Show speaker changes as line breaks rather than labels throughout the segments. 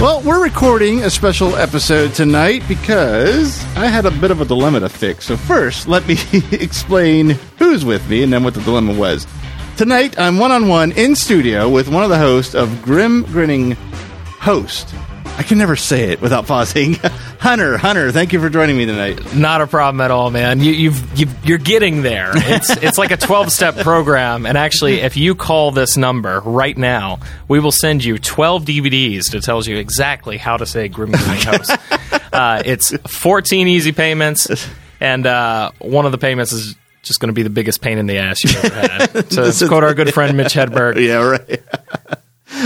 Well, we're recording a special episode tonight because I had a bit of a dilemma to fix. So, first, let me explain who's with me and then what the dilemma was. Tonight, I'm one on one in studio with one of the hosts of Grim Grinning Host. I can never say it without pausing. Hunter, Hunter, thank you for joining me tonight.
Not a problem at all, man. You, you've, you've you're getting there. It's it's like a 12 step program, and actually, if you call this number right now, we will send you 12 DVDs that tells you exactly how to say Grim Grinning Host. Uh, it's 14 easy payments, and uh, one of the payments is just going to be the biggest pain in the ass you've ever had. So, to quote our good friend Mitch Hedberg,
Yeah, right.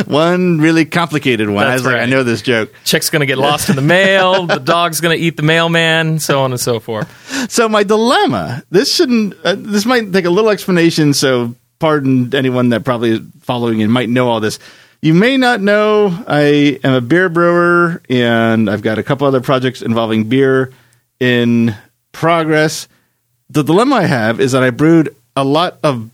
One really complicated one. I
That's
was like, I know this joke.
chick's going to get lost in the mail, the dog's going to eat the mailman, so on and so forth.
So my dilemma. This shouldn't. Uh, this might take a little explanation. So pardon anyone that probably is following and might know all this. You may not know I am a beer brewer, and I've got a couple other projects involving beer in progress. The dilemma I have is that I brewed a lot of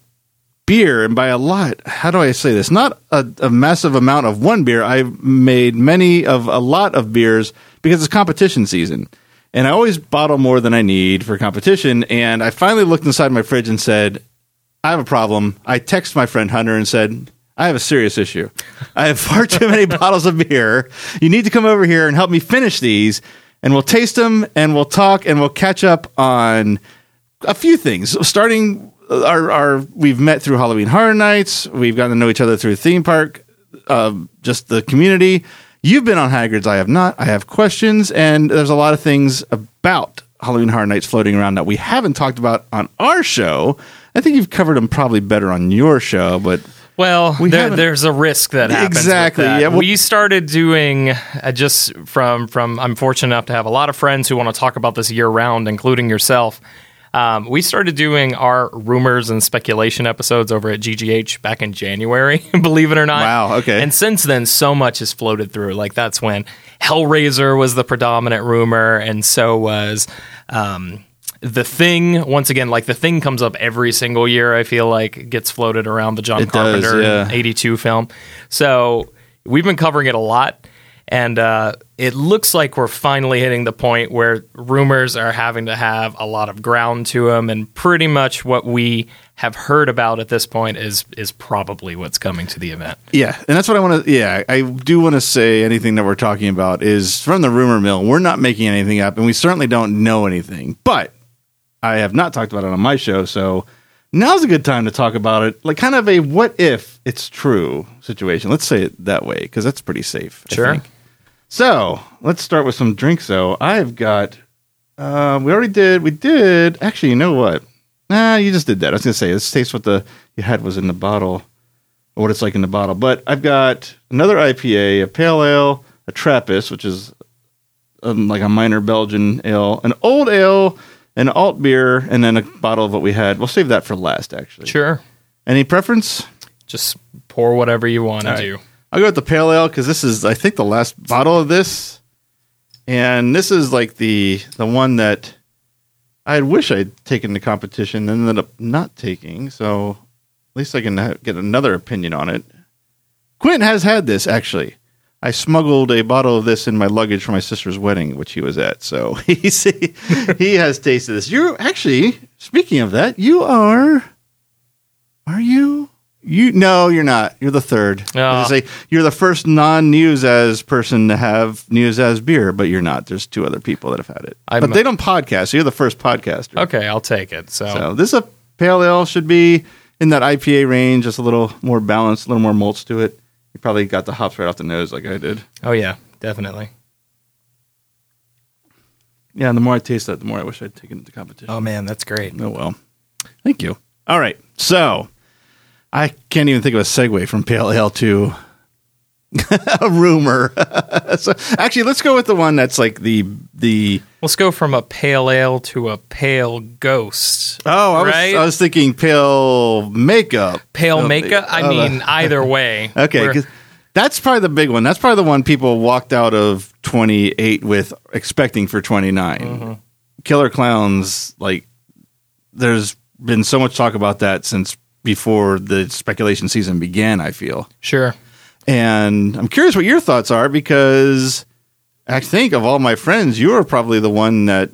beer, and by a lot, how do I say this? Not a, a massive amount of one beer. I've made many of a lot of beers because it's competition season. And I always bottle more than I need for competition. And I finally looked inside my fridge and said, I have a problem. I text my friend Hunter and said, I have a serious issue. I have far too many bottles of beer. You need to come over here and help me finish these, and we'll taste them and we'll talk and we'll catch up on a few things. Starting our, our we've met through Halloween Horror Nights. We've gotten to know each other through theme park, um, just the community. You've been on Hagrid's. I have not. I have questions, and there's a lot of things about Halloween Horror Nights floating around that we haven't talked about on our show. I think you've covered them probably better on your show, but
Well,
We
there, there's a risk that happens.
Exactly,
that.
yeah, well-
we started doing uh, just from from. I'm fortunate enough to have a lot of friends who want to talk about this year round, including yourself. Um, we started doing our rumors and speculation episodes over at GGH back in January, believe it or not.
Wow, okay.
And since then, so much has floated through. Like that's when Hellraiser was the predominant rumor, and so was um, the Thing. Once again, like the Thing comes up every single year. I feel like gets floated around the John
It does,
Carpenter
yeah.
82 film. So we've been covering it a lot. And uh, it looks like we're finally hitting the point where rumors are having to have a lot of ground to them, and pretty much what we have heard about at this point is is probably what's coming to the event.
Yeah, and that's what I want to. Yeah, I do want to say anything that we're talking about is from the rumor mill. We're not making anything up, and we certainly don't know anything. But I have not talked about it on my show, so now's a good time to talk about it. Like kind of a what if it's true situation. Let's say it that way because that's pretty safe.
Sure.
So let's start with some drinks. Though I've got. Uh, we already did. We did. Actually, you know what? Nah, you just did that. I was gonna say let's taste what the you had was in the bottle or what it's like in the bottle. But I've got another IPA, a pale ale, a Trappist, which is um, like a minor Belgian ale, an old ale, an alt beer, and then a bottle of what we had. We'll save that for last, actually.
Sure.
Any preference?
Just pour whatever you want to
right.
do.
I'll go with the pale ale because this is, I think, the last bottle of this, and this is like the the one that I wish I'd taken the competition and ended up not taking. So at least I can get another opinion on it. Quentin has had this actually. I smuggled a bottle of this in my luggage for my sister's wedding, which he was at. So he's, he has tasted this. You're actually speaking of that. You are. Are you? You no, you're not. You're the third.
Oh.
say you're the first non-news as person to have news as beer, but you're not. There's two other people that have had it,
I'm-
but they don't podcast. So you're the first podcaster.
Okay, I'll take it. So,
So this is a pale ale should be in that IPA range, just a little more balanced, a little more malts to it. You probably got the hops right off the nose like I did.
Oh yeah, definitely.
Yeah, and the more I taste that, the more I wish I'd taken it to competition.
Oh man, that's great.
Oh well. Thank you. All right. So I can't even think of a segue from pale ale to a rumor. so actually, let's go with the one that's like the the.
Let's go from a pale ale to a pale ghost.
Oh, I was
Right?
I was thinking pale makeup.
Pale
Oh,
makeup. I
oh,
mean, either way.
Okay, that's probably the big one. That's probably the one people walked out of 28 with expecting for 29.
Mm-hmm.
Killer Clowns, like, there's been so much talk about that since before the speculation season began, I feel.
sure.
And I'm curious what your thoughts are because I think of all my friends, you are probably the one that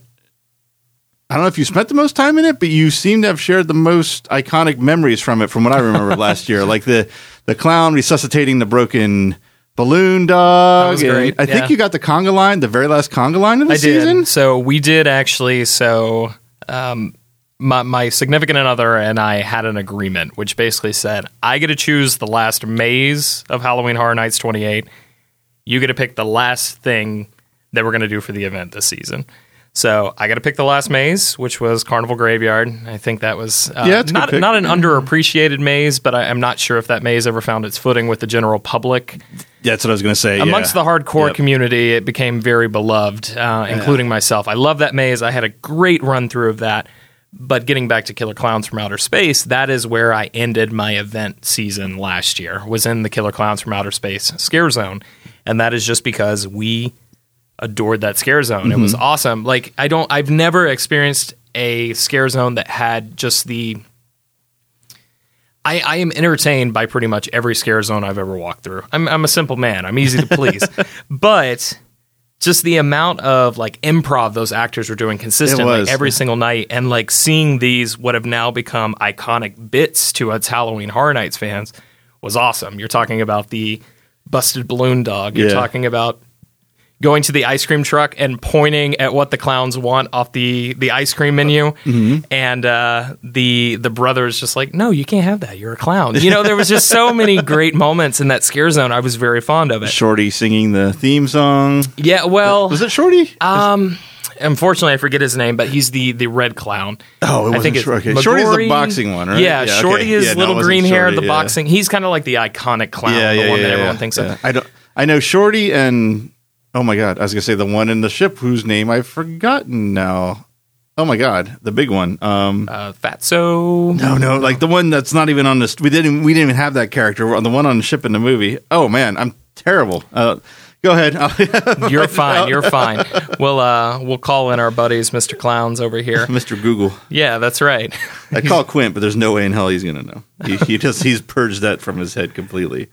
I don't know if you spent the most time in it, but you seem to have shared the most iconic memories from it from what I remember last year. Like the the clown resuscitating the broken balloon dog.
was great,
I
yeah.
think you got the conga line, the very last conga line of the
I
season.
did. So we did actually. So um, my my significant other and I had an agreement, which basically said I get to choose the last maze of Halloween Horror Nights 28. You get to pick the last thing that we're going to do for the event this season. So I got to pick the last maze, which was Carnival Graveyard. I think that was uh,
Yeah, it's a good
not not an underappreciated maze, but I, I'm not sure if that maze ever found its footing with the general public
That's what I was going to say.
amongst
yeah.
the hardcore
Yep.
community, it became very beloved, uh, including myself. I love that maze. I had a great run through of that. But getting back to Killer Clowns from Outer Space, that is where I ended my event season last year. Was in the Killer Clowns from Outer Space scare zone, and that is just because we adored that scare zone. It was
Mm-hmm.
awesome. Like I don't, I've never experienced a scare zone that had just the I, I am entertained by pretty much every scare zone I've ever walked through. I'm, I'm a simple man. I'm easy to please. but just the amount of like improv those actors were doing consistently every single night and like seeing these what have now become iconic bits to us Halloween Horror Nights fans was awesome. You're talking about the busted balloon dog. You're
Yeah.
talking about going to the ice cream truck and pointing at what the clowns want off the, the ice cream menu,
Mm-hmm.
and uh, the the brother is just like, "No, you can't have that. You're a clown." You know, there was just so many great moments in that scare zone. I was very fond of it.
Shorty singing the theme song.
Yeah, well,
Was it Shorty?
um, unfortunately, I forget his name, but he's the the red clown.
Oh, it
I think it's
Shorty. Okay. Shorty's the boxing one, right?
Yeah,
Yeah, okay.
Shorty is
Yeah,
little
wasn't
green hair,
Shorty,
the
yeah.
boxing. He's kind of like the iconic clown, the one that everyone thinks of.
I don't. I know Shorty and oh my god, I was gonna say the one in the ship whose name I've forgotten now. Oh my god, the big one. Um,
Uh, Fatso.
no, no, like the one that's not even on this. We didn't. We didn't even have that character. on the one on the ship in the movie. Oh man, I'm terrible. Uh, go ahead.
You're fine. You're fine. We'll uh we'll call in our buddies, Mr. Clowns over here.
Mr. Google.
Yeah, that's right.
I call Quint, but there's no way in hell he's gonna know. He, he just he's purged that from his head completely.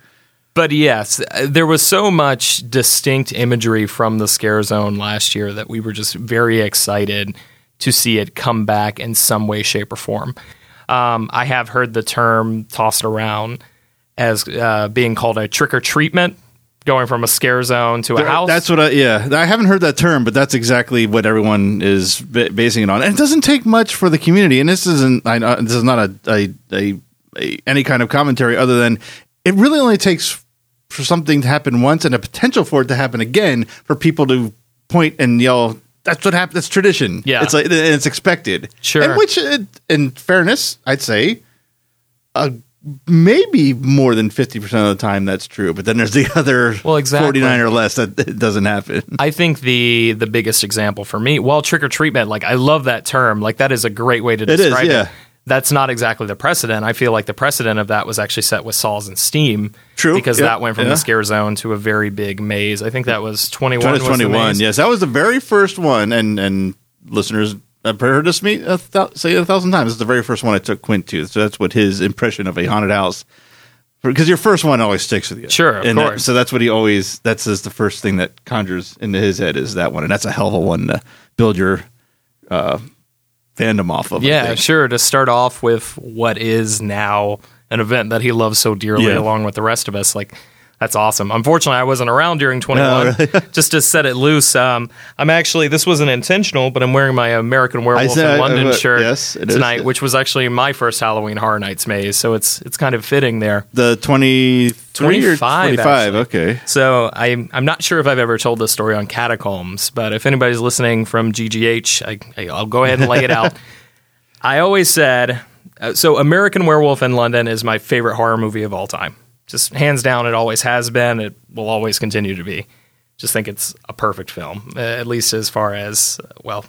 But yes, uh, there was so much distinct imagery from the scare zone last year that we were just very excited to see it come back in some way, shape, or form. Um, I have heard the term tossed around as uh, being called a trick or treatment, going from a scare zone to a house.
That's what I yeah. I haven't heard that term, but that's exactly what everyone is ba- basing it on. And it doesn't take much for the community. And this isn't I know this is not a, a, a, a any kind of commentary other than it really only takes for something to happen once and a potential for it to happen again for people to point and yell. That's what happened. That's tradition.
Yeah.
it's like and it's expected.
Sure.
And which, it, in fairness, I'd say, uh, maybe more than fifty percent of the time that's true. But then there's the other
Well, exactly.
forty nine or less that it doesn't happen.
I think the the biggest example for me, well, trick or treatment, like I love that term. Like that is a great way to
is,
describe it.
yeah.
That's not exactly the precedent. I feel like the precedent of that was actually set with Saws and Steam.
True.
Because
Yeah.
that went from
Yeah.
the scare zone to a very big maze. I think that was 21. was the
2021. Yes, that was the very first one, and and listeners have heard us meet a thou- say it a thousand times. It's the very first one I took Quint to, so that's what his impression of a haunted house. Because your first one always sticks with you,
Sure, of
and that- so that's what he always. That's just the first thing that conjures into his head is that one, and that's a hell of a one to build your uh, fandom off of.
Yeah, sure. To start off with what is now an event that he loves so dearly,
Yeah.
along with the rest of us, like That's awesome. Unfortunately, I wasn't around during 21.
No, really?
Just to set it loose, um, I'm actually, this wasn't intentional, but I'm wearing my American Werewolf
said-
in London
uh,
shirt
yes, it is.
tonight, which was actually my first Halloween Horror Nights maze. So it's it's kind of fitting there.
The 23 or
25,
25, okay.
So I'm I'm not sure if I've ever told this story on Catacombs, but if anybody's listening from GGH, I, I, I'll go ahead and lay it out. I always said, uh, so American Werewolf in London is my favorite horror movie of all time. Just hands down, it always has been. It will always continue to be. Just think it's a perfect film, at least as far as well,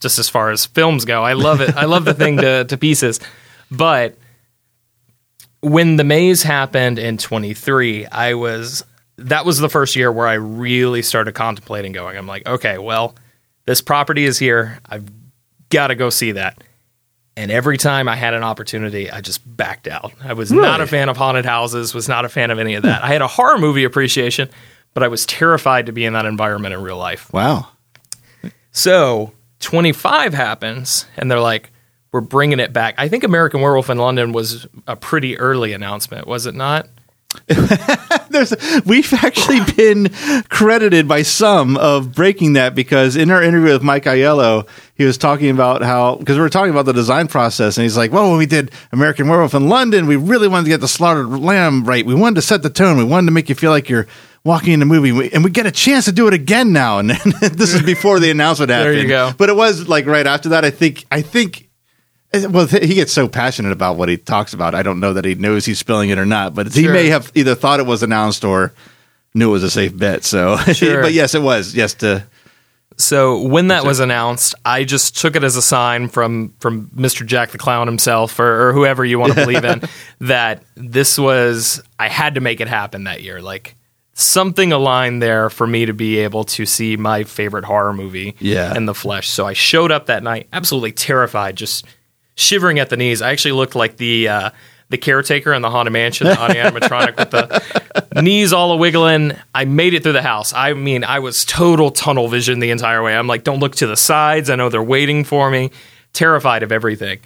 just as far as films go. I love it. I love the thing to to pieces, but when the maze happened in 23 i was that was the first year where i really started contemplating going i'm like okay well this property is here i've got to go see that and every time i had an opportunity i just backed out i was not a fan of haunted houses was not a fan of any of that i had a horror movie appreciation but i was terrified to be in that environment in real life
Wow.
so 25 happens, and they're like, we're bringing it back. I think American Werewolf in London was a pretty early announcement, was it not?
There's we've actually been credited by some of breaking that because in our interview with Mike Aiello, he was talking about how because we were talking about the design process and he's like, "Well, when we did American Werewolf in London, we really wanted to get the slaughtered lamb right. We wanted to set the tone. We wanted to make you feel like you're walking in the movie, We- and we get a chance to do it again now." And then, this is before the announcement
There you go.
But it was like right after that. I think. I think Eh, well, he gets so passionate about what he talks about. I don't know that he knows he's spilling it or not, but he may have either thought it was announced or knew it was a safe bet. So,
Sure.
but yes, it was. Yes, to
So when that was announced, I just took it as a sign from from Mr. Jack the Clown himself, or, or whoever you want to believe in, that this was I had to make it happen that year. Like something aligned there for me to be able to see my favorite horror movie
Yeah.
in the flesh. So I showed up that night, absolutely terrified, just shivering at the knees. I actually looked like the uh, the caretaker in the haunted mansion, the haunted animatronic with the knees all a wiggling. I made it through the house. I mean, I was total tunnel vision the entire way. I'm like, don't look to the sides. I know they're waiting for me. Terrified of everything.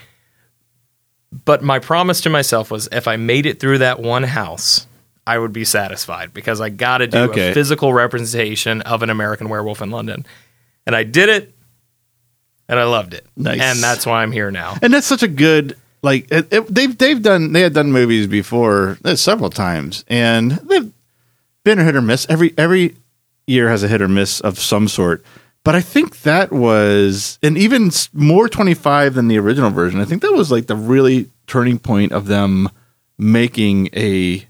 But my promise to myself was if I made it through that one house, I would be satisfied because I got to do
Okay.
a physical representation of an American werewolf in London. And I did it and I loved it.
Nice.
And that's why I'm here now.
and that's such a good like it, it- they've they've done they had done movies before uh, several times, and they've been a hit or miss. Every every year has a hit or miss of some sort. But I think that was, and even more 25 than the original version. I think that was like the really turning point of them making a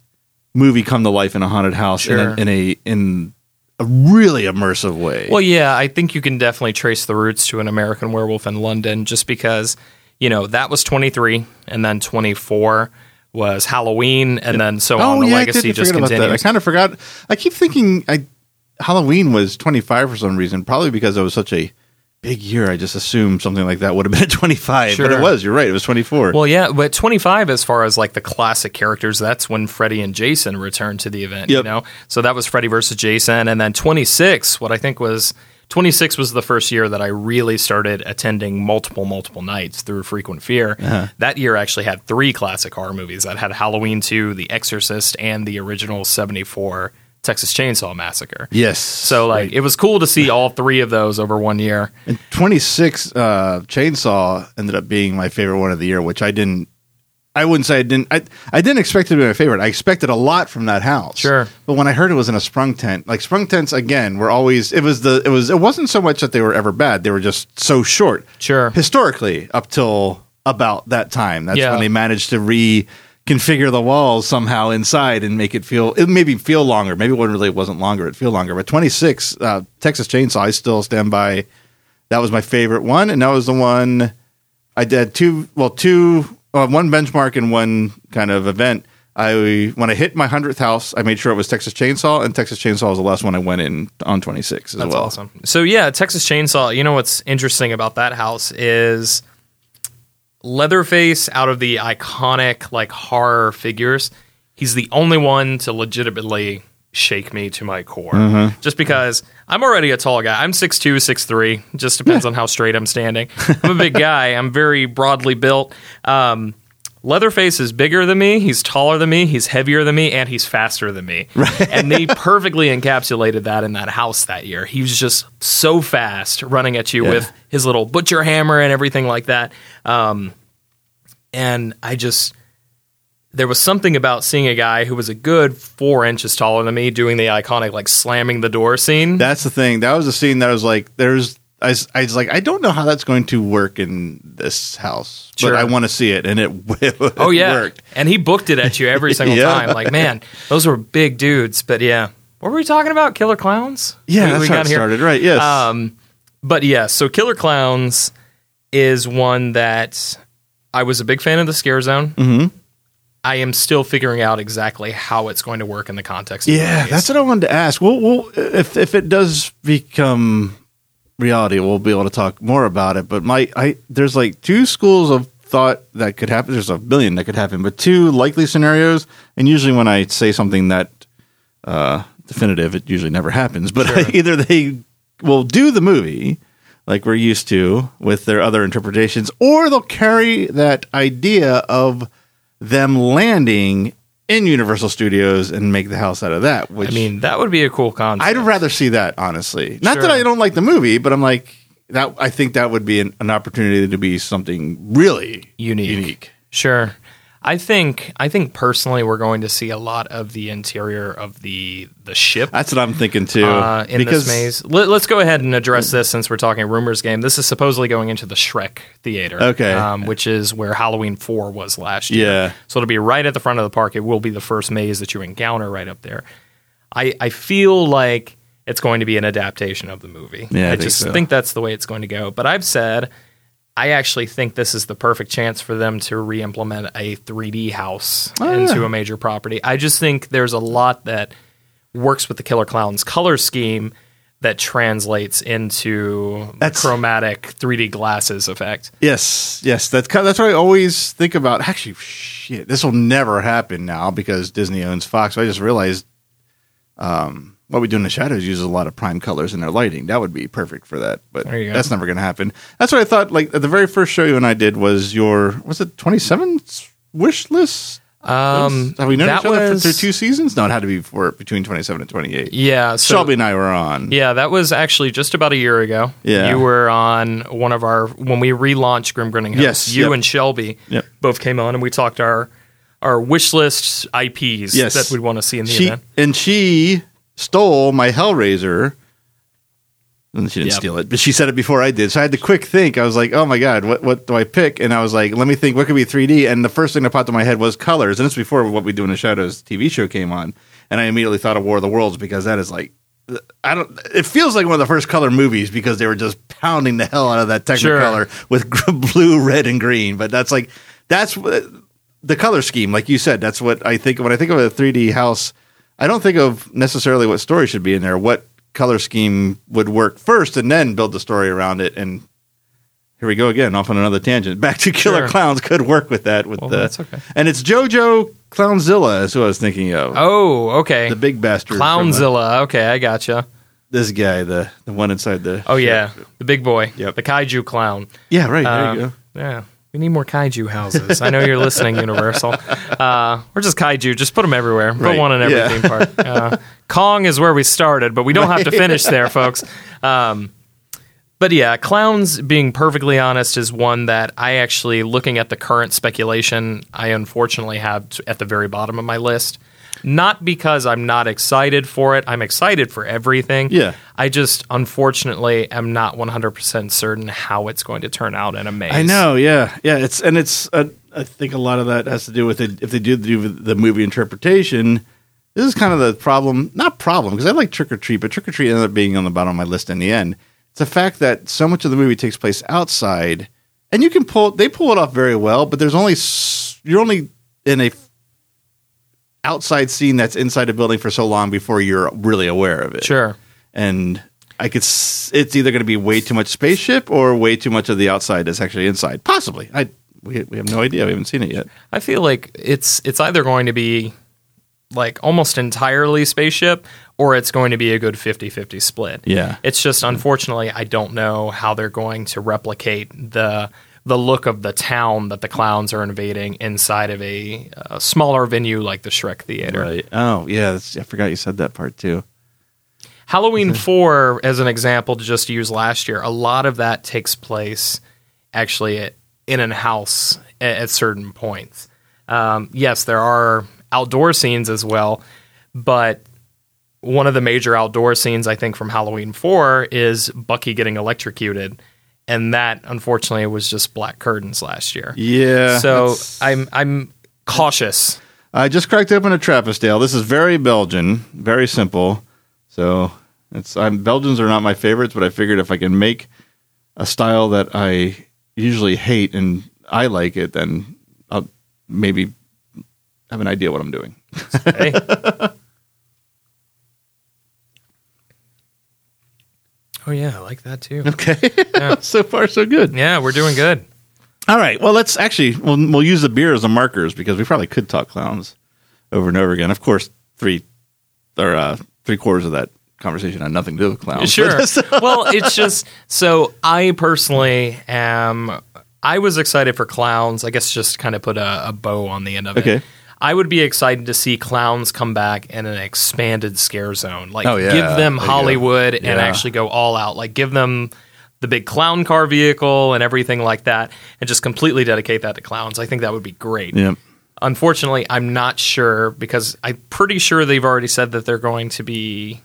movie come to life in a haunted house in, a, in a in a really immersive way.
Well, yeah, I think you can definitely trace the roots to an American Werewolf in London, just because you know that was 23, and then 24 was Halloween, and then so on. Oh, the
Oh, I
legacy
did
just
forget. I kind of forgot. I keep thinking I Halloween was 25 for some reason, probably because it was such a big year. I just assumed something like that would have been at 25, but it was. You're right. It was 24.
Well, yeah, but 25 as far as like the classic characters, that's when Freddy and Jason returned to the event, you know. So that was Freddy versus Jason and then 26, what I think was 26 was the first year that I really started attending multiple multiple nights through Frequent Fear.
Uh-huh.
That year actually had three classic horror movies. That had Halloween 2, The Exorcist, and the original 74 Texas Chainsaw Massacre.
yes.
So like it was cool to see all three of those over one year.
And 26 uh, Chainsaw ended up being my favorite one of the year, which I didn't. I wouldn't say I didn't. I, I didn't expect it to be my favorite. I expected a lot from that house.
Sure.
but when I heard it was in a sprung tent, like sprung tents again, were always. It was the. It was. It wasn't so much that they were ever bad. They were just so short.
Sure.
Historically, up till about that time, that's
Yeah.
when they managed to reconfigure the walls somehow inside and make it feel. It maybe feel longer. Maybe when really it wasn't longer, it feel longer. But 26 uh, Texas Chainsaw, I still stand by that was my favorite one, and that was the one I did two. Well, two, uh, one benchmark and one kind of event. I when I hit my hundredth house, I made sure it was Texas Chainsaw, and Texas Chainsaw was the last one I went in on twenty six as
That's
well.
awesome. So yeah, Texas Chainsaw. You know what's interesting about that house is Leatherface. Out of the iconic like horror figures, he's the only one to legitimately shake me to my core.
Mm-hmm.
Just because I'm already a tall guy. I'm 6'2", 6'3". Just depends on how straight I'm standing. I'm a big guy. I'm very broadly built. Um, Leatherface is bigger than me, he's taller than me, he's heavier than me, and he's faster than me. And they perfectly encapsulated that in that house that year. He was just so fast running at you
Yeah.
with his little butcher hammer and everything like that. Um, and I just there was something about seeing a guy who was a good four inches taller than me doing the iconic like slamming the door scene.
That's the thing. That was a scene that I was like, there's. I was, I was like, I don't know how that's going to work in this house,
Sure.
but I want to see it, and it, it
oh yeah,
worked.
and he booked it at you every single
Yeah.
time. Like man, those were big dudes. But yeah, what were we talking about? Killer clowns?
Yeah,
We-
that's
we
how
got
it
here.
started, right? Yes.
Um, but yeah, so Killer Clowns is one that I was a big fan of the Scare Zone. Mm-hmm. I am still figuring out exactly how it's going to work in the context. Of
Yeah,
movies.
that's what I wanted to ask. Well, well, if if it does become reality, we'll be able to talk more about it. But my, I there's like two schools of thought that could happen. There's a billion that could happen, but two likely scenarios. And usually, when I say something that uh, definitive, it usually never happens. But either they will do the movie like we're used to with their other interpretations, or they'll carry that idea of them landing in Universal Studios and make the house out of that. Which
I mean, that would be a cool concept.
I'd rather see that honestly. Not
Sure.
that I don't like the movie, but I'm like that. I think that would be an, an opportunity to be something really
unique.
Unique.
Sure. I think I think personally we're going to see a lot of the interior of the the ship
That's what I'm thinking too.
uh, in
because
this maze. Let, us go ahead and address this since we're talking rumors game. This is supposedly going into the Shrek theater,
Okay.
um, which is where Halloween Four was last year.
Yeah.
so it'll be right at the front of the park. It will be the first maze that you encounter right up there. I I feel like it's going to be an adaptation of the movie.
Yeah, I
I,
think
just
so.
think that's the way it's going to go. But I've said. I actually think this is the perfect chance for them to re-implement a 3D house
Oh,
into
yeah.
a major property. I just think there's a lot that works with the Killer Clowns color scheme that translates into
That's-
chromatic 3D glasses effect.
yes, yes, that's that's what I always think about. Actually, shit, this will never happen now because Disney owns Fox. I just realized um, what we do in the shadows uses a lot of prime colors in their lighting. That would be perfect for that, but
There you go.
that's never going to happen. That's what I thought. Like the very first show you and I did was your was it 27 wish list?
Um,
Have we known each other for,
was-
through two seasons? No, it had to be for between 27 and 28.
Yeah, so
Shelby and I were on.
yeah, that was actually just about a year ago.
Yeah.
you were on one of our when we relaunched Grim Grinning Host.
Yes,
you
yep.
and Shelby
Yep.
both came on and we talked our our wish list IPs
Yes.
that we'd want to see in the
she
event.
and she stole my Hellraiser. And she didn't
Yep.
steal it, but she said it before I did. So I had to quick think. I was like, "Oh my god, what what do I pick?" And I was like, "Let me think. What could be 3D?" And the first thing that popped in my head was colors. And it's before what we do in the shadows TV show came on. And I immediately thought of War of the Worlds because that is like, I don't. It feels like one of the first color movies because they were just pounding the hell out of that Technicolor with blue, red, and green. But that's like that's the color scheme, like you said, that's what I think when I think of a 3D house. I don't think of necessarily what story should be in there. What color scheme would work first, and then build the story around it. And here we go again, off on another tangent. Back to Killer
Sure.
Clowns could work with that. With
Well,
the,
that's okay.
And it's JoJo Clownzilla is who I was thinking of.
Oh, okay.
the big bastard, the-
Clownzilla. Okay, I gotcha.
this guy, the the one inside the.
Oh yeah, the big boy.
Yep.
The kaiju clown.
yeah, right. There
Um,
you go.
Yeah. We need more kaiju houses. I know you're listening, Universal. Uh, we're just kaiju. Just put them everywhere. Put
Right.
one in every
Yeah.
theme park. Uh, Kong is where we started, but we don't have to finish there, folks. Um, but yeah, clowns, being perfectly honest, is one that I actually, looking at the current speculation, I unfortunately have at the very bottom of my list. Not because I'm not excited for it. I'm excited for everything.
Yeah.
I just unfortunately am not 100% certain how it's going to turn out in a maze.
I know, yeah, yeah. It's and it's. Uh, I think a lot of that has to do with it. If they do do the movie interpretation, this is kind of the problem. Not problem because I like Trick or Treat, but Trick or Treat ended up being on the bottom of my list in the end. It's the fact that so much of the movie takes place outside, and you can pull. They pull it off very well, but there's only you're only in a outside scene that's inside a building for so long before you're really aware of it
Sure.
and I could. s- It's either going to be way too much spaceship or way too much of the outside that's actually inside. Possibly. I we, we have no idea. We haven't seen it yet.
I feel like it's it's either going to be like almost entirely spaceship or it's going to be a good 50-50 split.
Yeah.
It's just unfortunately I don't know how they're going to replicate the the look of the town that the clowns are invading inside of a, uh smaller venue like the Shrek Theater.
Right. Oh, yeah. I forgot you said that part too.
Halloween 4, as an example, to just use last year, a lot of that takes place actually at, in a house at, at certain points. Um, yes, there are outdoor scenes as well, but one of the major outdoor scenes, I think, from Halloween 4 is Bucky getting electrocuted. And that, unfortunately, was just black curtains last year.
Yeah.
So
that's-
I'm I'm cautious.
I just cracked open a Trappistale. This is very Belgian, very simple. So it's I'm Belgians are not my favorites, but I figured if I can make a style that I usually hate and I like it, then I'll maybe have an idea what I'm doing.
Okay. oh yeah, I like that too.
Okay. so far so good.
Yeah, we're doing good.
All right. Well, let's actually we'll we'll use the beer as the markers because we probably could talk clowns over and over again. Of course, three or uh, three quarters of that conversation had nothing to do with clowns.
Sure. Well, it's just so I personally am. I was excited for clowns. I guess just kind of put a, a bow on the end of it.
Okay.
I would be excited to see clowns come back in an expanded scare zone. Like
Oh, yeah.
give them
There you go.
Hollywood and actually go all out. Like give them the big clown car vehicle and everything like that and just completely dedicate that to clowns. I think that would be great.
yeah.
Unfortunately, I'm not sure because I'm pretty sure they've already said that they're going to be.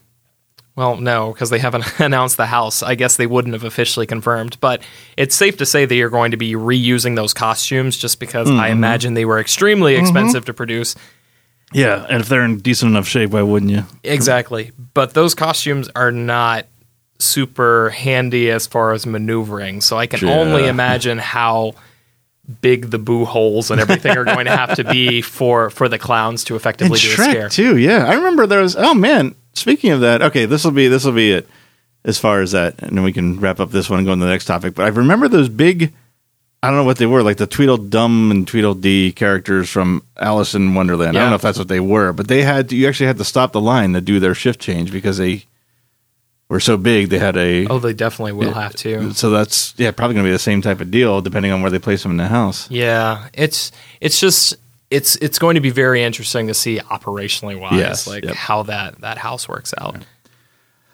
Well, no, because they haven't announced the house. I guess they wouldn't have officially confirmed, but it's safe to say that you're going to be reusing those costumes just because I mm-hmm. imagine they were extremely mm-hmm. expensive to produce.
Yeah, and if they're in decent enough shape, why wouldn't you?
Exactly. But those costumes are not super handy as far as maneuvering. So I can
Yeah.
only imagine how big the boo holes and everything are going to have to be for for the clowns to
And
effectively do a scare.
Too. Yeah, I remember there was. Oh man, speaking of that, okay, this will be this will be it as far as that, and then we can wrap up this one and go on to the next topic. But I remember those big. I don't know what they were, like the Tweedledum and Tweedledee characters from Alice in Wonderland. I don't know if that's what they were, but they had to, you actually had to stop the line to do their shift change because they were so big. They had a
Oh, they definitely will have to.
so that's yeah probably going to be the same type of deal depending on where they place them in the house.
Yeah, it's it's just it's it's going to be very interesting to see operationally wise,
Yes,
like
yep.
how that that house works out.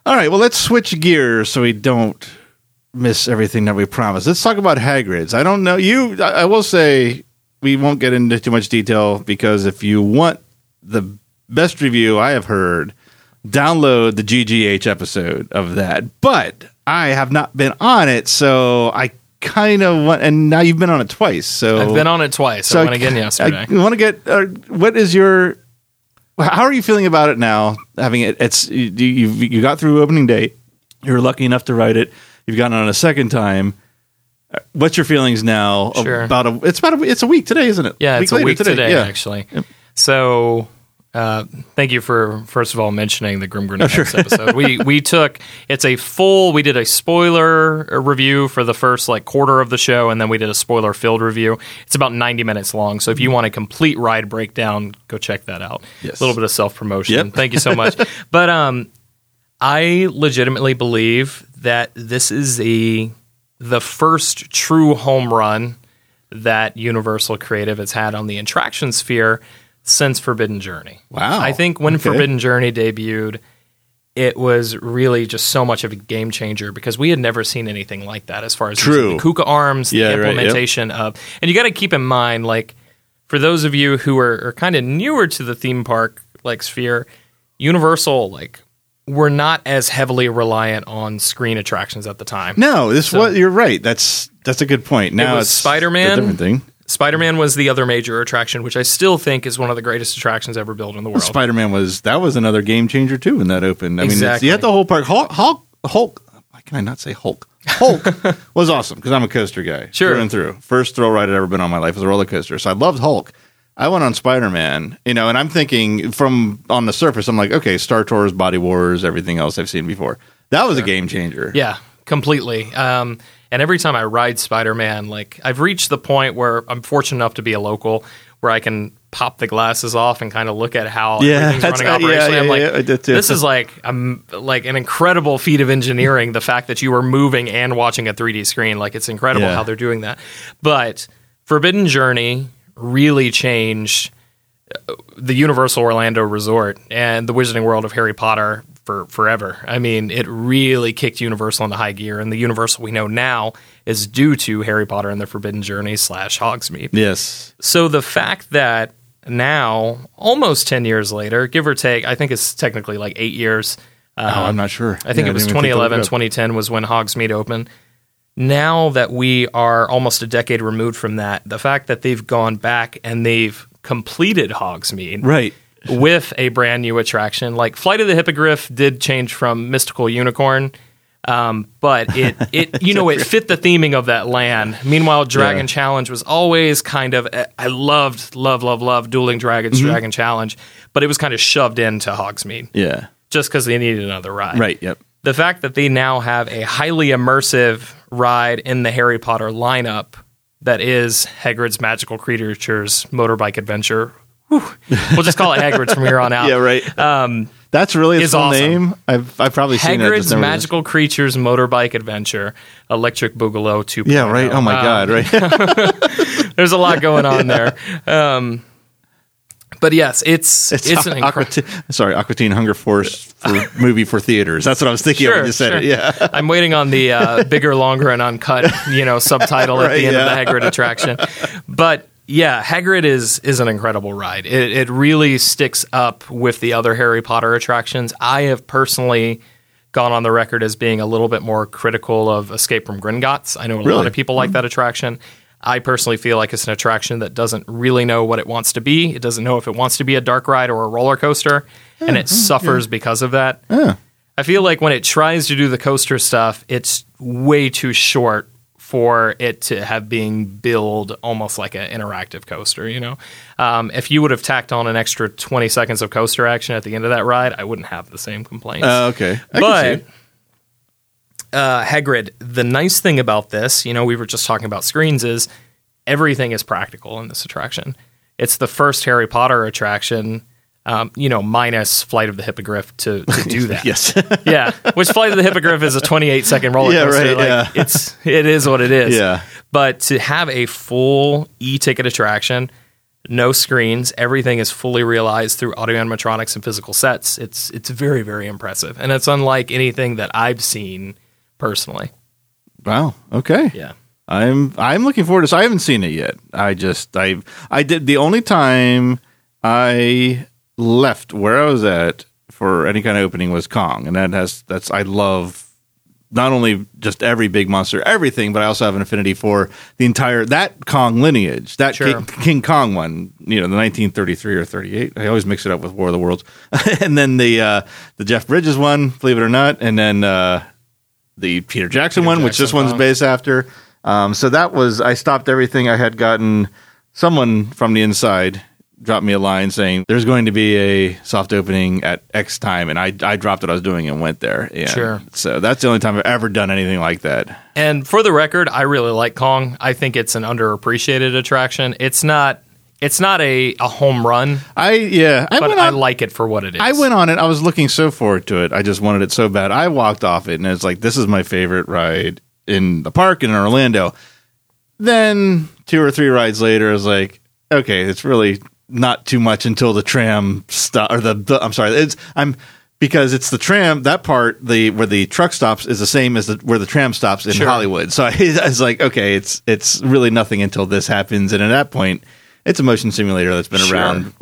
All right, well, let's switch gears so we don't miss everything that we promised. Let's talk about Hagrid's. I don't know you. I, I will say we won't get into too much detail because if you want the best review I have heard, download the GGH episode of that. But I have not been on it, so I kind of want. And now you've been on it twice, so
I've been on it twice. I went again yesterday.
I want to get. Uh, what is your? How are you feeling about it now? Having it, it's you. You, you got through opening day. You were lucky enough to write it. You've gotten on a second time. Uh, What's your feelings now
Sure.
about a? It's about a. It's a week today, isn't it?
Yeah, it's a week today,
Yeah.
actually. So, uh, thank you for first of all mentioning the Grim
Oh,
Grenade episode. We we took it's a full. We did a spoiler review for the first like quarter of the show, and then we did a spoiler filled review. It's about ninety minutes long. So if you want a complete ride breakdown, go check that out.
Yes.
A little bit of self promotion.
Yep.
Thank you so much. but um, I legitimately believe that this is a the first true home run that Universal Creative has had on the attraction sphere since Forbidden Journey.
Wow.
I think when
Okay.
Forbidden Journey debuted, it was really just so much of a game changer because we had never seen anything like that as far as
True.
the Kuka arms,
Yeah,
the
right, yep.
implementation of, and you got to keep in mind, like for those of you who are, are kind of newer to the theme park like sphere, Universal like were not as heavily reliant on screen attractions at the time.
No, this
So-
what you're right. That's that's a good point. Now
was
it's
Spider-Man.
a different thing.
Spider Man was the other major attraction, which I still think is one of the greatest attractions ever built in the world.
Spider Man was that was another game changer too when that opened. I mean, it's, you had the whole park. Hulk, Hulk, Hulk. Why can I not say Hulk? Hulk was awesome because I'm a coaster guy,
Sure.
through and through. First thrill ride I'd ever been on in my life was a roller coaster, so I loved Hulk. I went on Spider Man, you know, and I'm thinking from on the surface, I'm like, okay, Star Tours, Body Wars, everything else I've seen before. That was a game changer.
Yeah, completely. Um, and every time I ride Spider Man, like I've reached the point where I'm fortunate enough to be a local where I can pop the glasses off and kind of look at how
Yeah,
everything's running
uh, yeah,
operationally. I'm
yeah,
like,
yeah, I did too.
this is like um, like an incredible feat of engineering. the fact that you were moving and watching a 3D screen, like it's incredible
Yeah.
how they're doing that. But Forbidden Journey really changed uh, the Universal Orlando Resort and the Wizarding World of Harry Potter for forever. I mean, it really kicked Universal into high gear, and the Universal we know now is due to Harry Potter and the Forbidden Journey slash Hogsmeade.
Yes.
So the fact that now, almost ten years later, give or take, I think it's technically like eight years.
oh, I'm um, not sure.
I think
Yeah,
it was
didn't even think to look
2011,
it
2010 was when Hogsmeade opened. Now that we are almost a decade removed from that, the fact that they've gone back and they've completed Hogsmeade
Right.
With a brand new attraction, like Flight of the Hippogriff did change from Mystical Unicorn, um, but it it you know it fit the theming of that land. Meanwhile, Dragon
Yeah.
Challenge was always kind of I loved love love love Dueling Dragons
Mm-hmm.
Dragon Challenge, but it was kind of shoved into Hogsmeade
Yeah.
just because they needed another ride
Right. Yep.
the fact that they now have a highly immersive ride in the Harry Potter lineup that is Hagrid's Magical Creatures Motorbike Adventure. Whew. We'll just call it Hagrid's from here on out.
Yeah. Right. Um, That's really its
is
full
awesome.
name. I've I've probably seen it. just
Hagrid's
never-
Magical Creatures Motorbike Adventure, Electric Boogaloo 2.0.
Yeah. Right. Oh my
Um,
God. Right.
There's a lot going on there. Um, but yes, it's it's, an
Aqua
incredible.
sorry, Aqua Teen Hunger Force for movie for theaters. That's what I was thinking of when you said it. Yeah.
I'm waiting on the uh, bigger, longer, and uncut, you know, subtitle at
Right,
the end
yeah.
of the Hagrid attraction. But yeah, Hagrid is is an incredible ride. It, it really sticks up with the other Harry Potter attractions. I have personally gone on the record as being a little bit more critical of Escape from Gringotts. I know a lot of people like mm-hmm. that attraction. I personally feel like it's an attraction that doesn't really know what it wants to be. It doesn't know if it wants to be a dark ride or a roller coaster, and it suffers because of that.
Yeah.
I feel like when it tries to do the coaster stuff, it's way too short for it to have being billed almost like an interactive coaster. You know, um, if you would have tacked on an extra twenty seconds of coaster action at the end of that ride, I wouldn't have the same complaints.
Uh, okay. I
but uh, Hagrid, the nice thing about this, you know, we were just talking about screens, is everything is practical in this attraction. It's the first Harry Potter attraction, um, you know, minus Flight of the Hippogriff to, to do that.
yes.
yeah, which Flight of the Hippogriff is a 28 second roller coaster.
Yeah, right,
like,
yeah.
It's it is what it is.
Yeah.
But to have a full e-ticket attraction, no screens, everything is fully realized through audio animatronics and physical sets. It's it's very very impressive, and it's unlike anything that I've seen personally.
wow. Okay.
Yeah.
I'm I'm looking forward to this. I haven't seen it yet. I just I I did the only time I left where I was at for any kind of opening was Kong, and that has that's I love not only just every big monster, everything, but I also have an affinity for the entire that Kong lineage, that
Sure.
King, King Kong one, you know, the 1933 or 38. I always mix it up with War of the Worlds, and then the uh, the Jeff Bridges one, believe it or not, and then uh, the Peter Jackson one, which this
Jackson
one's based after. Um, so that was I stopped everything. I had gotten someone from the inside dropped me a line saying there's going to be a soft opening at X time, and I I dropped what I was doing and went there. And
Sure.
So that's the only time I've ever done anything like that.
And for the record, I really like Kong. I think it's an underappreciated attraction. It's not it's not a, a home run,
I yeah. I
but
went
I like it for what it is.
I went on it. I was looking so forward to it. I just wanted it so bad. I walked off it, and it's like this is my favorite ride in the park in Orlando. Then two or three rides later, I was like, okay, it's really not too much until the tram stop or the, the I'm sorry, it's I'm because it's the tram that part the where the truck stops is the same as the, where the tram stops in
Sure.
Hollywood. So I, I was like, okay, it's it's really nothing until this happens, and at that point, it's a motion simulator that's been
Sure.
around,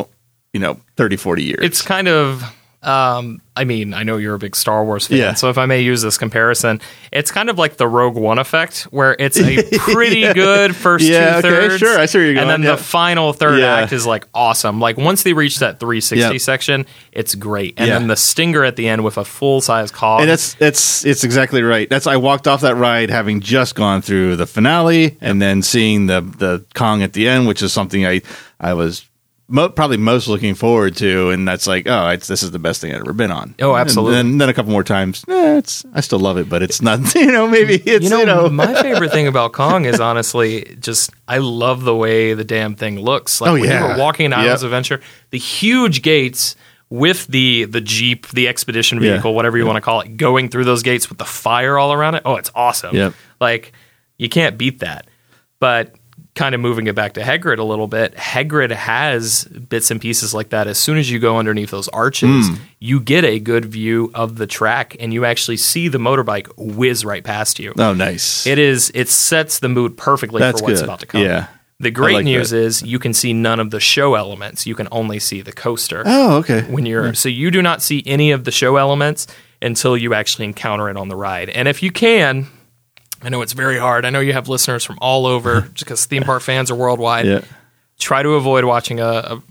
you know, 30, 40 years.
it's kind of um, I mean, I know you're a big Star Wars fan,
Yeah.
so if I may use this comparison, it's kind of like the Rogue One effect, where it's a pretty good first
Yeah,
two
okay,
thirds,
sure, I see you're
and then
yeah.
the final third
Yeah.
act is like awesome. Like once they reach that 360
Yeah.
section, it's great, and
Yeah.
then the stinger at the end with a full size Kong.
And that's that's it's exactly right. That's I walked off that ride having just gone through the finale and then seeing the the Kong at the end, which is something I I was mo- probably most looking forward to, and that's like, oh, it's this is the best thing I've ever been on.
Oh, absolutely.
And then, then a couple more times, eh, it's I still love it, but it's not. You know, maybe it's
you know, my favorite thing about Kong is honestly just I love the way the damn thing looks. Like
Oh,
when
yeah.
you were walking in Islands
Yep.
Adventure, the huge gates with the the Jeep, the expedition
Yeah.
vehicle, whatever you want to call it, going through those gates with the fire all around it. Oh, it's awesome.
Yep.
Like you can't beat that. But kind of moving it back to Hagrid a little bit, Hagrid has bits and pieces like that. As soon as you go underneath those arches,
Hmm.
you get a good view of the track and you actually see the motorbike whiz right past you.
oh, nice.
It is. It sets the mood perfectly
That's
for what's
good.
about to come.
Yeah.
The great
like
news
that.
is you can see none of the show elements. You can only see the coaster
oh, okay.
when you're. So you do not see any of the show elements until you actually encounter it on the ride. And if you can, I know it's very hard. I know you have listeners from all over because theme park fans are worldwide.
Yeah.
Try to avoid watching a a,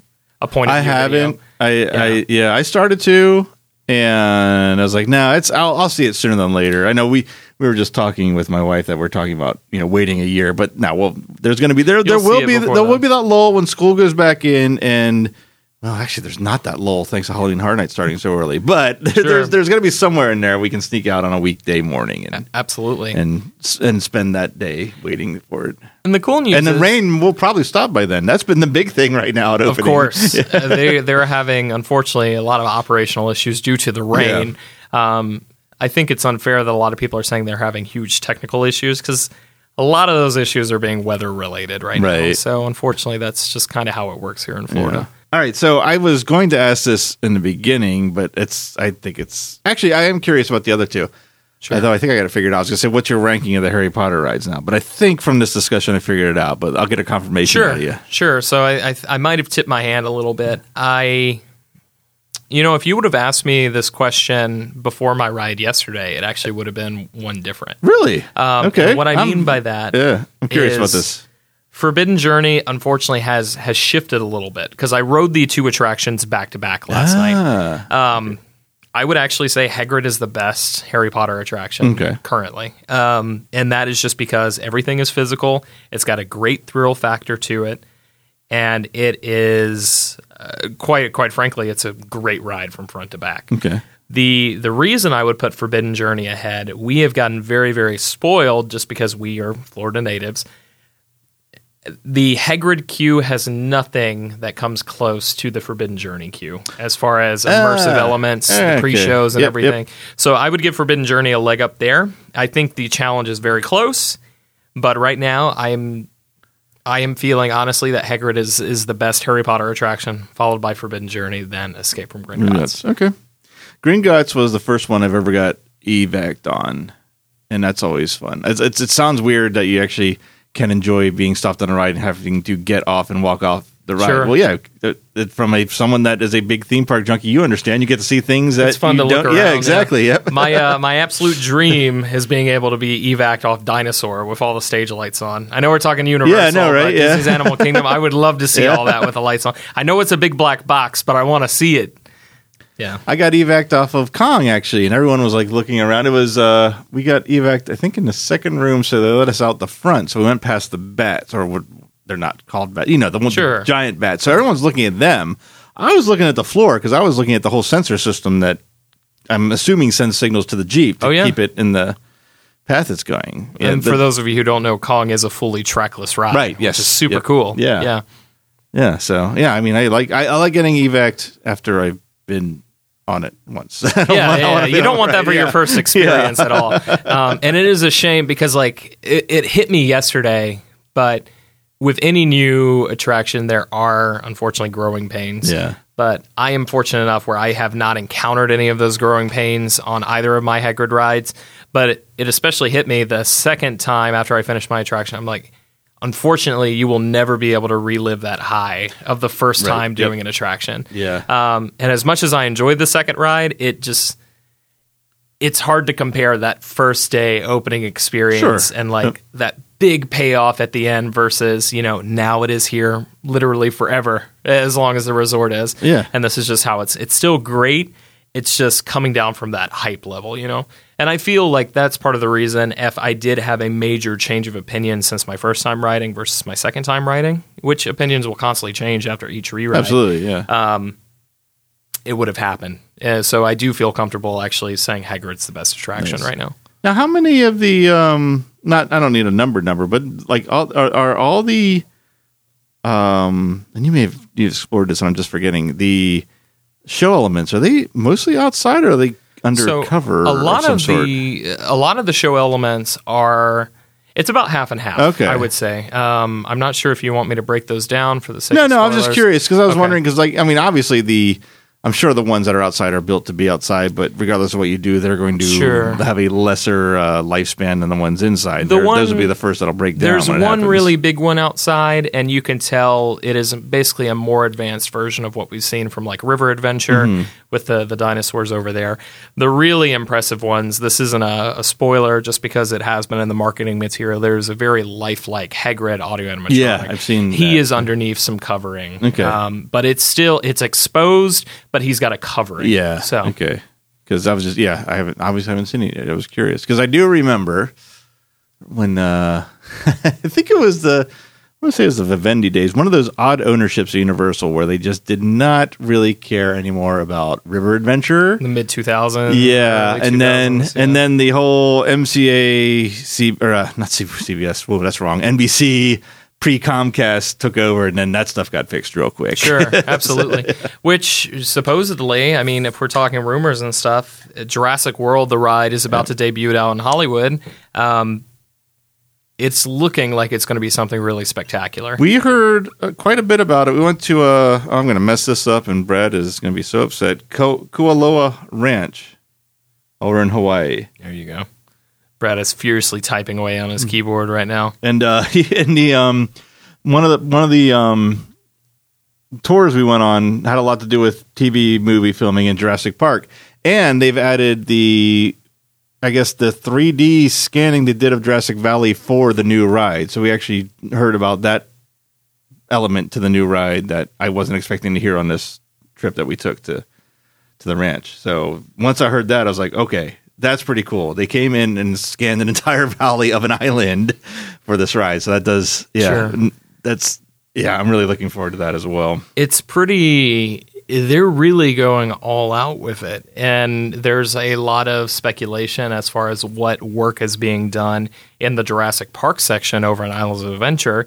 a point. Of
I haven't. I, I yeah, I started to, and I was like, no, it's I'll, I'll see it sooner than later. I know we we were just talking with my wife that we're talking about you know waiting a year, but now well, there's going to be there there
You'll
will be there will be that lull when school goes back in and. Well, actually, there's not that lull thanks to Halloween Horror Night starting so early. But there's there's going to be somewhere in there we can sneak out on a weekday morning and
Absolutely.
and and spend that day waiting for it.
And the cool news
And the
is,
rain will probably stop by then. That's been the big thing right now at
Of
opening.
course, Uh, they they're having unfortunately a lot of operational issues due to the rain. Um, I think it's unfair that a lot of people are saying they're having huge technical issues because a lot of those issues are being weather related right, now.
Right.
So unfortunately, that's just kind of how it works here in Florida.
All right, so I was going to ask this in the beginning, but it's I think it's actually I am curious about the other two.
Sure.
Although I think I got to figure it out. I was going to say, what's your ranking of the Harry Potter rides now? But I think from this discussion I figured it out. But I'll get a confirmation
Sure,
of you.
sure. So I, I I might have tipped my hand a little bit. I, you know, if you would have asked me this question before my ride yesterday, it actually would have been one different.
Really?
Um,
okay.
what I
I'm-
mean by that
yeah, I'm curious about this.
Forbidden Journey unfortunately has has shifted a little bit because I rode the two attractions back to back last night.
Ah,
Um, I would actually say Hagrid is the best Harry Potter attraction
Okay.
currently, um, and that is just because everything is physical. It's got a great thrill factor to it, and it is uh, quite quite frankly, it's a great ride from front to back.
okay.
The the reason I would put Forbidden Journey ahead, we have gotten very very spoiled just because we are Florida natives. The Hagrid queue has nothing that comes close to the Forbidden Journey queue as far as immersive
Ah,
elements,
okay.
the pre-shows, and
Yep,
everything.
yep.
So I would give Forbidden Journey a leg up there. I think the challenge is very close, but right now I am I am feeling honestly that Hagrid is is the best Harry Potter attraction, followed by Forbidden Journey, then Escape from Gringotts.
That's okay. Gringotts was the first one I've ever got evac'd on, and that's always fun. It's, it's, it sounds weird that you actually can enjoy being stopped on a ride and having to get off and walk off the ride.
Sure.
Well, yeah, from a someone that is a big theme park junkie, you understand. You get to see things that
It's fun
you
to look around.
Yeah, exactly. Yep.
my uh, my absolute dream is being able to be evac off Dinosaur with all the stage lights on. I know we're talking Universal,
Yeah, I know, right?
but
Yeah.
Disney's Animal Kingdom. I would love to see
Yeah.
all that with the lights on. I know it's a big black box, but I want to see it. Yeah.
I got evac'd off of Kong actually, and everyone was like looking around. It was uh, we got evac'd, I think, in the second room, so they let us out the front. So we went past the bats, or what they're not called bats, you know, the, one,
Sure.
the giant bats. So everyone's looking at them. I was looking at the floor because I was looking at the whole sensor system that I'm assuming sends signals to the Jeep to
Oh, yeah.
keep it in the path it's going. Yeah,
and
the-
for those of you who don't know, Kong is a fully trackless ride.
Right,
Which
yes.
is super
Yep.
cool.
Yeah.
Yeah.
yeah, so yeah, I mean, I like I, I like getting evac'd after I've been on it once.
Yeah,
want-
yeah, yeah. you don't want that for your first experience at all. Um, and it is a shame because like it, it hit me yesterday, but with any new attraction, there are unfortunately growing pains.
Yeah.
But I am fortunate enough where I have not encountered any of those growing pains on either of my Hagrid rides. But it, it especially hit me the second time after I finished my attraction. I'm like, unfortunately, you will never be able to relive that high of the first
Right,
time
yep.
doing an attraction.
Yeah.
Um, and as much as I enjoyed the second ride, it just it's hard to compare that first day opening experience
Sure.
and like that big payoff at the end versus you know now it is here literally forever as long as the resort is
Yeah.
and this is just how it's it's still great it's just coming down from that hype level you know And I feel like that's part of the reason if I did have a major change of opinion since my first time writing versus my second time writing, which opinions will constantly change after each rewrite.
Absolutely, yeah.
Uh, It would have happened. Uh, so I do feel comfortable actually saying Hagrid's the best attraction
Nice.
right now.
now, how many of the um, not I don't need a number number, but like all, are, are all the um, and you may have you explored this, and I'm just forgetting the show elements. Are they mostly outside, or are they undercover?
So a lot of
sort?
the a lot of the show elements are. It's about half and half.
Okay.
I would say. Um, I'm not sure if you want me to break those down for the sake.
No,
of
no, I'm just curious because I was
Okay.
wondering because, like, I mean, obviously the, I'm sure the ones that are outside are built to be outside, but regardless of what you do, they're going to
Sure.
have a lesser uh, lifespan than the ones inside.
The
They're- those will be the first that'll break down.
There's one really big one outside, and you can tell it is basically a more advanced version of what we've seen from like River Adventure
Mm-hmm.
with the the dinosaurs over there. The really impressive ones. This isn't a, a spoiler, just because it has been in the marketing material. There's a very lifelike Hagrid audio animatronic.
Yeah, I've seen
He
that.
is underneath some covering.
Okay.
um, but it's still it's exposed, but he's got a covering.
Yeah.
So
okay, because I was just yeah, I haven't obviously haven't seen it yet. I was curious because I do remember when uh I think it was the. I want to say it was the Vivendi days, one of those odd ownerships of Universal where they just did not really care anymore about River Adventure.
the mid 2000s.
Yeah, and then
2000s,
and then the whole MCA C or uh, not C- CBS. Whoa, that's wrong. NBC pre Comcast took over, and then that stuff got fixed real quick.
Sure, absolutely. Which supposedly, I mean, if we're talking rumors and stuff, Jurassic World, the ride, is about to debut out in Hollywood. Um, it's looking like it's going to be something really spectacular.
We heard uh, quite a bit about it. We went to uh, I'm going to mess this up, and Brad is going to be so upset. Ko- Kualoa Ranch over in Hawaii,
there you go. Brad is furiously typing away on his
Hmm.
keyboard right now.
and uh, in the um, one of the one of the um, tours we went on had a lot to do with TV movie filming in Jurassic Park, and they've added the. I guess the 3D scanning they did of Jurassic Valley for the new ride. So we actually heard about that element to the new ride that I wasn't expecting to hear on this trip that we took to to the ranch. So once I heard that, I was like, okay, that's pretty cool. They came in and scanned an entire valley of an island for this ride. So that does, yeah,
Sure.
that's yeah. I'm really looking forward to that as well.
it's pretty they're really going all out with it and there's a lot of speculation as far as what work is being done in the Jurassic Park section over in Islands of Adventure.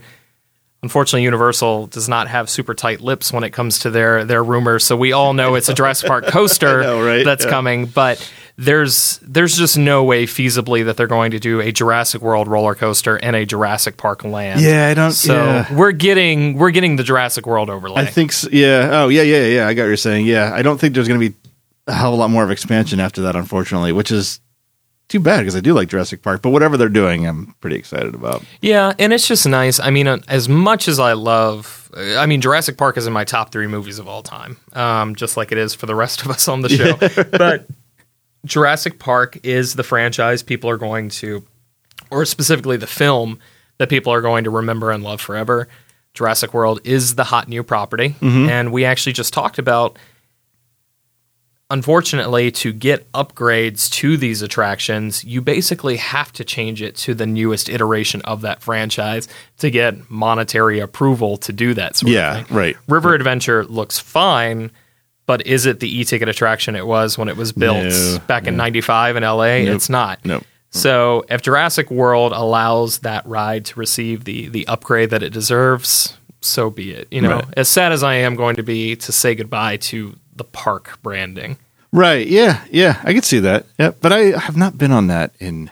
Unfortunately, Universal does not have super tight lips when it comes to their their rumors, so we all know it's a Jurassic Park coaster
know, right?
that's
Yeah.
coming. But there's there's just no way feasibly that they're going to do a Jurassic World roller coaster and a Jurassic Park land.
Yeah, I don't.
So
yeah.
we're getting we're getting the Jurassic World overlay.
I think, so, yeah. Oh, yeah, yeah, yeah. I got what you're saying. Yeah, I don't think there's going to be a hell of a lot more of expansion after that, unfortunately, which is too bad because I do like Jurassic Park. But whatever they're doing, I'm pretty excited about.
Yeah, and it's just nice. I mean, uh, as much as I love, I mean, Jurassic Park is in my top three movies of all time, um, just like it is for the rest of us on the show. but Jurassic Park is the franchise people are going to, or specifically the film that people are going to remember and love forever. Jurassic World is the hot new property, mm-hmm. and we actually just talked about unfortunately, to get upgrades to these attractions, you basically have to change it to the newest iteration of that franchise to get monetary approval to do that sort
Yeah,
of thing.
right.
River Adventure looks fine, but is it the e-ticket attraction it was when it was built
No,
back in 95 in LA? It's not.
Nope.
So if Jurassic World allows that ride to receive the the upgrade that it deserves, so be it. You know,
Right.
as sad as I am going to be to say goodbye to the park branding.
Right. Yeah. Yeah. I could see that. Yeah. But I have not been on that in,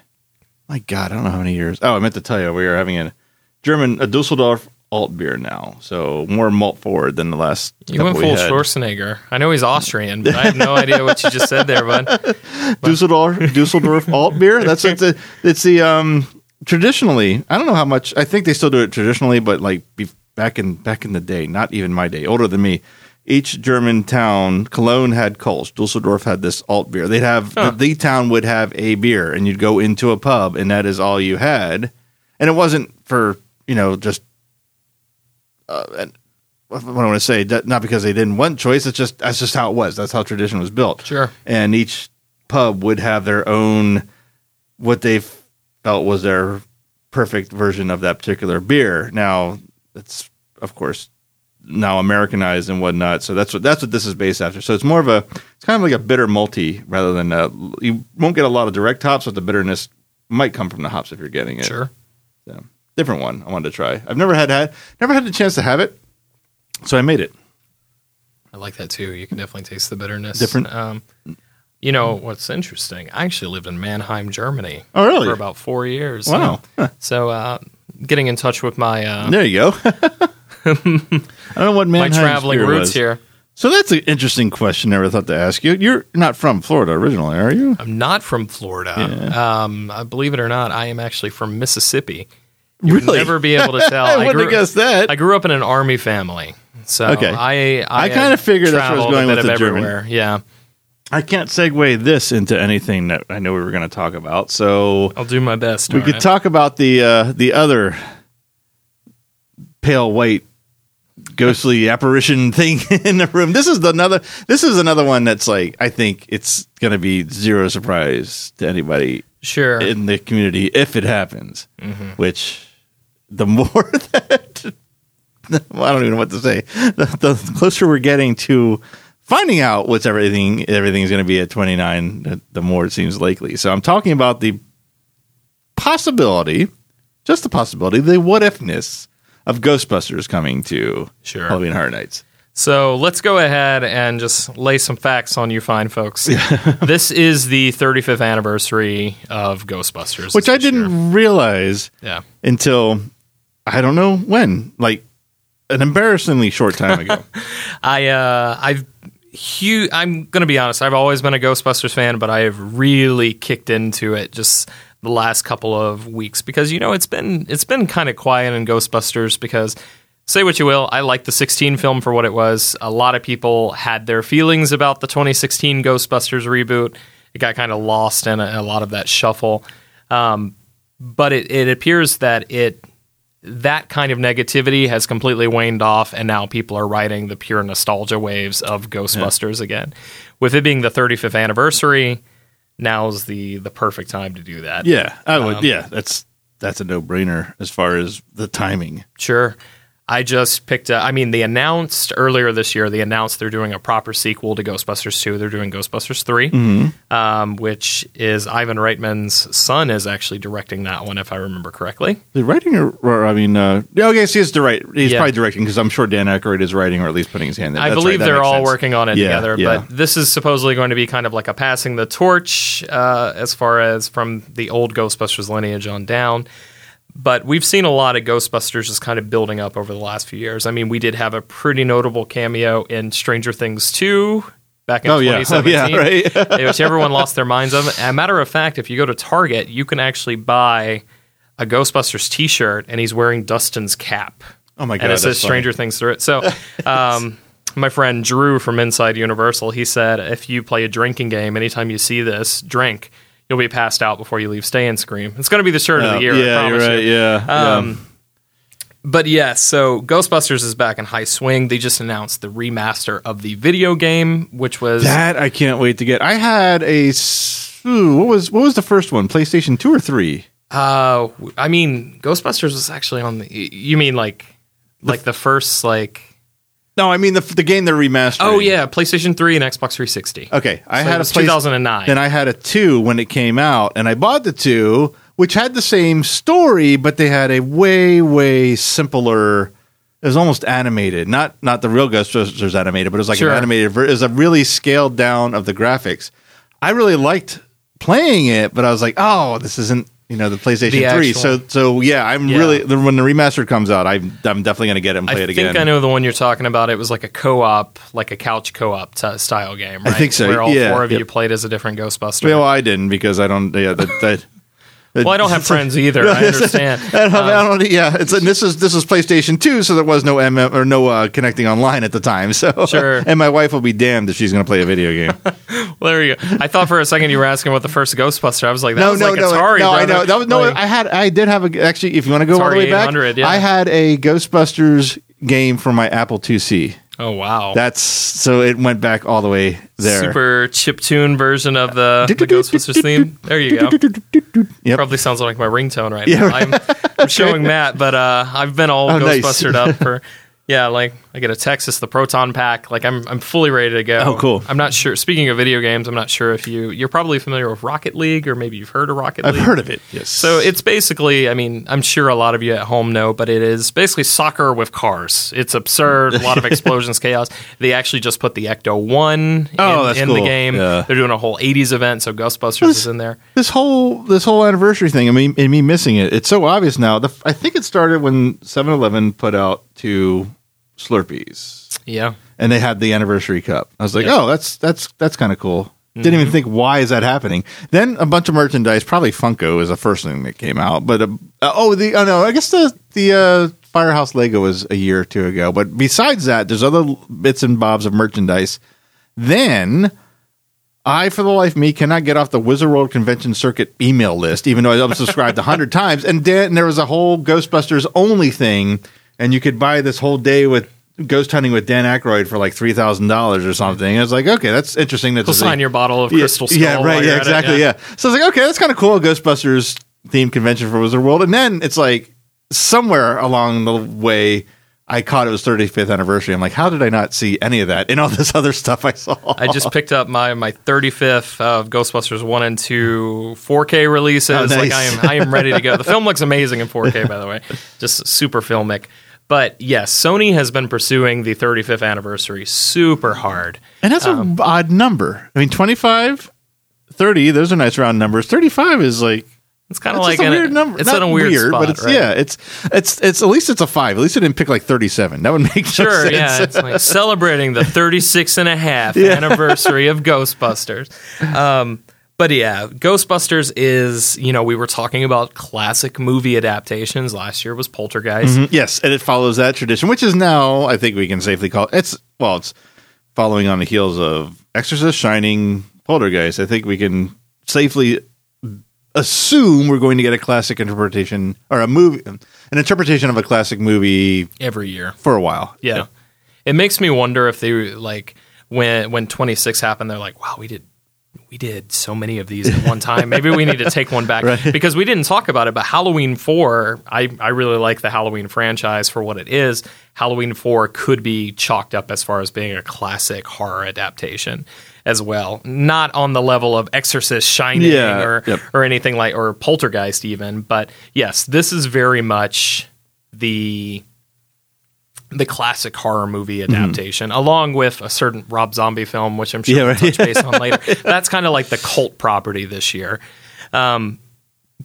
my God, I don't know how many years. Oh, I meant to tell you, we are having a German, a Dusseldorf alt beer now. So more malt forward than the last.
You went
couple we
full
had.
Schwarzenegger. I know he's Austrian, but I have no idea what you just said there, bud.
Dusseldorf, Dusseldorf alt beer. That's it's the, it's the, um, traditionally, I don't know how much, I think they still do it traditionally, but like be, back in, back in the day, not even my day, older than me. Each German town, Cologne had Kolsch, Dusseldorf had this alt beer. They'd have
Huh.
the, the town would have a beer, and you'd go into a pub, and that is all you had. And it wasn't for you know just uh, and what I want to say? That- Not because they didn't want choice. It's just that's just how it was. That's how tradition was built.
Sure.
And each pub would have their own what they felt was their perfect version of that particular beer. Now, it's of course now Americanized and whatnot. So that's what that's what this is based after. So it's more of a it's kind of like a bitter multi rather than a, you won't get a lot of direct hops, but the bitterness might come from the hops if you're getting it.
Sure.
So, different one I wanted to try. I've never had had never had the chance to have it, so I made it.
I like that too. You can definitely taste the bitterness.
Different-
Um, you know what's interesting? I actually lived in Mannheim, Germany.
Oh, really?
For about four years.
Wow.
Yeah. So, uh, getting in touch with my uh,
There you go. I don't know what
my
Mannheim's
traveling roots
was.
here.
So that's an interesting question. Never thought to ask you. You're not from Florida originally, are you?
I'm not from Florida. Um, uh, believe it or not, I am actually from Mississippi. You would never be able to tell.
I wouldn't have guessed that.
I grew up in an army family, so
Okay.
I I,
I kinda figured that's where I was going with
of
the German.
everywhere. Yeah,
I can't segue this into anything that I know we were going to talk about. So
I'll do my best.
we could
right?
talk about the uh, the other pale white ghostly apparition thing in the room. This is another. This is another one that's like I think it's going to be zero surprise to anybody
Sure.
in the community if it happens.
Mm-hmm.
Which the more that well, I don't even know what to say. The, the closer we're getting to finding out what's everything everything's going to be at 29, the, the more it seems likely. So I'm talking about the possibility, just the possibility, the what ifness of Ghostbusters coming to
Sure.
Halloween Horror Nights.
So let's go ahead and just lay some facts on you fine folks. this is the 35th anniversary of Ghostbusters.
Which I didn't realize
Yeah.
until I don't know when, like an embarrassingly short time ago.
I uh, I've hu- I'm gonna be honest. I've always been a Ghostbusters fan, but I have really kicked into it just the last couple of weeks because you know it's been it's been kind of quiet in Ghostbusters because. Say what you will, I like the 16 film for what it was. A lot of people had their feelings about the 2016 Ghostbusters reboot. It got kind of lost in a, a lot of that shuffle. Um, but it, it appears that it that kind of negativity has completely waned off, and now people are riding the pure nostalgia waves of Ghostbusters again. With it being the 35th anniversary, now's the the perfect time to do that.
yeah, I would.
Um,
yeah, that's that's a no brainer as far as the timing.
Sure. I just picked. A, I mean, they announced earlier this year. They announced they're doing a proper sequel to Ghostbusters 2. They're doing Ghostbusters 3,
Mm-hmm.
um, which is Ivan Reitman's son is actually directing that one, if I remember correctly.
The writing, or, or I mean, uh, yeah, okay, so he's direct. He's
Yeah.
probably directing because I'm sure Dan Aykroyd is writing or at least putting his hand in.
I
That's
believe
right,
they're all
sense.
working on it
Yeah,
together,
yeah.
but this is supposedly going to be kind of like a passing the torch uh, as far as from the old Ghostbusters lineage on down. But we've seen a lot of Ghostbusters just kind of building up over the last few years. I mean, we did have a pretty notable cameo in Stranger Things 2 back in
Oh, yeah. Oh,
2017,
yeah, right.
which everyone lost their minds of. As a matter of fact, if you go to Target, you can actually buy a Ghostbusters T-shirt, and he's wearing Dustin's cap
Oh my god,
and it says
funny.
Stranger Things through it. So, um, my friend Drew from Inside Universal, he said if you play a drinking game, anytime you see this, drink. You'll be passed out before you leave. Stay and scream. It's going to be the shirt of the year. I
yeah, you're right.
you.
Yeah,
Um, But yes, so Ghostbusters is back in high swing. They just announced the remaster of the video game, which was
that I can't wait to get. I had a ooh, what was what was the first one? PlayStation two or three?
uh, I mean, Ghostbusters was actually on the. You mean like, like the first like?
No, I mean the the game they're remastering.
Oh yeah, PlayStation Three and Xbox 360.
Okay, I
So it
had a
was
place-
2009.
Then I had a two when it came out, and I bought the two, which had the same story, but they had a way way simpler. It was almost animated, not not the real Ghostbusters animated, but it was like
Sure.
an animated. ver- It was a really scaled down of the graphics. I really liked playing it, but I was like, oh, this isn't you know the PlayStation
The
Three.
actual-
So so yeah, I'm
Yeah.
really the, when the remaster comes out, I'm I'm definitely gonna get it and play
I
it again.
I think I know the one you're talking about. It was like a co-op, like a couch co-op t- style game, right?
think so,
Where all
yeah,
four of
yep.
you played as a different Ghostbuster.
well, I didn't because I don't. Yeah, that. that
well, I don't have friends either. I understand.
I don't, I don't, yeah, it's and this is this is PlayStation Two, so there was no MM or no uh, connecting online at the time. So
Sure.
and my wife will be damned if she's going to play a video game.
Well, there you go. I thought for a second you were asking about the first Ghostbuster. I was like, that
no,
was
no,
like
no,
Atari,
no. I
brother.
know that was no.
Like,
I had I did have a actually. If you want to go all the way back,
yeah.
I had a Ghostbusters game for my Apple IIc.
Oh wow.
That's so it went back all the way there.
Super chiptune version of the, the Ghostbusters theme. There you go.
Yep.
Probably sounds like my ringtone right
Yeah,
now. I'm, I'm showing Matt, but uh, I've been all
Oh, nice.
Ghostbustered up for. Yeah, like I get a Texas the proton pack. Like I'm I'm fully ready to go.
Oh, cool.
I'm not sure. Speaking of video games, I'm not sure if you you're probably familiar with Rocket League or maybe you've heard of Rocket League.
I've heard of it. Yes.
So it's basically, I mean, I'm sure a lot of you at home know, but it is basically soccer with cars. It's absurd, a lot of explosions, chaos. They actually just put the Ecto One oh, in,
Oh, that's
in the game.
Yeah.
They're doing a whole '80s event, so Ghostbusters is in there.
this whole this whole anniversary thing. I mean, and me missing it. It's so obvious now. The, I think it started when 7-Eleven put out two Slurpees,
Yeah,
and they had the anniversary cup. I was like,
Yeah.
oh, that's that's that's kind of cool. Didn't even think why is that happening. Then a bunch of merchandise, probably Funko is the first thing that came out. But uh, uh, oh, the oh no, I guess the the uh, Firehouse Lego was a year or two ago. But besides that, there's other bits and bobs of merchandise. Then I, for the life of me, cannot get off the Wizard World Convention Circuit email list, even though I'm subscribed a hundred times. And then there was a whole Ghostbusters only thing, and you could buy this whole day with ghost hunting with Dan Aykroyd for like three thousand dollars or something. I was like, okay, that's interesting. That's
We'll
a thing.
sign your bottle of
Yeah,
Crystal Skull.
Yeah, right. Yeah,
at it,
exactly. Yeah. So I was like, okay, that's kind of cool. Ghostbusters themed convention for Wizard World, and then it's like somewhere along the way. I caught it was 35th anniversary. I'm like, how did I not see any of that in all this other stuff I saw?
I just picked up my my 35th of Ghostbusters one and two 4K releases.
Oh,
Like. I am I am ready to go. The film looks amazing in 4K, by the way, just super filmic. But yes, Sony has been pursuing the 35th anniversary super hard.
And that's an odd number. I mean, 25, 30, those are nice round numbers. 35 is like,
It's kind of like
a
an-
weird number.
It's
Not
in a weird, spot,
but it's,
right?
yeah, it's, it's, it's, at least it's a five. At least it didn't pick like 37. That would make no
Sure,
sense.
yeah. It's like celebrating the 36 and a half anniversary of Ghostbusters. Um, but yeah, Ghostbusters is, you know, we were talking about classic movie adaptations. Last year was Poltergeist.
Mm, Yes, and it follows that tradition, which is now, I think we can safely call it's well, it's following on the heels of Exorcist, Shining, Poltergeist. I think we can safely assume we're going to get a classic interpretation or a movie, an interpretation of a classic movie
Every year.
for a while.
Yeah. It makes me wonder if they like when when 26 happened they're like, "Wow, we did we did so many of these at one time. Maybe we need to take one back
Right.
because we didn't talk about it, but Halloween 4, I I really like the Halloween franchise for what it is. Halloween 4 could be chalked up as far as being a classic horror adaptation as well. Not on the level of Exorcist Shining
Yeah,
or
yep.
or anything like or Poltergeist even, but yes, this is very much the the classic horror movie adaptation, along with a certain Rob Zombie film, which I'm sure
Yeah,
we'll touch base on later. That's kind of like the cult property this year. Um,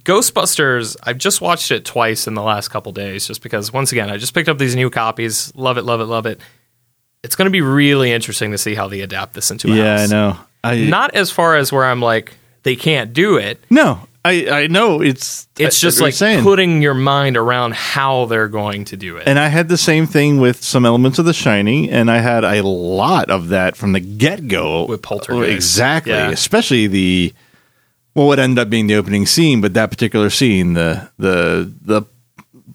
Ghostbusters, I've just watched it twice in the last couple days, just because once again I just picked up these new copies. Love it, love it, love it. It's going to be really interesting to see how they adapt this into a
Yeah,
house.
I know. I
Not as far as where I'm like they can't do it.
no. I I know it's
It's just like
saying.
putting your mind around how they're going to do it.
And I had the same thing with some elements of The Shining, and I had a lot of that from the get go
With Poltergeist.
Exactly,
Yeah.
especially the well, what ended up being the opening scene, but that particular scene, the the the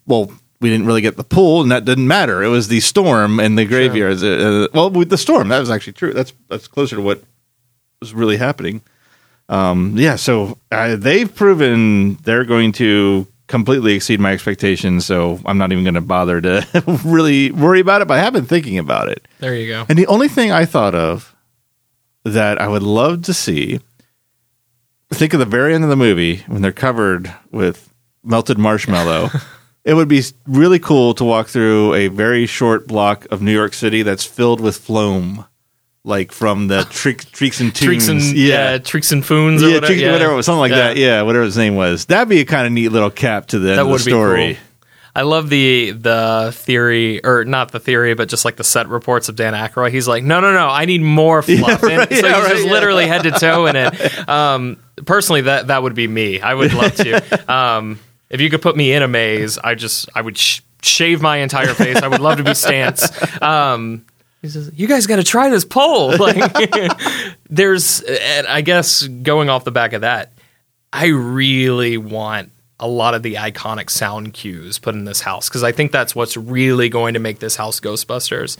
well, we didn't really get the pool, and that didn't matter. It was the storm and the graveyards. Uh, uh, well, with the storm, that was actually true. That's that's closer to what was really happening. Um, yeah, so uh, they've proven they're going to completely exceed my expectations. So I'm not even going to bother to really worry about it. But I have been thinking about it.
there you go.
And the only thing I thought of that I would love to see, think of the very end of the movie when they're covered with melted marshmallow. it would be really cool to walk through a very short block of New York City that's filled with phloem, like from the Treeks, Treeks and Tunes.
And yeah, Treeks and Foons or
yeah,
whatever,
Treeks- whatever, something like
Yeah.
that. Yeah, whatever his name was. That'd be a kind of neat little cap to the
That
of the
would be
story.
cool. I love the the theory, or not the theory, but just like the set reports of Dan Aykroyd. He's like, no, no, no, I need more fluff. And
right,
so
yeah,
he's
right, yeah.
literally head to toe in it. Um, personally, that that would be me. I would love to. Um, if you could put me in a maze, I just I would sh- shave my entire face. I would love to be Stantz. Um, he says, "You guys got to try this pole." Like, there's, and I guess going off the back of that, I really want a lot of the iconic sound cues put in this house because I think that's what's really going to make this house Ghostbusters.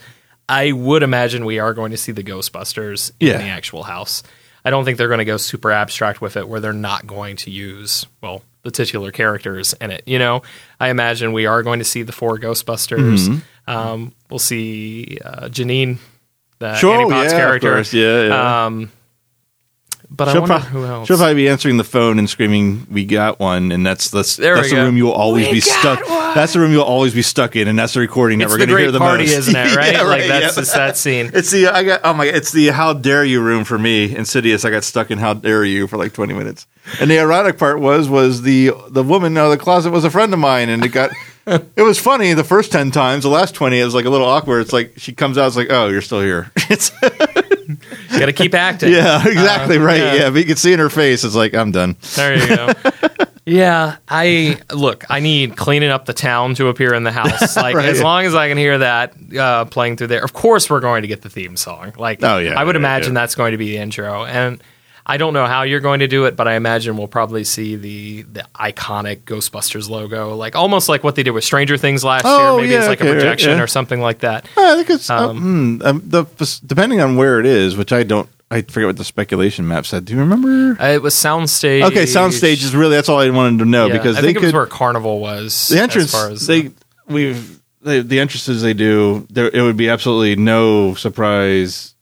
I would imagine we are going to see the Ghostbusters in
Yeah.
the actual house. I don't think they're going to go super abstract with it where they're not going to use, well, the titular characters in it. You know, I imagine we are going to see the four Ghostbusters.
Mm-hmm.
Um, we'll see uh, Janine, the
Sure,
Annie Potts
yeah, of
character.
course, yeah, yeah.
Um, but I
She'll,
wonder
prob-
who else.
she'll probably be answering the phone and screaming, "We got one!" And that's that's,
There
that's the
go.
room you'll always
We
be stuck.
one!
That's the room you'll always be stuck in, and that's the recording
it's
that we're going to hear the
party,
most.
isn't it? Right?
Yeah,
like
right,
that's
yeah.
just that scene.
It's the I got oh my it's the how dare you room for me insidious I got stuck in how dare you for like 20 minutes and the ironic part was was the the woman out of the closet was a friend of mine and it got it was funny the first 10 times the last 20 it was like a little awkward it's like she comes out it's like oh you're still here it's
Got to keep acting.
yeah exactly
Uh,
right
yeah.
yeah. but you can see in her face it's like I'm done
There you go. yeah, I look. I need cleaning up the town to appear in the house. Like
Right.
as long as I can hear that uh, playing through there. Of course, we're going to get the theme song. Like,
Oh, yeah,
I would
yeah,
imagine
yeah.
that's going to be the intro. And I don't know how you're going to do it, but I imagine we'll probably see the the iconic Ghostbusters logo, like almost like what they did with Stranger Things last
Oh,
year. Maybe
yeah,
it's like
okay,
a
right,
projection
yeah.
or something like that.
I think it's um, hmm, um, the depending on where it is which I don't I forget what the speculation map said do you remember
Uh, it was soundstage.
okay soundstage is really that's all I wanted to know
Yeah,
because
I
they
think
could
it was where Carnival was.
the entrance
as far as,
they we've they, the entrances they do there it would be absolutely no surprise uh,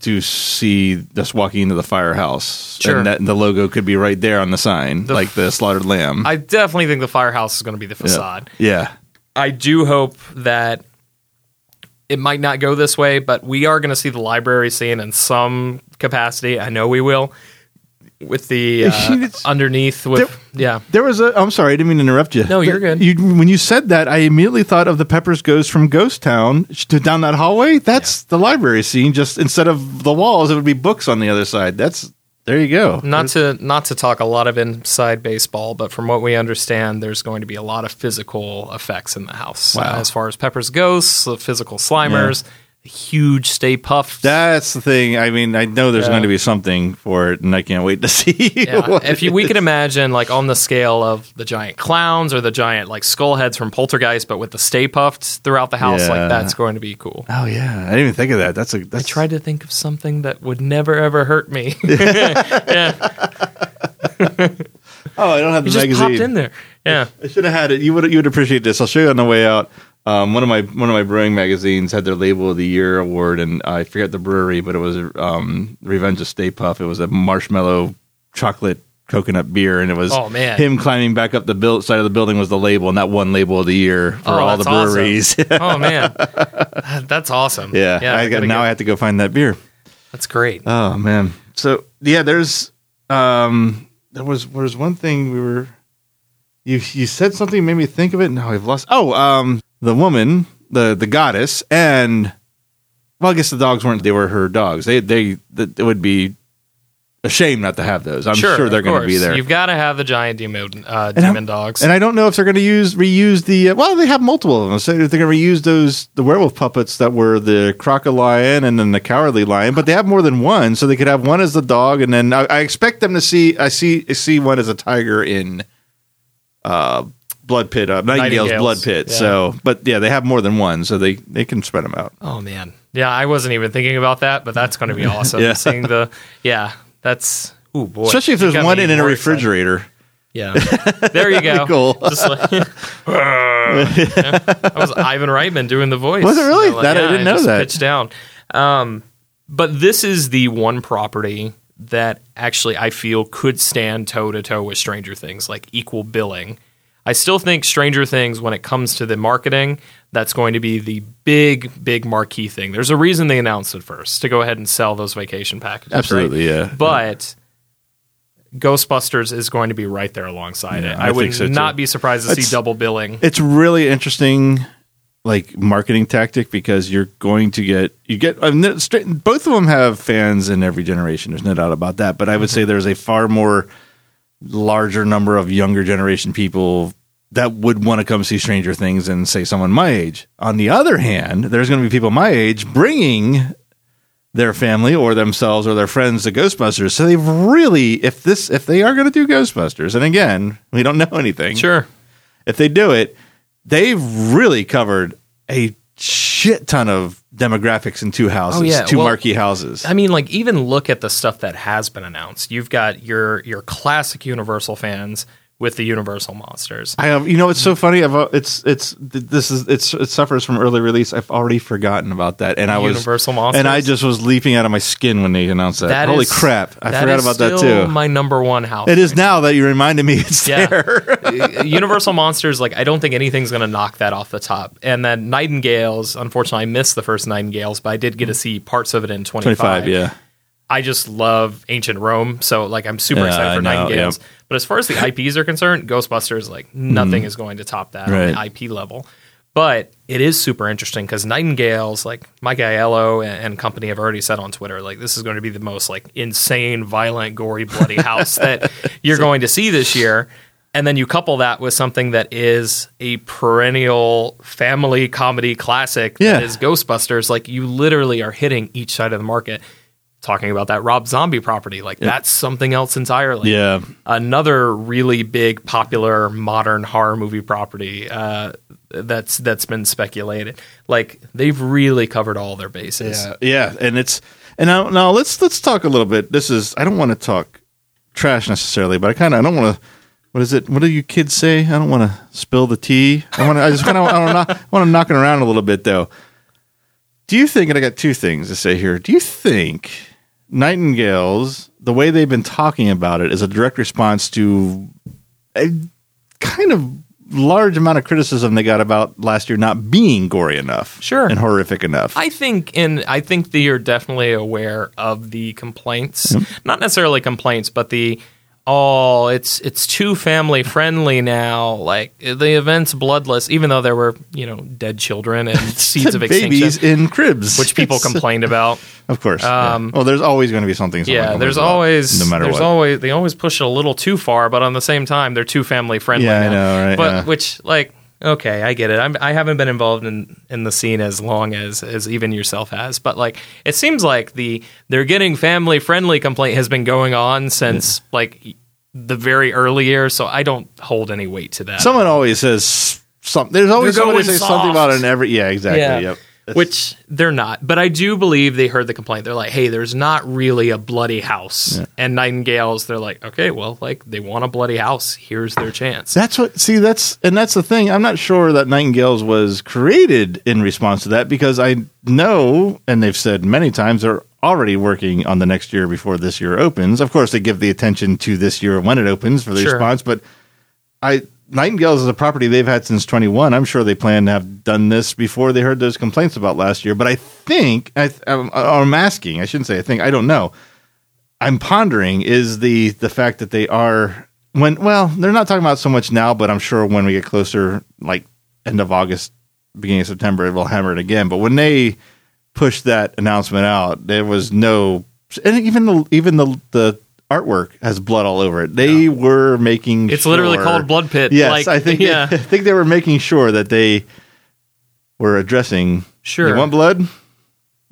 to see us walking into the firehouse
Sure.
and that the logo could be right there on the sign
The
like the slaughtered lamb
I definitely think the firehouse is going to be the facade.
yeah
I do hope that it might not go this way, but we are going to see the library scene in some capacity. I know we will with the uh, underneath with yeah.
there was a i'm sorry i didn't mean to interrupt you
No, you're good.
you, when you said that i immediately thought of the Pepper's ghost from ghost town to down that hallway that's the library scene just instead of the walls it would be books on the other side that's there you go
Not to not to talk a lot of inside baseball, but from what we understand, there's going to be a lot of physical effects in the house.
Wow.
Uh, as far as Pepper's ghosts, the physical slimers, huge Stay Puft.
That's the thing. I mean, I know there's
Yeah.
going to be something for it, and I can't wait to see.
Yeah, if you, we could imagine, like on the scale of the giant clowns or the giant like skull heads from Poltergeist, but with the Stay Puft throughout the house,
Yeah.
like that's going to be cool.
Oh yeah, I didn't even think of that. That's a
I
that's
tried to think of something that would never ever hurt me.
Oh, I don't have the
it just
magazine.
popped in there. Yeah.
I should have had it. You would you would appreciate this. I'll show you on the way out. Um, one of my one of my brewing magazines had their label of the year award, and I forget the brewery, but it was um, Revenge of Stay Puff. It was a marshmallow chocolate coconut beer, and it was
Oh, man.
him climbing back up the build, side of the building was the label, and that one label of the year for
Oh,
all the
that's awesome.
breweries.
Oh man, that's awesome.
yeah, I
I
got, now I have to go find that beer.
That's great.
Oh man. So yeah, there's um there was there's one thing we were you you said something made me think of it. Now I've lost. Oh, um the woman, the the goddess and well, I guess the dogs weren't they were her dogs. They they it would be a shame not to have those. I'm sure, they're going to be there.
You've got to have the giant demon uh,
And
demon dogs.
And I don't know if they're going to use reuse the uh, well, they have multiple of them. So they're going to reuse those the werewolf puppets that were the crocodile and then the cowardly lion, but they have more than one, so they could have one as the dog, and then I, I expect them to see I see I see one as a tiger in uh, Blood Pit, uh, Nightingale's,
Nightingales,
Blood Pit.
yeah.
So, but yeah, they have more than one, so they they can spread them out.
oh man, yeah, I wasn't even thinking about that, but that's going to be awesome.
Yeah.
Seeing the yeah, that's oh boy,
Especially if
You
there's one in, in a
more excited.
refrigerator.
Yeah, there you go.
Cool.
Just like, Yeah. that was Ivan Reitman doing the voice.
Was it really?
You know, like,
That I didn't know that.
Pitched down. Um, but this is the one property that actually I feel could stand toe to toe with Stranger Things, like equal billing. I still think Stranger Things, when it comes to the marketing, that's going to be the big, big marquee thing. There's a reason they announced it first to go ahead and sell those vacation packages. right?
Absolutely, yeah.
But Ghostbusters is going to be right there alongside
Yeah,
it.
I
I, would
so,
not be surprised to
It's-
see double billing.
it's really interesting like marketing tactic because you're going to get you get I mean, straight, both of them have fans in every generation there's no doubt about that but i would mm-hmm. say there's a far more larger number of younger generation people that would want to come see stranger things than say someone my age. On the other hand there's going to be people my age bringing their family or themselves or their friends to ghostbusters. So they've really if this if they are going to do ghostbusters and again we don't know anything.
Sure.
if they do it, they've really covered a shit ton of demographics in two houses,
Oh, yeah.
two
Well,
marquee houses.
I mean, like even look at the stuff that has been announced. You've got your your classic Universal fans with the Universal monsters.
I have, you know, it's so funny. I've, uh, it's, it's, this is, it's, it suffers from early release. I've already forgotten about that, and I was
Universal Monsters?
and I just was leaping out of my skin when they announced that.
That
Holy
is-
crap! I forgot about that too.
My number one house.
it is now that you reminded me it's
Yeah.
there.
Universal Monsters, like I don't think anything's going to knock that off the top. And then Nightingales, unfortunately, I missed the first Nightingales, but I did get to see parts of it in
Twenty-five, yeah.
I just love ancient Rome, so like I'm super excited for
I know,
Nightingales.
yep.
But as far as the IPs are concerned, Ghostbusters, like mm-hmm. nothing is going to top that on the IP level. But it is super interesting because Nightingales, like Mike Aiello and, and company have already said on Twitter, like this is going to be the most like insane, violent, gory, bloody house that you're going to see this year. And then you couple that with something that is a perennial family comedy classic
Yeah.
that is Ghostbusters. Like you literally are hitting each side of the market. Talking about that Rob Zombie property, like that's something else entirely
Yeah.
another really big popular modern horror movie property uh, that's that's been speculated. Like they've really covered all their bases.
Yeah, yeah, and it's and now now let's let's talk a little bit. This is I don't want to talk trash necessarily, but I kind of I don't want to. What is it? What do you kids say? I don't want to spill the tea. I want to. I just kind of I don't know. I want to knock it around a little bit though. Do you think? And I got two things to say here. Do you think Nightingales, the way they've been talking about it, is a direct response to a kind of large amount of criticism they got about last year not being gory enough,
Sure.
and horrific enough?
I think, and I think that you're definitely aware of the complaints. Mm-hmm. Not necessarily complaints, but the oh, it's it's too family friendly now. Like the event's bloodless, even though there were you know dead children and seeds of extinction,
babies in cribs,
which people complained about.
Of course.
Um,
yeah. Well, there's always going to be something.
Yeah, there's always
no matter
there's
what.
always they always push it a little too far, but on the same time they're too family friendly.
Yeah, I know, right,
But
yeah.
which like okay, I get it. I'm, I haven't been involved in in the scene as long as as even yourself has, but like it seems like the they're getting family friendly complaint has been going on since like the very early years. So I don't hold any weight to that.
Someone always says something. There's always someone
going
say something about it in every. Yeah, exactly.
Yeah.
Yep. That's-
Which they're not, but I do believe they heard the complaint. They're like, "Hey, there's not really a bloody house." And Nightingales, they're like, "Okay, well, like they want a bloody house. Here's their chance."
That's what. See, that's and that's the thing. I'm not sure that Nightingales was created in response to that because I know, and they've said many times, they're already working on the next year before this year opens. Of course, they give the attention to this year when it opens for the
Sure.
response, but I Nightingales is a property they've had since 21. I'm sure they plan to have done this before they heard those complaints about last year. But I think I, I'm, um, I'm asking. I shouldn't say I think. I don't know. I'm pondering is the the fact that they are when well they're not talking about so much now, but I'm sure when we get closer, like end of August, beginning of September, we'll hammer it again. But when they pushed that announcement out, there was no and even the even the the artwork has blood all over it. They were making
It's literally called Blood Pit.
Yes,
Like,
I think
yeah.
I think they were making sure that they were addressing.
Sure.
you want blood?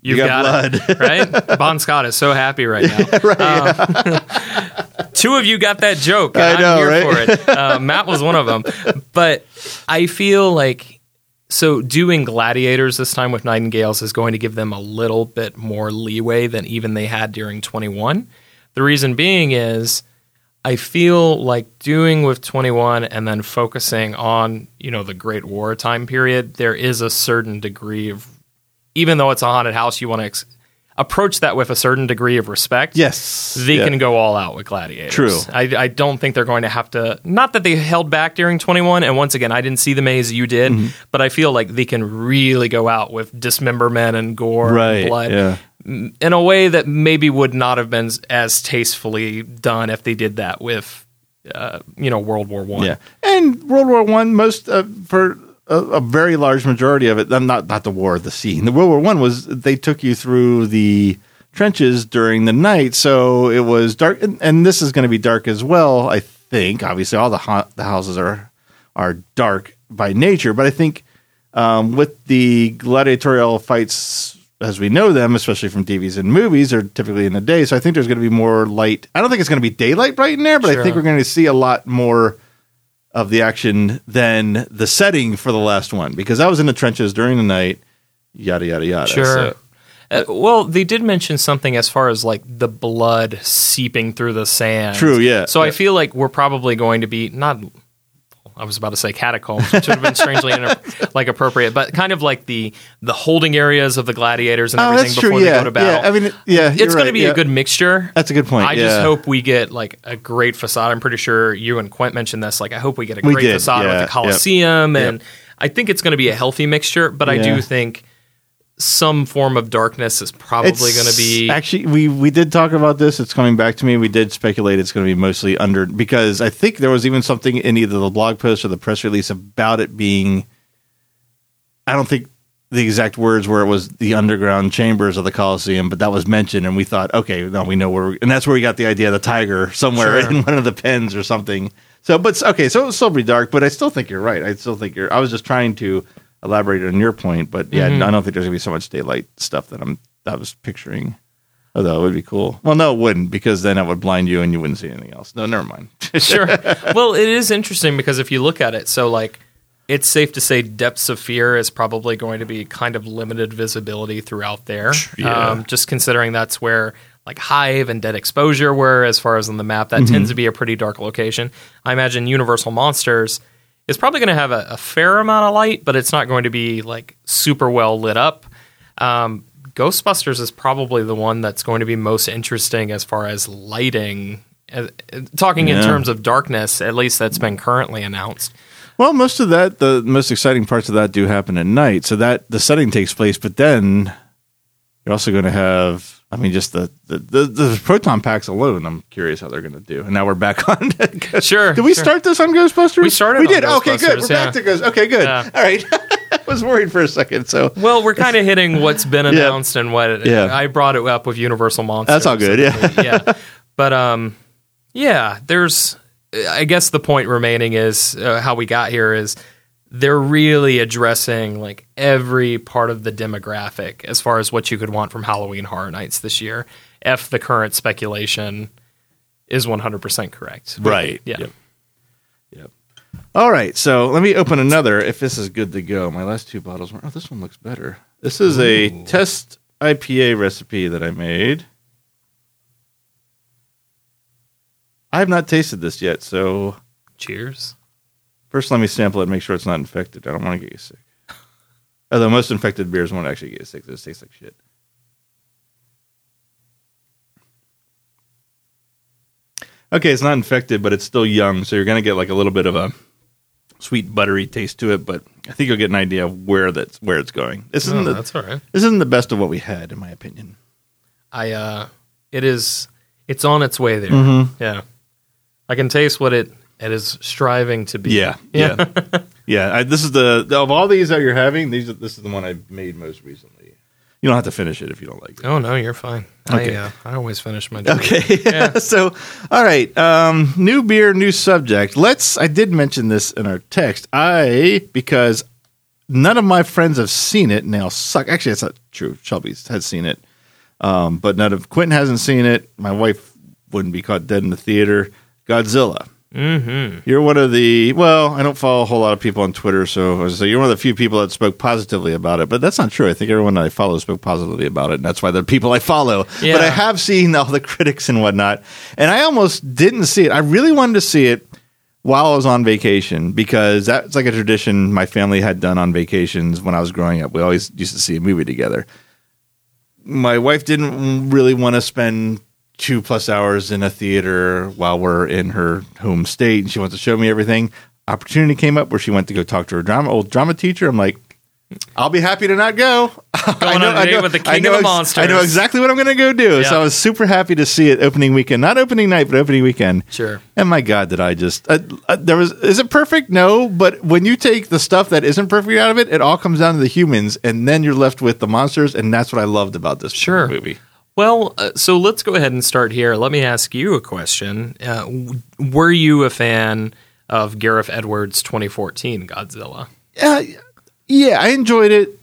You've
You got
got, it, right? Bon Scott is so happy right now. Um, two of you got that joke.
I
I'm
know,
here
right?
for it. Uh, Matt was one of them. But I feel like so doing gladiators this time with Nightingales is going to give them a little bit more leeway than even they had during 21. The reason being is I feel like doing with 21 and then focusing on, you know, the Great War time period, there is a certain degree of even though it's a haunted house, you want to ex- approach that with a certain degree of respect.
Yes,
They
Yeah.
can go all out with gladiators.
True.
I, I don't think they're going to have to. Not that they held back during 21, and once again, I didn't see the maze you did,
Mm-hmm.
but I feel like they can really go out with dismemberment and gore
Right,
and blood
yeah.
in a way that maybe would not have been as tastefully done if they did that with, uh, you know, World War One.
Yeah, and World War One, most uh, for a, a very large majority of it, um, not not the war, the scene. The World War One was they took you through the trenches during the night, so it was dark, and, and this is going to be dark as well. I think, obviously, all the ha- the houses are are dark by nature, but I think um, with the gladiatorial fights as we know them, especially from TVs and movies, are typically in the day. So I think there's going to be more light. I don't think it's going to be daylight bright in there, but I think we're going to see a lot more of the action than the setting for the last one because I was in the trenches during the night yada yada yada.
Sure.
So-
Uh, well, they did mention something as far as like the blood seeping through the sand.
True, yeah,
So I feel like we're probably going to be not. I was about to say catacombs, which would have been strangely inter- like appropriate, but kind of like the the holding areas of the gladiators and
Oh,
everything before they go to battle.
yeah. I mean, yeah,
it's
you're
going to be
yeah.
a good mixture.
That's a good point.
I just hope we get like a great facade. I'm pretty sure you and Quint mentioned this. Like, I hope we get a
We
great
did,
facade with
yep.
the Coliseum, and
Yep.
I think it's going to be a healthy mixture. But I do think some form of darkness is probably going to be.
actually we we did talk about this. It's coming back to me. We did speculate it's going to be mostly under because I think there was even something in either the blog post or the press release about it being. I don't think the exact words where it was the underground chambers of the Coliseum, but that was mentioned, and we thought, okay, now we know where, and that's where we got the idea of the tiger somewhere
Sure.
in one of the pens or something. So, but okay, so it's still be dark, but I still think you're right. I still think you're. I was just trying to elaborate on your point, but yeah,
Mm-hmm.
I don't think there's gonna be so much daylight stuff that I'm that I was picturing. Although it would be cool. Well, no, it wouldn't because then that would blind you and you wouldn't see anything else. No, never mind.
sure. Well, it is interesting because if you look at it, so like it's safe to say depths of fear is probably going to be kind of limited visibility throughout there.
Yeah.
Um, just considering that's where like Hive and Dead Exposure were, as far as on the map, that
Mm-hmm.
tends to be a pretty dark location. I imagine Universal Monsters is probably going to have a, a fair amount of light, but it's not going to be like super well lit up. Um, Ghostbusters is probably the one that's going to be most interesting as far as lighting. Uh, uh, talking in terms of darkness, at least that's been currently announced.
Well, most of that, the most exciting parts of that do happen at night. So that the setting takes place, but then you're also going to have, I mean, just the, the, the, the proton packs alone. I'm curious how they're going to do. And now we're back on.
Sure,
Did we
sure.
start this on Ghostbusters?
We started
We did. okay, good. We're
yeah.
back to Ghost. Okay, good.
Yeah.
All right. I was worried for a second. So
Well, we're kind of hitting what's been announced and what
Yeah.
I brought it up with Universal Monsters.
That's all good, yeah.
yeah. But um, yeah. There's, I guess the point remaining is uh, how we got here is they're really addressing like every part of the demographic as far as what you could want from Halloween Horror Nights this year. If the current speculation is 100% correct.
Right.
Yeah.
Yep. Yep. All right. So let me open another. If this is good to go, my last two bottles were. Oh, this one looks better. This is a test IPA recipe that I made. I have not tasted this yet, so
Cheers.
First let me sample it and make sure it's not infected. I don't want to get you sick. Although most infected beers won't actually get you sick. This tastes like shit. Okay, it's not infected, but it's still young, so you're gonna get like a little bit of a sweet buttery taste to it. But I think you'll get an idea of where that's where it's going. This isn't
Oh,
the,
that's all right.
this isn't the best of what we had, in my opinion.
I uh it is it's on its way there.
Mm-hmm.
Yeah. I can taste what it it is striving to be.
Yeah, yeah, yeah. I, this is the of all these that you're having. These are, this is the one I made most recently. You don't have to finish it if you don't like it.
Oh no, you're fine.
Okay.
I uh, I always finish my drink.
Okay. so, all right. Um, new beer, new subject. Let's. I did mention this in our text. I because none of my friends have seen it, now. suck. Actually, that's not true. Shelby has seen it, um, but none of Quentin hasn't seen it. My wife wouldn't be caught dead in the theater. Godzilla. Mm-hmm. You're one of the well. I don't follow a whole lot of people on Twitter, so so you're one of the few people that spoke positively about it. But that's not true. I think everyone that I follow spoke positively about it, and that's why they're people I follow.
Yeah.
But I have seen all the critics and whatnot, and I almost didn't see it. I really wanted to see it while I was on vacation because that's like a tradition my family had done on vacations when I was growing up. We always used to see a movie together. My wife didn't really want to spend two plus hours in a theater while we're in her home state, and she wants to show me everything. Opportunity came up where she went to go talk to her drama old drama teacher. I'm like, I'll be happy to not go.
Going on a date with the
I know
of the monsters.
I know exactly what I'm going to go do. So I was super happy to see it opening weekend, not opening night, but opening weekend.
Sure.
And my God, did I just uh, uh, there was is it perfect? No, but when you take the stuff that isn't perfect out of it, it all comes down to the humans, and then you're left with the monsters, and that's what I loved about this
Sure.
movie.
Well, uh, so let's go ahead and start here. Let me ask you a question. Uh, w- were you a fan of Gareth Edwards' 2014 Godzilla?
Uh, yeah, I enjoyed it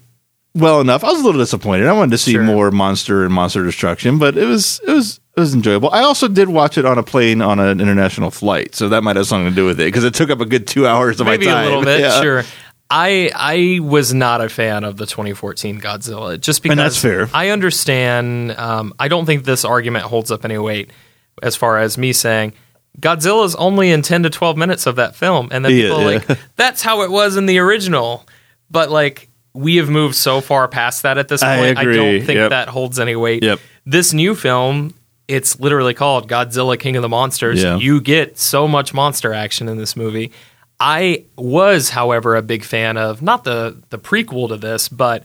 well enough. I was a little disappointed. I wanted to see
Sure.
more monster and monster destruction, but it was it was it was enjoyable. I also did watch it on a plane on an international flight, so that might have something to do with it because it took up a good two hours of
Maybe
my
a
time.
little bit,
Yeah.
sure. I I was not a fan of the 2014 Godzilla just because
And that's fair.
I understand. Um, I don't think this argument holds up any weight as far as me saying Godzilla's only in 10 to 12 minutes of that film, and then
Yeah,
people are
yeah.
like that's how it was in the original. But like we have moved so far past that at this point. I,
agree.
don't think
Yep.
that holds any weight.
Yep.
This new film. It's literally called Godzilla King of the Monsters.
Yeah.
You get so much monster action in this movie. I was, however, a big fan of not the the prequel to this, but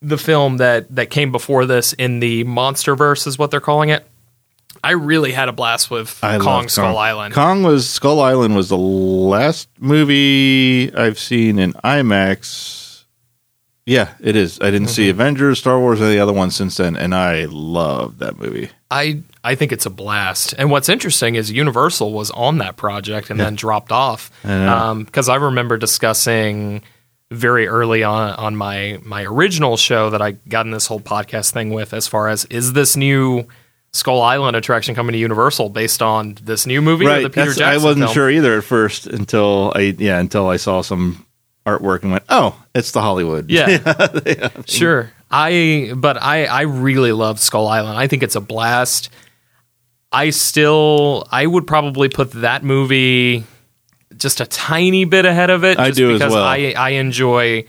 the film that that came before this in the MonsterVerse is what they're calling it. I really had a blast with
I
Kong Skull Island.
Kong was Skull Island was the last movie I've seen in IMAX. Yeah, it is. I didn't
Mm-hmm.
see Avengers, Star Wars, or the other ones since then, and I love that movie.
I I think it's a blast. And what's interesting is Universal was on that project and then dropped off because um, I remember discussing very early on on my my original show that I got in this whole podcast thing with as far as is this new Skull Island attraction coming to Universal based on this new movie or the Peter
that's-
Jackson
I wasn't
film?
sure either at first until I yeah until I saw some artwork and went, oh, it's the Hollywood.
Yeah. Sure. I but I I really love Skull Island. I think it's a blast. I still I would probably put that movie just a tiny bit ahead of it
I
just
do as
because
well.
I I enjoy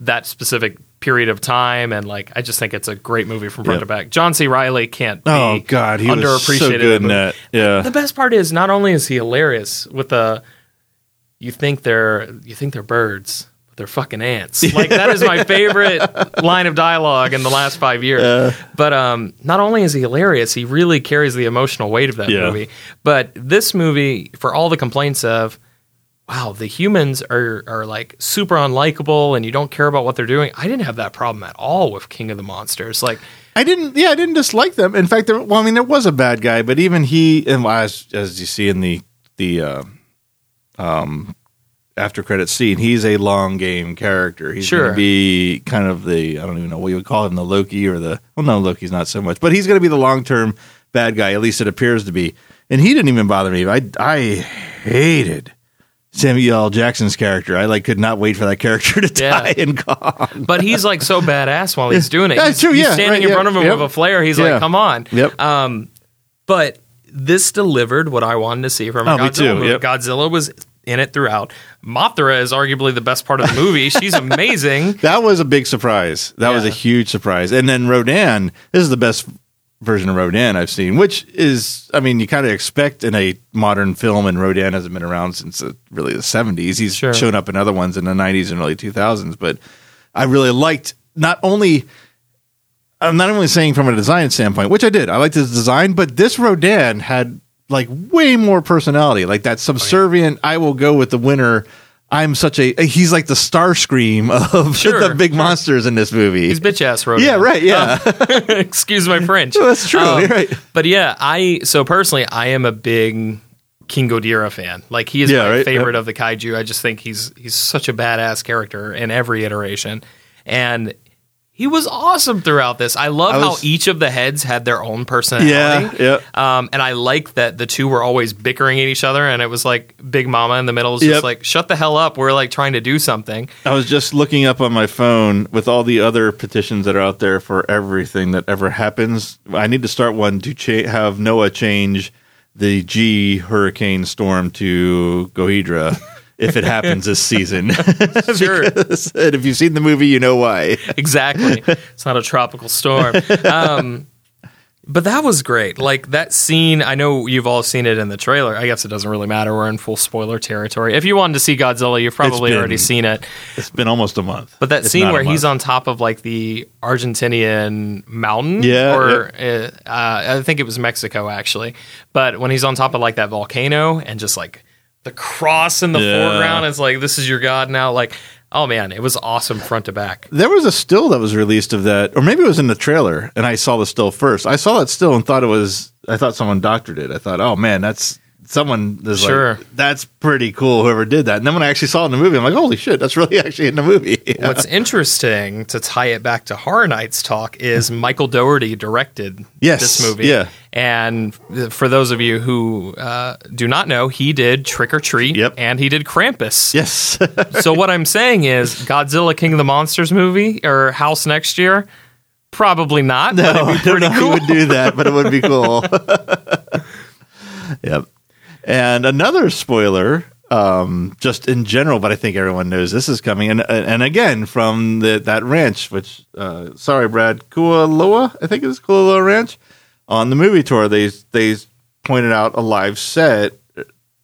that specific period of time and like I just think it's a great movie from front
Yeah.
to back. John C. Reilly can't oh, be
Oh God, he was
underappreciated
so good in that. Yeah.
The best part is not only is he hilarious with the you think they're you think they're birds, they're fucking ants. Like that is my favorite line of dialogue in the last five years. but um, not only is he hilarious, he really carries the emotional weight of that
Yeah.
movie. But this movie, for all the complaints of wow, the humans are are like super unlikable and you don't care about what they're doing. I didn't have that problem at all with King of the Monsters. Like
I didn't. Yeah, I didn't dislike them. In fact, there, well, I mean, there was a bad guy, but even he, and as as you see in the the uh, um after credit scene, he's a long game character. He's
Sure.
going to be kind of the I don't even know what you would call him, the Loki or the well, no, Loki's not so much, but he's going to be the long term bad guy. At least it appears to be. And he didn't even bother me. I I hated. Samuel L. Jackson's character. I like could not wait for that character to
Yeah.
die and Kong.
But he's like so badass while he's doing it.
Yeah,
he's,
true,
he's
yeah,
standing
right,
in
yeah,
front of him
yep.
with a flare. He's
Yeah.
like, "Come on!"
Yep.
Um, but this delivered what I wanted to see from
Oh,
Godzilla
yep.
Godzilla was in it throughout. Mothra is arguably the best part of the movie. She's amazing.
That was a big surprise. That was a huge surprise. And then Rodan, this is the best version of Rodan I've seen, which is, I mean, you kind of expect in a modern film, and Rodan hasn't been around since uh, really the 70s. He's
Sure.
shown up in other ones in the 90s and early 2000s. But I really liked not only. I'm not only saying from a design standpoint, which I did. I liked his design, but this Rodan had like way more personality. Like that subservient, I will go with the winner. I'm such a. He's like the Starscream of
Sure,
the big
sure.
monsters in this movie.
He's bitch ass Rodan.
yeah, right. Yeah,
Excuse my French.
that's true.
Um,
right.
But yeah, I so personally, I am a big King Ghidorah fan. Like he is
Yeah,
my
right,
favorite
yep.
of the kaiju. I just think he's he's such a badass character in every iteration, and he was awesome throughout this. I love
I
how each of the heads had their own personality.
Yeah, yeah.
Um, and I like that the two were always bickering at each other, and it was like Big Mama in the middle was just like, "Shut the hell up! We're like trying to do something."
I was just looking up on my phone with all the other petitions that are out there for everything that ever happens. I need to start one to cha- have NOAA change the G hurricane storm to Ghidorah if it happens this season.
Sure.
Because- and if you've seen the movie, you know why.
exactly. It's not a tropical storm. Um, but that was great. Like that scene, I know you've all seen it in the trailer. I guess it doesn't really matter. We're in full spoiler territory. If you wanted to see Godzilla, you've probably
been-
already seen it.
It's been almost a month.
But that
If
scene where he's on top of like the Argentinian mountain,
Yeah,
or uh, uh, I think it was Mexico actually. But when he's on top of like that volcano and just like the cross in the
Yeah.
foreground, it's like this is your god now. Like, oh man, it was awesome front to back.
There was a still that was released of that, or maybe it was in the trailer, and I saw the still first. I saw that still and thought it was. I thought someone doctored it. I thought, oh man, that's someone is
Sure.
like, "That's pretty cool." Whoever did that, and then when I actually saw it in the movie, I'm like, "Holy shit, that's really actually in the movie."
What's interesting to tie it back to Horror Nights talk is Michael Dougherty directed
Yes,
this movie.
yeah.
And for those of you who uh, do not know, he did Trick or Treat
Yep.
and he did Krampus.
yes,
so what I'm saying is Godzilla King of the Monsters movie or House next year? Probably not. but it'd be
I don't
pretty
know
cool.
would do that, but it would be cool. yep. And another spoiler, um, just in general, but I think everyone knows this is coming. And and again from the, that ranch, which uh, sorry, Brad Kualoa, I think it's Kualoa Ranch. On the movie tour, they they pointed out a live set,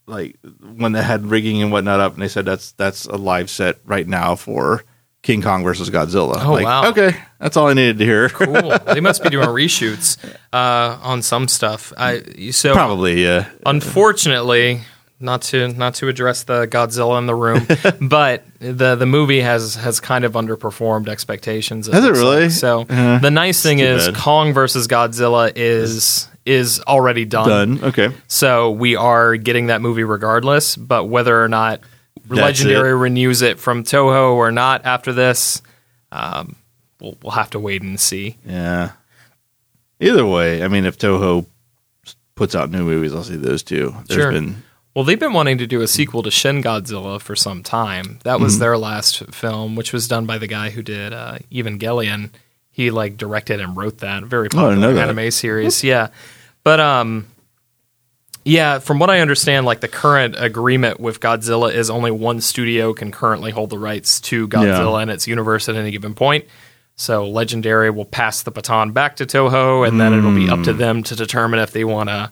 like when they had rigging and whatnot up, and they said that's that's a live set right now for King Kong versus Godzilla.
Oh,
like,
wow.
Okay, that's all I needed to hear.
cool. They must be doing reshoots uh, on some stuff. I so
Probably, yeah.
unfortunately not to not to address the Godzilla in the room, but the the movie has has kind of underperformed expectations.
Has it really?
like. So
Uh,
the nice thing is
bad.
Kong versus Godzilla is is already done.
Done. Okay.
So we are getting that movie regardless, but whether or not
That's
Legendary
it.
renews it from Toho or not after this, um, we'll, we'll have to wait and see.
Yeah. Either way, I mean, if Toho puts out new movies, I'll see those too. There's
Sure.
been
Well, they've been wanting to do a sequel to Shin Godzilla for some time. That was
Mm-hmm.
their last film, which was done by the guy who did uh, Evangelion. He like directed and wrote that very
Oh,
popular
that.
anime series. Yeah, but um, yeah, from what I understand, like the current agreement with Godzilla is only one studio can currently hold the rights to Godzilla
Yeah.
and its universe at any given point. So Legendary will pass the baton back to Toho, and then it'll be up to them to determine if they want to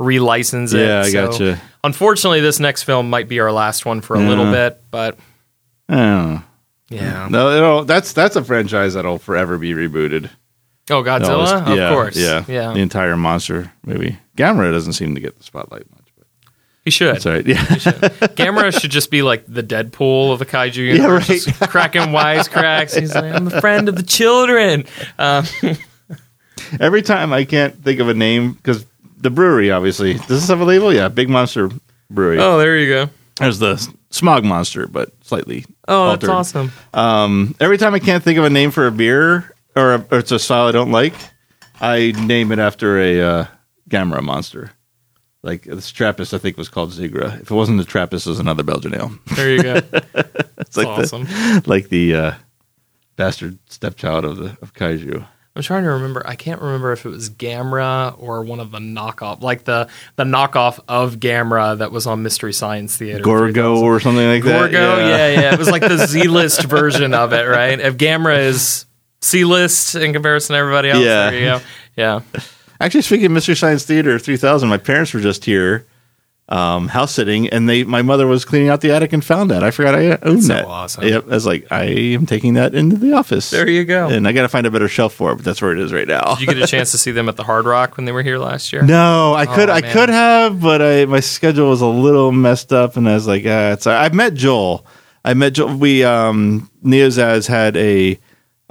relicense it.
Mm. Yeah, I
So,
gotcha.
Unfortunately, this next film might be our last one for a little bit, but
I
yeah.
No, that's that's a franchise that'll forever be rebooted.
Oh, Godzilla, of
yeah,
course.
yeah,
yeah.
The entire monster movie. Gamera doesn't seem to get the spotlight much, but
He should.
that's right. Yeah,
Gamera should just be like the Deadpool of the kaiju
Yeah,
universe,
right.
cracking wisecracks. He's like, "I'm a friend of the children." Um,
Every time I can't think of a name because the brewery obviously does this have a label? Yeah, Big Monster Brewery.
oh, there you go.
There's the Smog Monster, but slightly.
Oh, that's awesome.
Um, every time I can't think of a name for a beer or, a, or it's a style I don't like, I name it after a uh, Gamera monster. Like this Trappist, I think was called Zigra. If it wasn't the Trappist, it was another Belgian ale.
There you go.
It's like
awesome.
the like the uh, bastard stepchild of the of kaiju.
I'm trying to remember. I can't remember if it was Gamera or one of the knockoff, like the the knockoff of Gamera that was on Mystery Science Theater.
Gorgo or something like that.
Gorgo, yeah. yeah, It was like the Z list version of it, right? If Gamera is C list in comparison to everybody else,
Yeah.
there you go. Yeah.
Actually, speaking of Mystery Science Theater 3000, my parents were just here, um, house sitting, and they my mother was cleaning out the attic and found that. I forgot I owned
so
that.
awesome.
Yep, I was like, I am taking that into the office.
There you go.
And I got to find a better shelf for it, but that's where it is right now.
Did you get a chance to see them at the Hard Rock when they were here last year?
no, I could,
Oh,
I could have, but I my schedule was a little messed up, and I was like, ah, it's. I met Joel. I met Joel. We um, Neozaz had a.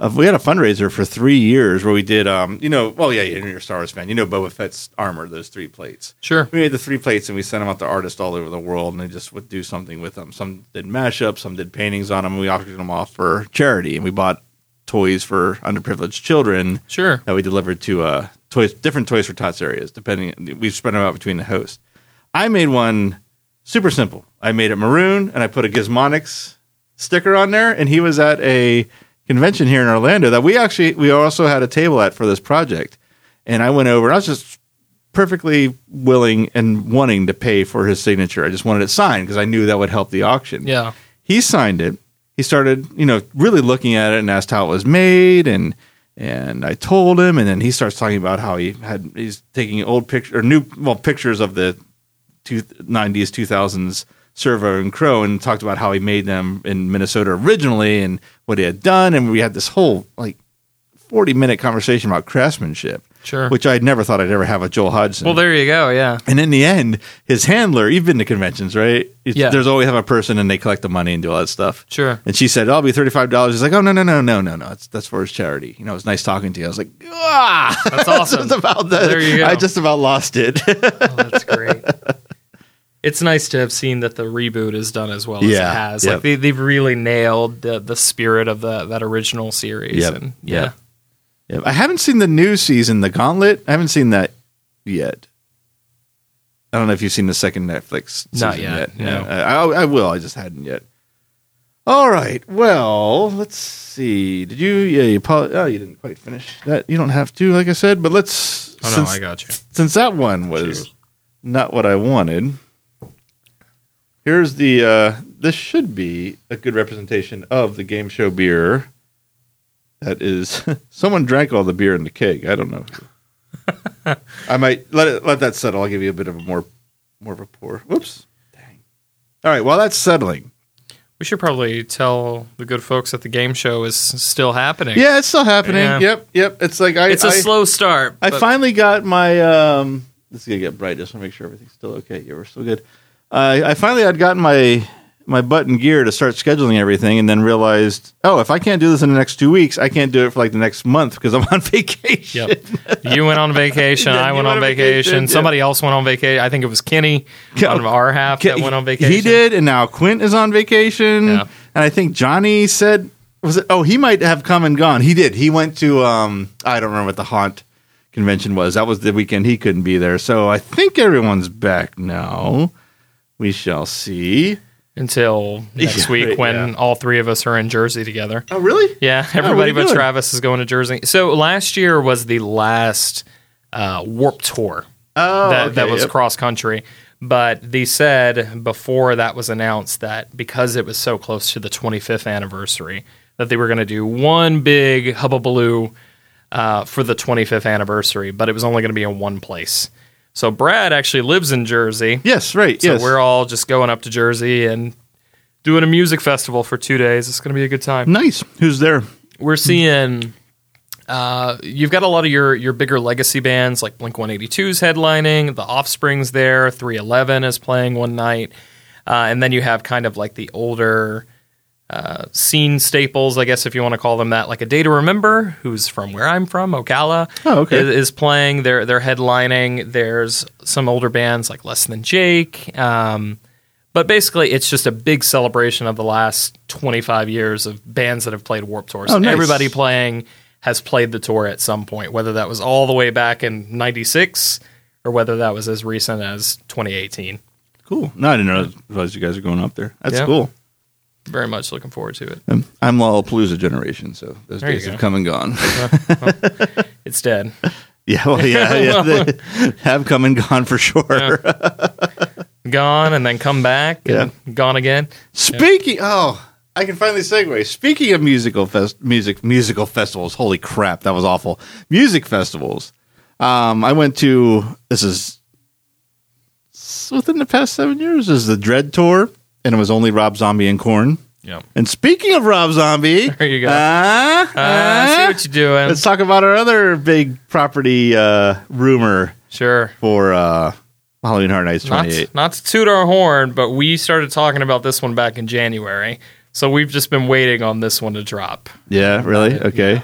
Uh, we had a fundraiser for three years where we did, um, you know, well, yeah, you're a Star Wars fan. You know Boba Fett's armor, those three plates.
Sure.
We made the three plates and we sent them out to artists all over the world, and they just would do something with them. Some did mashups, some did paintings on them. And we auctioned them off for charity, and we bought toys for underprivileged children
Sure.
that we delivered to uh, toys, different Toys for Tots areas. Depending, we spread them out between the hosts. I made one super simple. I made it maroon, and I put a Gizmonix sticker on there. And he was at a convention here in Orlando that we actually we also had a table at for this project. And I went over. and I was just perfectly willing and wanting to pay for his signature. I just wanted it signed because I knew that would help the auction.
Yeah.
He signed it. He started, you know, really looking at it and asked how it was made and and I told him and then he starts talking about how he had he's taking old picture or new well pictures of the two, 90s 2000s Servo and Crow and talked about how he made them in Minnesota originally and what he had done and we had this whole like 40 minute conversation about craftsmanship
Sure.
which I never thought I'd ever have with Joel Hodgson.
Well, there you go. Yeah.
And in the end, his handler, you've been to conventions, right? It's-
Yeah.
There's always have a person and they collect the money and do all that stuff.
Sure.
And she said, I'll be $35. He's like, oh, no, no, no, no, no, no. It's, that's for his charity. You know, it's nice talking to you. I was like, ah,
That's awesome.
just about that.
There you go.
I just about lost it.
Oh, that's great. it's nice to have seen that the reboot is done as well as it has.
yep.
Like they, they've really nailed the the spirit of the that original series.
Yep,
And yeah,
yep. Yeah, I haven't seen the new season, The Gauntlet. I haven't seen that yet. I don't know if you've seen the second Netflix.
Not yet,
Yeah,
no.
I, I will. I just hadn't yet. All right. Well, let's see. Did you? Yeah, you. Probably, oh, you didn't quite finish that. You don't have to, like I said. But let's.
Oh no, I got you.
since that one was not what I wanted. Here's the. uh This should be a good representation of the game show beer. That is, someone drank all the beer in the keg. I don't know. I might let it let that settle. I'll give you a bit of a more more of a pour. Whoops. Dang. All right. While that's settling,
We should probably tell the good folks that the game show is still happening.
yeah, it's still happening.
Yeah.
Yep, yep. It's like I.
it's a
I-
slow start.
I finally got my. um This is gonna get bright. Just want to make sure everything's still okay. Yeah, we're still good. Uh, I finally had gotten my my button gear to start scheduling everything, and then realized, oh, if I can't do this in the next two weeks, I can't do it for like the next month because I'm on vacation.
Yep. You went on vacation.
Then
I went
went
on
on
vacation.
vacation, yeah.
Somebody else went on vacation. I think it was Kenny
Yeah.
on our half that went on vacation.
He did, and now Quint is on vacation,
Yeah.
and I think Johnny said, was it? Oh, he might have come and gone. He did. He went to. um I don't remember what the haunt convention was. That was the weekend he couldn't be there. So I think everyone's back now. We shall see.
until next
Yeah,
week
right,
when
yeah.
all three of us are in Jersey together.
Oh, really?
Yeah, everybody
you
but
doing?
Travis is going to Jersey. So last year was the last uh, Warped Tour
Oh,
that,
okay,
that was
yep.
cross country. But they said before that was announced that because it was so close to the 25th anniversary, that they were going to do one big hubbubaloo uh, for the 25th anniversary, but it was only going to be in one place. So Brad actually lives in Jersey.
Yes, right.
So
yes.
we're all just going up to Jersey and doing a music festival for two days. It's going to be a good time.
nice. Who's there?
We're seeing. Uh, you've got a lot of your your bigger legacy bands like Blink 182's headlining, The Offspring's there, 311 is playing one night, uh, and then you have kind of like the older uh, scene staples, I guess if you want to call them that, like a Day to Remember, who's from where I'm from, Ocala,
Oh, okay.
is, is playing. They're they're headlining. There's some older bands like Less Than Jake. Um, but basically, it's just a big celebration of the last 25 years of bands that have played Warped Tours.
Oh, nice.
Everybody playing has played the tour at some point, whether that was all the way back in 96 or whether that was as recent as 2018.
Cool. No, I didn't know realize you guys are going up there. That's
Yeah.
cool.
Very much looking forward to it.
Um, I'm Lollapalooza generation, so those
There
days have come and gone.
It's dead.
yeah, well, yeah, yeah, they have come and gone for sure.
Gone and then come back and gone again.
Speaking, oh, I can finally segue. Speaking of musical fest, music musical festivals, holy crap, that was awful. Music festivals. Um, I went to this is within the past seven years. Is the Dread Tour, and it was only Rob Zombie and Korn.
Yeah.
And speaking of Rob Zombie,
There you go.
ah,
Uh, I see what you're doing.
let's talk about our other big property uh, rumor
Sure.
for uh, Halloween Horror Nights
Not,
28.
not to toot our horn, but we started talking about this one back in January. So we've just been waiting on this one to drop.
Yeah, really? Okay.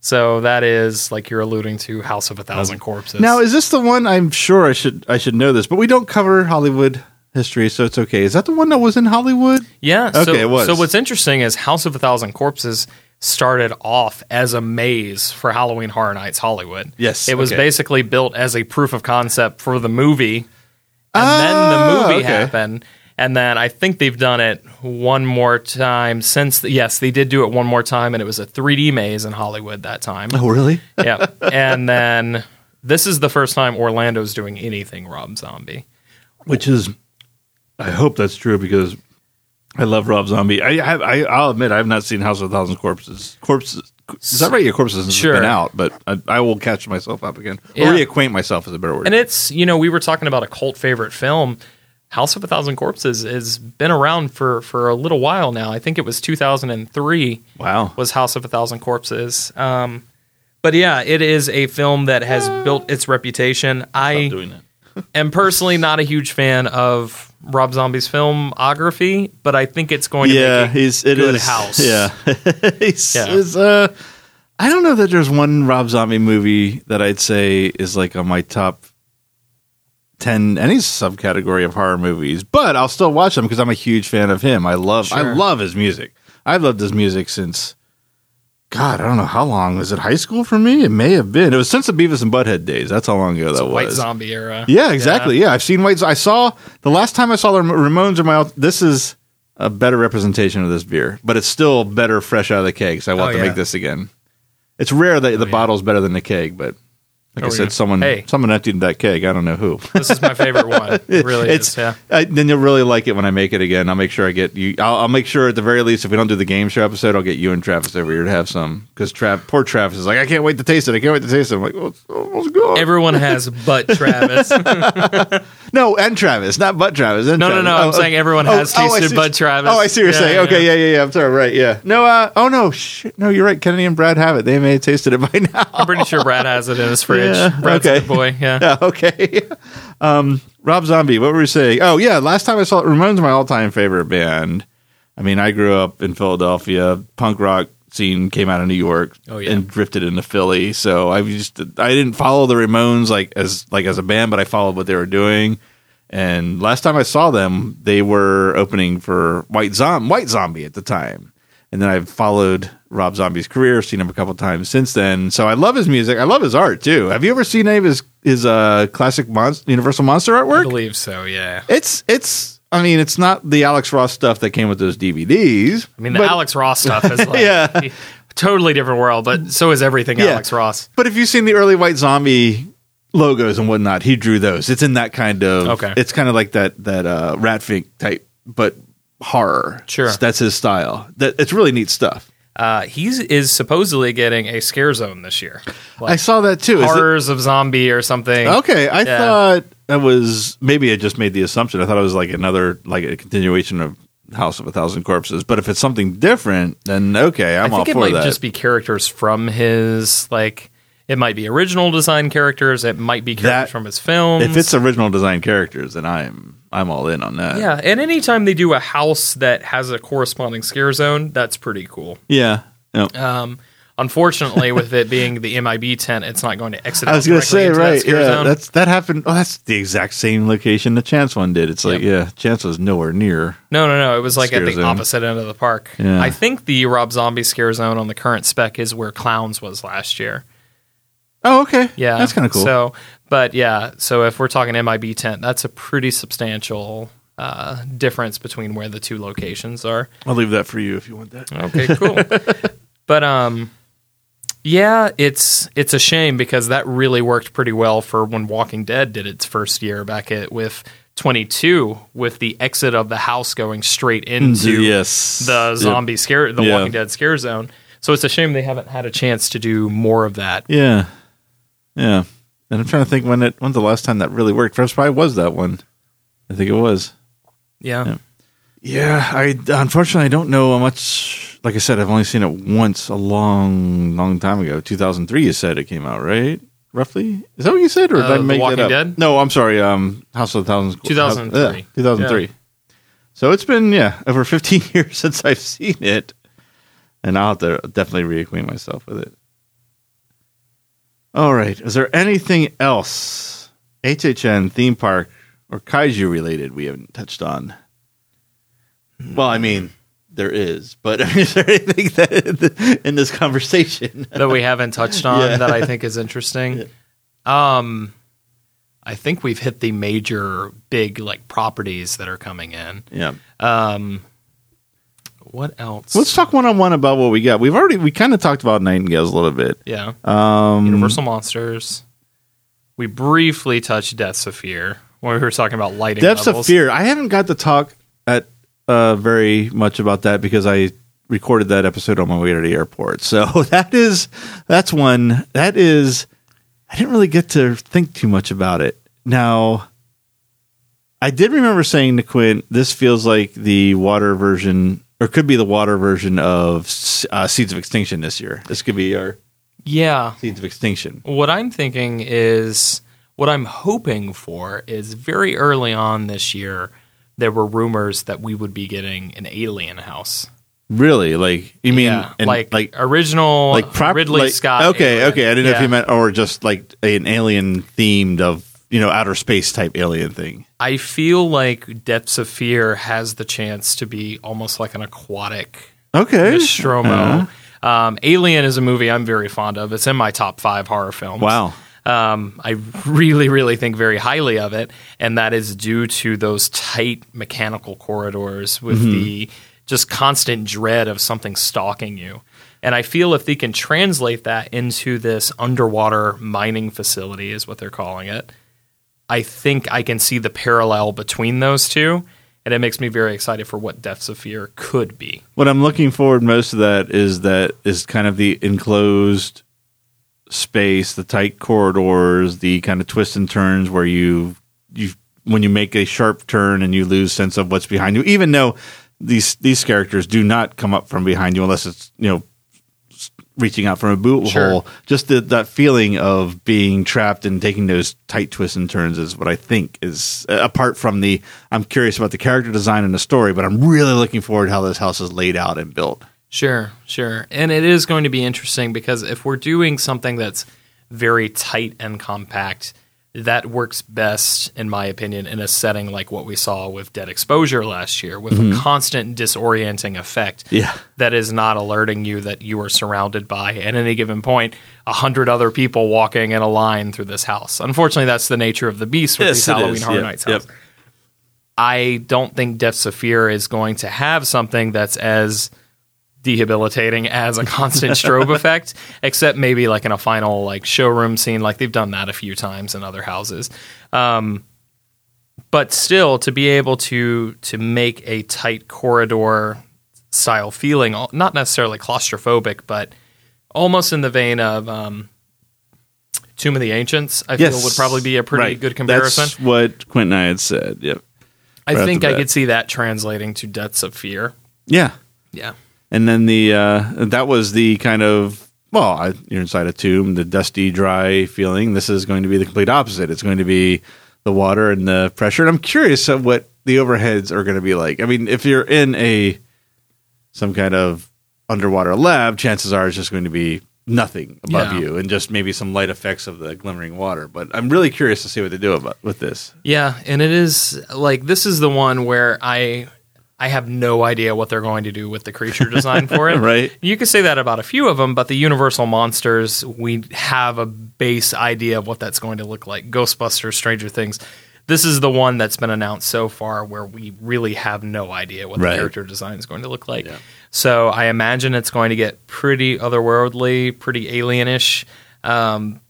So that is like you're alluding to House of a Thousand Corpses.
Now, is this the one? I'm sure I should I should know this, but we don't cover Hollywood history, so it's okay. Is that the one that was in Hollywood?
yeah. so,
Okay, it was.
So what's interesting is House of a Thousand Corpses started off as a maze for Halloween Horror Nights Hollywood.
Yes,
It was
okay.
basically built as a proof of concept for the movie. And
Ah,
then the movie
okay.
happened. And then I think they've done it one more time since. yes, they did do it one more time, and it was a 3D maze in Hollywood that time.
Oh, really?
yeah. And then this is the first time Orlando's doing anything Rob Zombie.
Which is, I hope that's true because I love Rob Zombie. I have, I, I'll admit, I have not seen House of a Thousand Corpses. Corpses. Is that right? Yeah, corpses has
Sure.
been out, but I, I will catch myself up again. Or
Yeah.
reacquaint myself is a better word.
And it's, you know, we were talking about a cult favorite film. House of a Thousand Corpses has been around for, for a little while now. I think it was 2003
wow.
was House of a Thousand Corpses. Um, but yeah, it is a film that has built its reputation. I am personally not a huge fan of Rob Zombie's filmography, but I think it's going to
Yeah,
make a
he's it
good
is-
house.
Yeah, he's,
Yeah.
is, uh, I don't know that there's one Rob Zombie movie that I'd say is like on my top ten any subcategory of horror movies, but I'll still watch them because I'm a huge fan of him. I love I love his music. I've loved his music since God, I don't know how long was it high school for me. It may have been. It was since the Beavis and Butthead days. That's how long ago that was.
White Zombie era.
Yeah, exactly. Yeah. I've seen White. I saw the last time I saw the Ramones in my. This is a better representation of this beer, but it's still better fresh out of the keg. So I want
Oh,
to
yeah.
make this again. It's rare that oh, the
yeah.
bottle's better than the keg, but like I
Oh,
said,
yeah.
someone
Hey.
someone emptied that keg. I don't know who.
This is my favorite one. It really
it's
is. Yeah.
I, then you'll really like it when I make it again. I'll make sure I get you. I'll, I'll make sure at the very least, if we don't do the game show episode, I'll get you and Travis over here to have some because Trav, poor Travis is like, I can't wait to taste it. I can't wait to taste it. I'm like, oh, it's almost gone.
Everyone has but Travis.
No, and Travis, not but Travis.
No, no,
Travis.
no, I'm saying everyone has
I
tasted Bud Travis.
Oh, I see what you're
Yeah,
saying.
yeah.
Okay, yeah, yeah, yeah. I'm sorry. Right, yeah. No, uh, oh no, shit. No, you're right. Kennedy and Brad have it. They may have tasted it by now.
I'm pretty sure Brad has it in his fridge.
Yeah,
Brad's
okay.
boy. Yeah.
Yeah, okay. Um, Rob Zombie, what were we saying? Oh, yeah. Last time I saw it, Ramones, my all-time favorite band. I mean, I grew up in Philadelphia. Punk rock scene came out of New York
Oh, yeah.
and drifted into Philly. So I just I didn't follow the Ramones like as like as a band, but I followed what they were doing. And last time I saw them, they were opening for White Zom- White Zombie at the time. And then I've followed Rob Zombie's career, seen him a couple times since then. So I love his music. I love his art too. Have you ever seen any of his his uh, classic mon- Universal Monster artwork?
I believe so. Yeah.
It's it's. I mean, it's not the Alex Ross stuff that came with those DVDs.
I mean, the
but-
Alex Ross stuff is like
Yeah.
totally different world, but so is everything
Yeah.
Alex Ross.
But if you've seen the early White Zombie logos and whatnot, he drew those. It's in that kind of.
Okay.
It's kind of like that that uh, Ratfink type, but horror.
Sure.
that's his style. That it's really neat stuff.
Uh, he is supposedly getting a scare zone this year.
I saw that too. Is it-
horrors of zombie or something.
okay, I
Yeah.
thought that was maybe I just made the assumption. I thought it was like another like a continuation of House of a Thousand Corpses. But if it's something different, then okay,
I
I'm all
think it
for
might
that.
just be characters from his like. It might be original design characters. It might be characters
That-
from his films.
if it's original design characters, then I'm I'm all in on that.
yeah, and anytime they do a house that has a corresponding scare zone, that's pretty cool.
yeah. No.
Um, unfortunately, with it being the MIB tent, it's not going to exit.
I was
going
gonna say
that
right,
scare
yeah.
zone.
That's that happened. Oh, that's the exact same location the Chance one did. It's like,
Yep.
yeah, Chance was nowhere near.
No, no, no. It was like at the
zone.
opposite end of the park.
Yeah.
I think the Rob Zombie scare zone on the current spec is where Clowns was last year.
Oh, okay.
Yeah,
that's kind of cool.
So, but yeah, so if we're talking MIB tent, that's a pretty substantial uh, difference between where the two locations are.
I'll leave that for you if you want that.
Okay, cool. but um, yeah, it's it's a shame because that really worked pretty well for when Walking Dead did its first year back at with 22 with the exit of the house going straight into
yes,
the zombie scare, the
Yeah.
Walking Dead scare zone. So it's a shame they haven't had a chance to do more of that.
Yeah, yeah. And I'm trying to think when it when's the last time that really worked. First, probably was that one. I think it was.
Yeah.
Yeah, I unfortunately I don't know how much. Like I said, I've only seen it once a long, long time ago. 2003, you said it came out, right? Roughly, is that what you said, or did
Uh,
I make
Walking
that up?
Dead?
No, I'm sorry. Um, House of the Thousands,
2003.
Yeah, 2003. So it's been yeah over 15 years since I've seen it, and I'll have to definitely reacquaint myself with it. All right, is there anything else HHN theme park or kaiju related we haven't touched on? Well, I mean, there is, but is there anything that in this conversation?
that we haven't touched on
Yeah.
that I think is interesting. Um, I think we've hit the major big like properties that are coming in.
yeah.
Um, what else?
Let's talk one on one about what we got. We've already we kind of talked about Nightingales a little bit.
yeah,
Um,
Universal Monsters. We briefly touched Depths of Fear when we were talking about lighting
Depths
levels.
of Fear. I haven't got to talk at uh, very much about that because I recorded that episode on my way to the airport. So that is that's one that is. I didn't really get to think too much about it. Now, I did remember saying to Quinn, "This feels like the water version, or could be the water version of uh, Seeds of Extinction this year. This could be our
Yeah,
Seeds of Extinction."
What I'm thinking is, what I'm hoping for is very early on this year, there were rumors that we would be getting an alien house.
Really, like you mean,
yeah,
and,
like,
like
original
like prop-
Ridley
like-
Scott.
Okay,
alien.
okay. I didn't know if you meant or just like an alien themed of you know outer space type alien thing.
I feel like Depths of Fear has the chance to be almost like an aquatic
Okay,
Nostromo. Um, Alien is a movie I'm very fond of. It's in my top five horror films.
Wow.
Um, I really, really think very highly of it, and that is due to those tight mechanical corridors with the just constant dread of something stalking you. And I feel if they can translate that into this underwater mining facility, is what they're calling it, I think I can see the parallel between those two, and it makes me very excited for what Depths of Fear could be.
What I'm looking forward most of that is that is kind of the enclosed space, the tight corridors, the kind of twists and turns where you you when you make a sharp turn and you lose sense of what's behind you, even though these these characters do not come up from behind you unless it's you know reaching out from a boot
Sure.
hole. Just the, that feeling of being trapped and taking those tight twists and turns is what I think is uh, apart from the. I'm curious about the character design and the story, but I'm really looking forward to how this house is laid out and built.
Sure, sure. And it is going to be interesting because if we're doing something that's very tight and compact, that works best, in my opinion, in a setting like what we saw with Dead Exposure last year, with a mm-hmm. constant disorienting effect
Yeah.
that is not alerting you that you are surrounded by, at any given point, a hundred other people walking in a line through this house. Unfortunately, that's the nature of the beast with
Yes,
these Halloween
is.
Horror
Yep,
Nights
yep.
I don't think Depths of Fear is going to have something that's as debilitating as a constant strobe effect, except maybe like in a final like showroom scene, like they've done that a few times in other houses. Um, but still, to be able to to make a tight corridor style feeling, not necessarily claustrophobic, but almost in the vein of um, Tomb of the Ancients, I feel would probably be a pretty
Right.
good comparison.
That's what Quentin and I had said. Yep.
I
right
think I could see that translating to Depths of Fear.
Yeah.
Yeah.
And then the uh, that was the kind of well, I, you're inside a tomb, the dusty, dry feeling. This is going to be the complete opposite. It's going to be the water and the pressure. And I'm curious of what the overheads are going to be like. I mean, if you're in a some kind of underwater lab, chances are it's just going to be nothing above
Yeah.
you and just maybe some light effects of the glimmering water. But I'm really curious to see what they do about with this.
Yeah, and it is like this is the one where I I have no idea what they're going to do with the creature design for it.
Right.
You could say that about a few of them, but the Universal monsters, we have a base idea of what that's going to look like. Ghostbusters, Stranger Things. This is the one that's been announced so far where we really have no idea what
Right.
the character design is going to look like. So I imagine it's going to get pretty otherworldly, pretty alienish, um,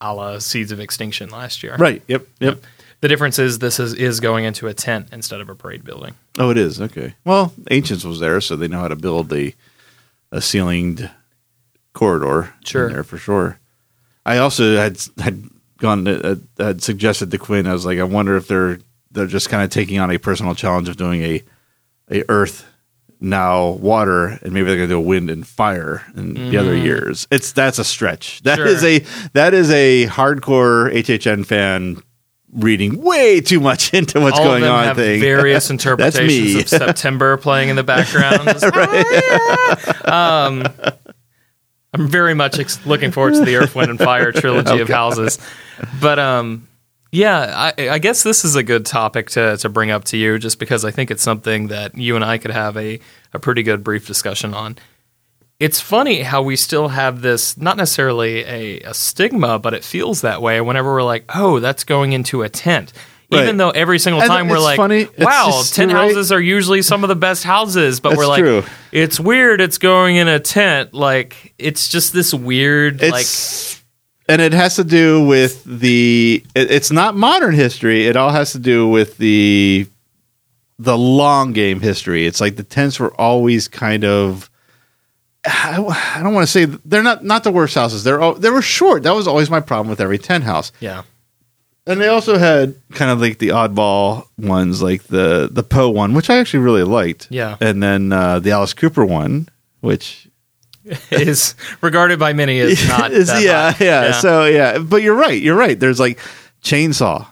a la Seeds of Extinction last year.
Right. Yep. Yep.
The difference is this is, is going into a tent instead of a parade building.
Oh, it is okay. Well, Ancients was there, so they know how to build a a ceilinged corridor. in
Sure.
there for sure. I also had had gone to, uh, had suggested to Quinn. I was like, I wonder if they're they're just kind of taking on a personal challenge of doing a a Earth now water, and maybe they're going to do a wind and fire in the other years. It's that's a stretch. That is
Sure.
a that is a hardcore HHN fan reading way too much into what's
All
going
of them
on.
have
thing.
various interpretations of September playing in the background. um, I'm very much ex- looking forward to the Earth, Wind, and Fire trilogy of houses. But um, yeah, I, I guess this is a good topic to, to bring up to you just because I think it's something that you and I could have a, a pretty good brief discussion on. It's funny how we still have this, not necessarily a, a stigma, but it feels that way whenever we're like, oh, that's going into a tent.
Right.
Even though every single
And
time we're like,
funny, it's
wow, tent
right.
houses are usually some of the best houses, but
That's
we're like,
true.
it's weird it's going in a tent. Like, it's just this weird, like,
and it has to do with the. It, it's not modern history. It all has to do with the the long game history. It's like the tents were always kind of. I, I don't want to say they're not not the worst houses. They're all, they were short. That was always my problem with every tent house.
yeah.
And they also had kind of like the oddball ones, like the the Poe one, which I actually really liked.
Yeah.
And then uh, the Alice Cooper one, which
is regarded by many as not
Is- yeah,
hot.
yeah, So yeah, but you're right. You're right. There's like Chainsaw,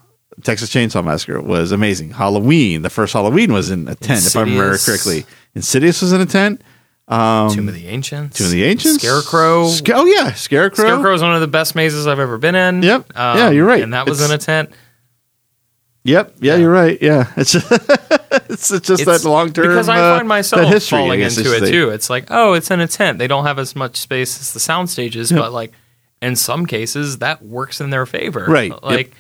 Texas Chainsaw Massacre was amazing. Halloween, the first Halloween was in a tent, if I remember correctly. Insidious was in a tent.
Tomb of the Ancients.
Tomb of the Ancients,
Scarecrow.
Sca- oh yeah, Scarecrow.
Scarecrow is one of the best mazes I've ever been in. Um,
Yep. Yeah, you're right.
And that was
It's-
in a tent.
Yep. Yeah, you're right. Yeah, it's it's, it's just
It's-
that long term
because I
uh,
find myself falling into it too. It's like, oh, it's in a tent. They don't have as much space as the sound stages, but like in some cases that works in their favor.
Right. Yep.
Like,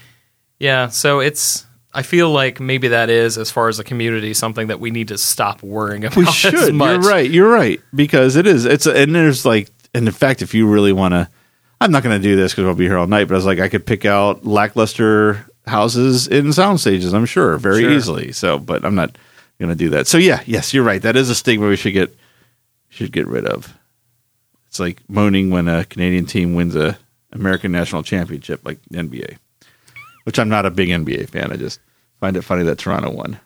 yeah. So it's. I feel like maybe that is, as far as the community, something that we need to stop worrying about.
We should. You're right. You're right because it is. It's and there's like, and in fact, if you really want to, I'm not going to do this because I'll be here all night. But I was like, I could pick out lackluster houses in sound stages. I'm sure very
Sure.
easily. So, but I'm not going to do that. So yeah, yes, you're right. That is a stigma we should get should get rid of. It's like moaning when a Canadian team wins a American national championship, like NBA. Which I'm not a big NBA fan. I just find it funny that Toronto won.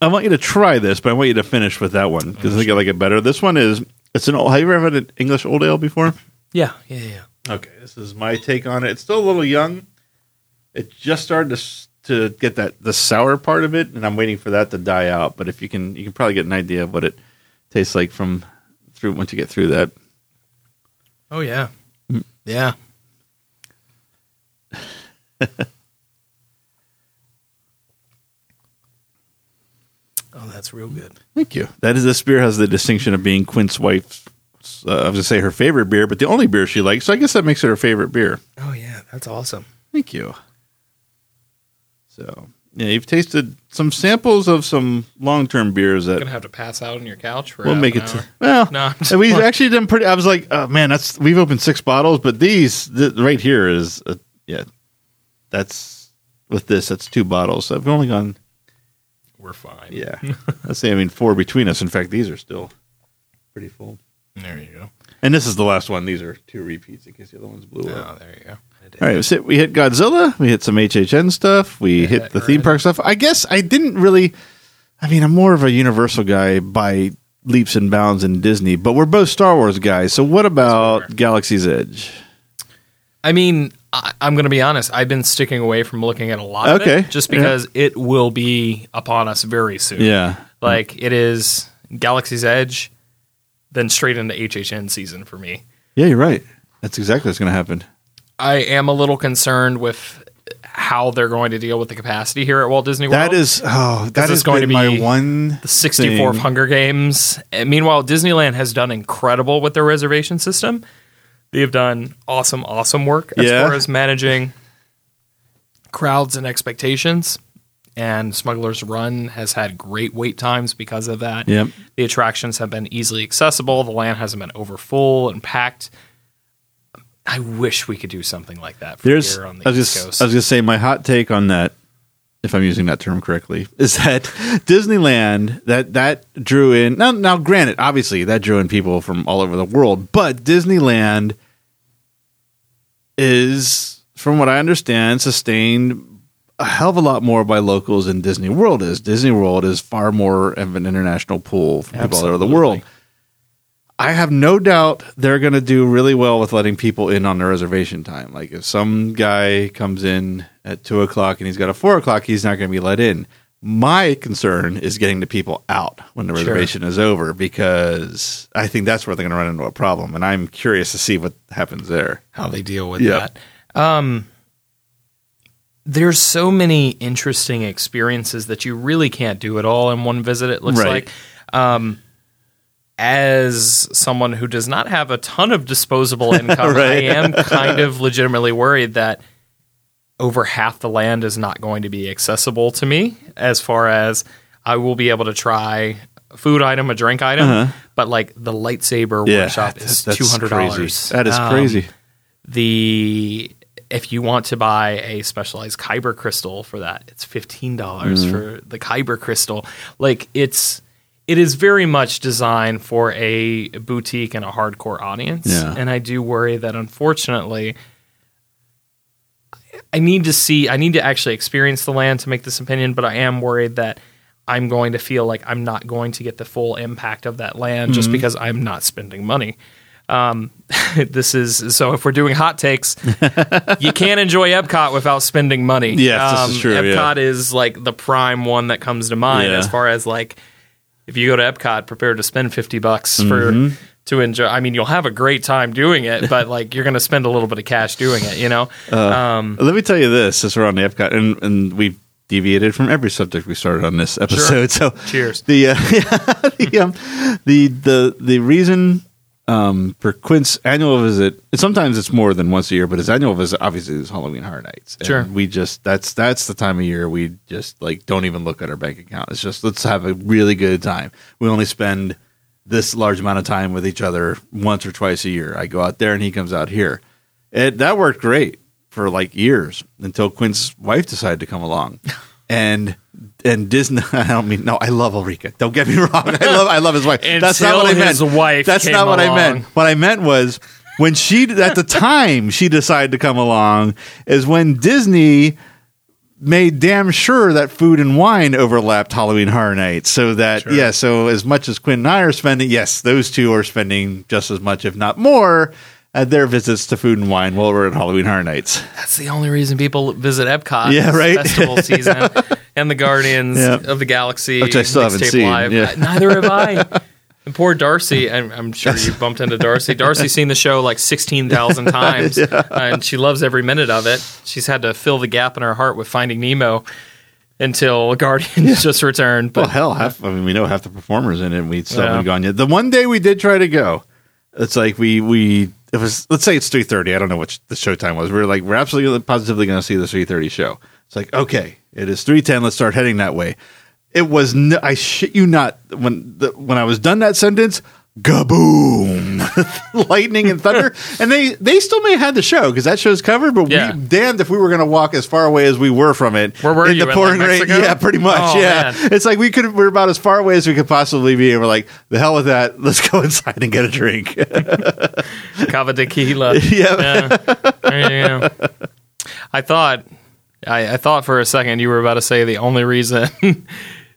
I want you to try this, but I want you to finish with that one because I think I like it better. This one is it's an old. Have you ever had an English old ale before?
Yeah. Yeah. Yeah.
Okay, this is my take on it. It's still a little young. It just started to to get that the sour part of it, and I'm waiting for that to die out. But if you can, you can probably get an idea of what it tastes like from through once you get through that.
Oh yeah.
Mm.
Yeah. oh, that's real good.
Thank you. That is this beer has the distinction of being Quint's wife's. Uh, I was gonna say her favorite beer, but the only beer she likes. So I guess that makes it her favorite beer.
Oh yeah, that's awesome.
Thank you. So yeah, you've tasted some samples of some long-term beers that
gonna have to pass out on your couch for.
we'll make it. To, well,
No,
and we've actually done pretty. I was like, oh man, that's we've opened six bottles, but these th- right here is uh yeah, that's with this that's two bottles. So I've only gone
We're fine.
yeah. Let's say I mean four between us. In fact, these are still pretty full.
There you go.
And this is the last one. These are two repeats in case the other ones blew ah, up.
Oh, there you go.
All right, so we hit Godzilla. We hit some HHN stuff. We hit the theme park stuff. I guess I didn't really. I mean, I'm more of a Universal guy by leaps and bounds in Disney, but we're both Star Wars guys. So what about Galaxy's Edge?
I mean, I, I'm going to be honest. I've been sticking away from looking at a lot of
Okay.
it just
Yeah.
because it will be upon us very soon.
Yeah,
Like it is Galaxy's Edge, then straight into HHN season for me.
yeah, you're right. That's exactly what's going to happen.
I am a little concerned with how they're going to deal with the capacity here at Walt Disney World.
That is oh, that
is going to
my
be
one
the 64th
thing.
Hunger Games. And meanwhile, Disneyland has done incredible with their reservation system. They have done awesome, awesome work as
Yeah.
far as managing crowds and expectations. And Smuggler's Run has had great wait times because of that.
Yep.
The attractions have been easily accessible. The land hasn't been over full and packed. I wish we could do something like that for
There's,
here on
I
the
was
East
just,
Coast.
I was going to say my hot take on that, if I'm using that term correctly, is that Disneyland that that drew in. Now, now, granted, obviously that drew in people from all over the world, but Disneyland is, from what I understand, sustained a hell of a lot more by locals than Disney World is. Disney World is far more of an international pool from people all over the world. I have no doubt they're going to do really well with letting people in on their reservation time. Like if some guy comes in at two o'clock and he's got a four o'clock, he's not going to be let in. My concern is getting the people out when the
Sure.
reservation is over because I think that's where they're going to run into a problem, and I'm curious to see what happens there.
how they deal with that. Um, there's so many interesting experiences that you really can't do it all in one visit. It looks
Right.
like. Um, as someone who does not have a ton of disposable income,
Right.
I am kind of legitimately worried that over half the land is not going to be accessible to me. As far as I will be able to try a food item, a drink item, but like the lightsaber
Yeah,
workshop is two hundred dollars.
That is crazy.
The if you want to buy a specialized kyber crystal for that, it's fifteen dollars
Mm-hmm.
for the kyber crystal. Like it's it is very much designed for a boutique and a hardcore audience.
Yeah.
And I do worry that unfortunately I need to see I need to actually experience the land to make this opinion, but I am worried that I'm going to feel like I'm not going to get the full impact of that land just
Mm-hmm.
because I'm not spending money. Um, this is so if we're doing hot takes, you can't enjoy Epcot without spending money.
Yes, this is true, yeah.
Epcot is like the prime one that comes to mind
Yeah.
as far as like if you go to Epcot, prepare to spend fifty bucks for
Mm-hmm.
To enjoy. I mean, you'll have a great time doing it, but like you're going to spend a little bit of cash doing it. You know,
Uh,
um,
Let me tell you this: since we're on the Epcot, and, and we deviated from every subject we started on this episode. So,
Cheers.
The uh, the, um, the the the reason um, for Quint's annual visit. Sometimes it's more than once a year, but his annual visit obviously is Halloween Horror Nights. And
Sure.
we just that's that's the time of year we just like don't even look at our bank account. It's just let's have a really good time. We only spend this large amount of time with each other once or twice a year. I go out there and he comes out here. It that worked great for like years until Quinn's wife decided to come along. And and Disney I don't mean no, I love Ulrika. Don't get me wrong. I love I love his wife. That's not what I meant.
his wife
That's not what I meant. What I meant was when she at the time she decided to come along is when Disney made damn sure that food and wine overlapped Halloween Horror Nights. So that yeah, so as much as Quinn and I are spending, yes, those two are spending just as much, if not more, at their visits to food and wine while we're at Halloween Horror Nights.
that's the only reason people visit Epcot.
Yeah, right.
Festival season and the Guardians
Yeah.
of the Galaxy,
Which I still haven't seen,
Live.
yeah.
Neither have I. And poor Darcy, I'm, I'm sure you bumped into Darcy. Darcy's seen the show like 16,000 times, uh, and she loves every minute of it. She's had to fill the gap in her heart with Finding Nemo until Guardians just returned. But
Well, hell, half I mean, we know half the performers in it. and We still
Yeah.
haven't gone yet. The one day we did try to go, it's like we we it was let's say it's three thirty. I don't know what the show time was. We are like we're absolutely positively going to see the three thirty show. It's like okay, it is three ten. Let's start heading that way. It was no, I shit you not when the, when I was done that sentence. Gaboom! Lightning and thunder, and they they still may have had the show because that show's covered. But
Yeah.
we damned if we were going to walk as far away as we were from it.
Where were
in
you,
the
in,
pouring
like,
rain?
Mexico?
Yeah, pretty much.
Oh,
yeah,
man.
it's like we could we're about as far away as we could possibly be, and we're like, the hell with that. Let's go inside and get a drink.
Cava Tequila.
yeah.
You. I thought, I, I thought for a second you were about to say the only reason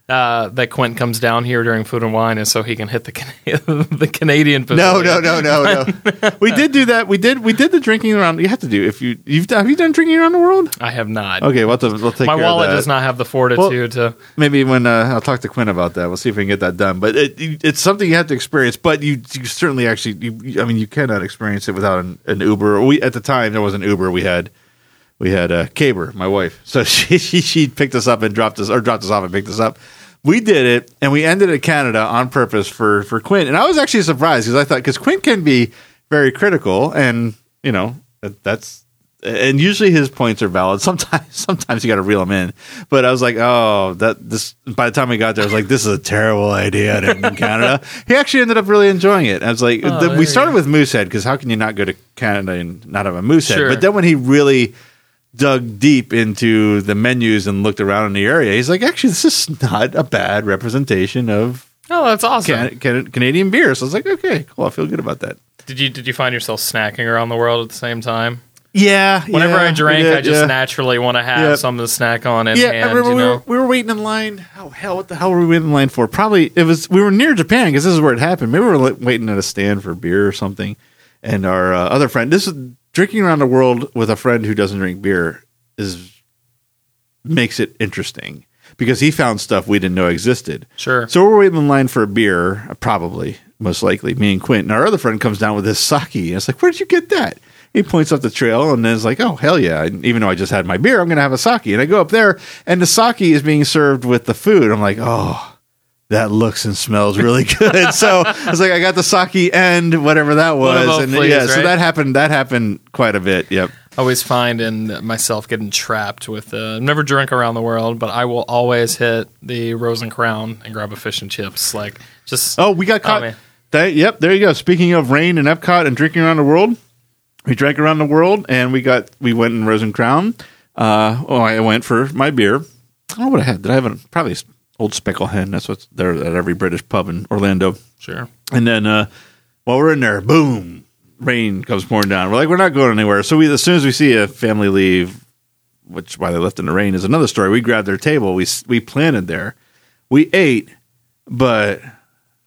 uh, that Quint comes down here during Food and Wine and so he can hit the Can- the Canadian.
No,
pavilion.
no, no, no, no. we did do that. We did. We did the drinking around. You have to do if you you've done, have you done drinking around the world?
I have not.
Okay, we'll, to, we'll take
My wallet does not have the fortitude to.
Maybe when uh, I'll talk to Quinn about that, we'll see if we can get that done. But it, it's something you have to experience. But you, you certainly actually, you, I mean, you cannot experience it without an, an Uber. We at the time there was an Uber. We had we had uh, Caber, my wife. So she, she she picked us up and dropped us or dropped us off and picked us up. We did it, and we ended at Canada on purpose for for Quinn. And I was actually surprised because I thought because Quinn can be very critical, and you know that, that's and usually his points are valid. Sometimes sometimes you got to reel him in. But I was like, oh, that this. By the time we got there, I was like, this is a terrible idea in Canada. he actually ended up really enjoying it. I was like,
Oh,
the- we started with Moosehead because how can you not go to Canada and not have a Moosehead?
Sure.
But then when he really dug deep into the menus and looked around in the area, he's like, actually, this is not a bad representation of
Oh, that's awesome.
Can- Can- Canadian beer. So I was like, okay, cool. I feel good about that.
Did you did you find yourself snacking around the world at the same time?
Yeah.
Whenever
yeah,
I drink,
we
I just
yeah.
naturally want to have
Yeah.
something to snack on in
Yeah,
hand.
I remember
you
we,
know?
were, we were waiting in line. Oh hell, what the hell were we waiting in line for? Probably it was we were near Japan because this is where it happened. Maybe we were waiting at a stand for beer or something. And our uh, other friend, this is drinking around the world with a friend who doesn't drink beer is makes it interesting because he found stuff we didn't know existed.
Sure.
So we're waiting in line for a beer, uh, probably, most likely, me and Quint. And our other friend comes down with this sake. And it's like, where'd you get that? He points up the trail and then it's like, oh, hell yeah. And even though I just had my beer, I'm going to have a sake. And I go up there and the sake is being served with the food. I'm like, oh, that looks and smells really good. so I was like, I got the sake and whatever that was.
both,
And
please,
yeah, so that happened. That happened quite a bit. Yep.
I always find in myself getting trapped with uh, never drink around the world, but I will always hit the Rose and Crown and grab a fish and chips. Like just
Oh, we got caught.
man.
that, yep, there you go. Speaking of rain and Epcot and drinking around the world, we drank around the world and we got we went in Rose and Crown. Uh, oh, I went for my beer. I don't know what I had. Did I have a probably Old Speckled Hen? That's what's there at every British pub in Orlando.
sure.
And then uh, while we're in there, boom, rain comes pouring down. We're like, we're not going anywhere. So we, as soon as we see a family leave, which why they left in the rain is another story. We grabbed their table. We we planted there. We ate, but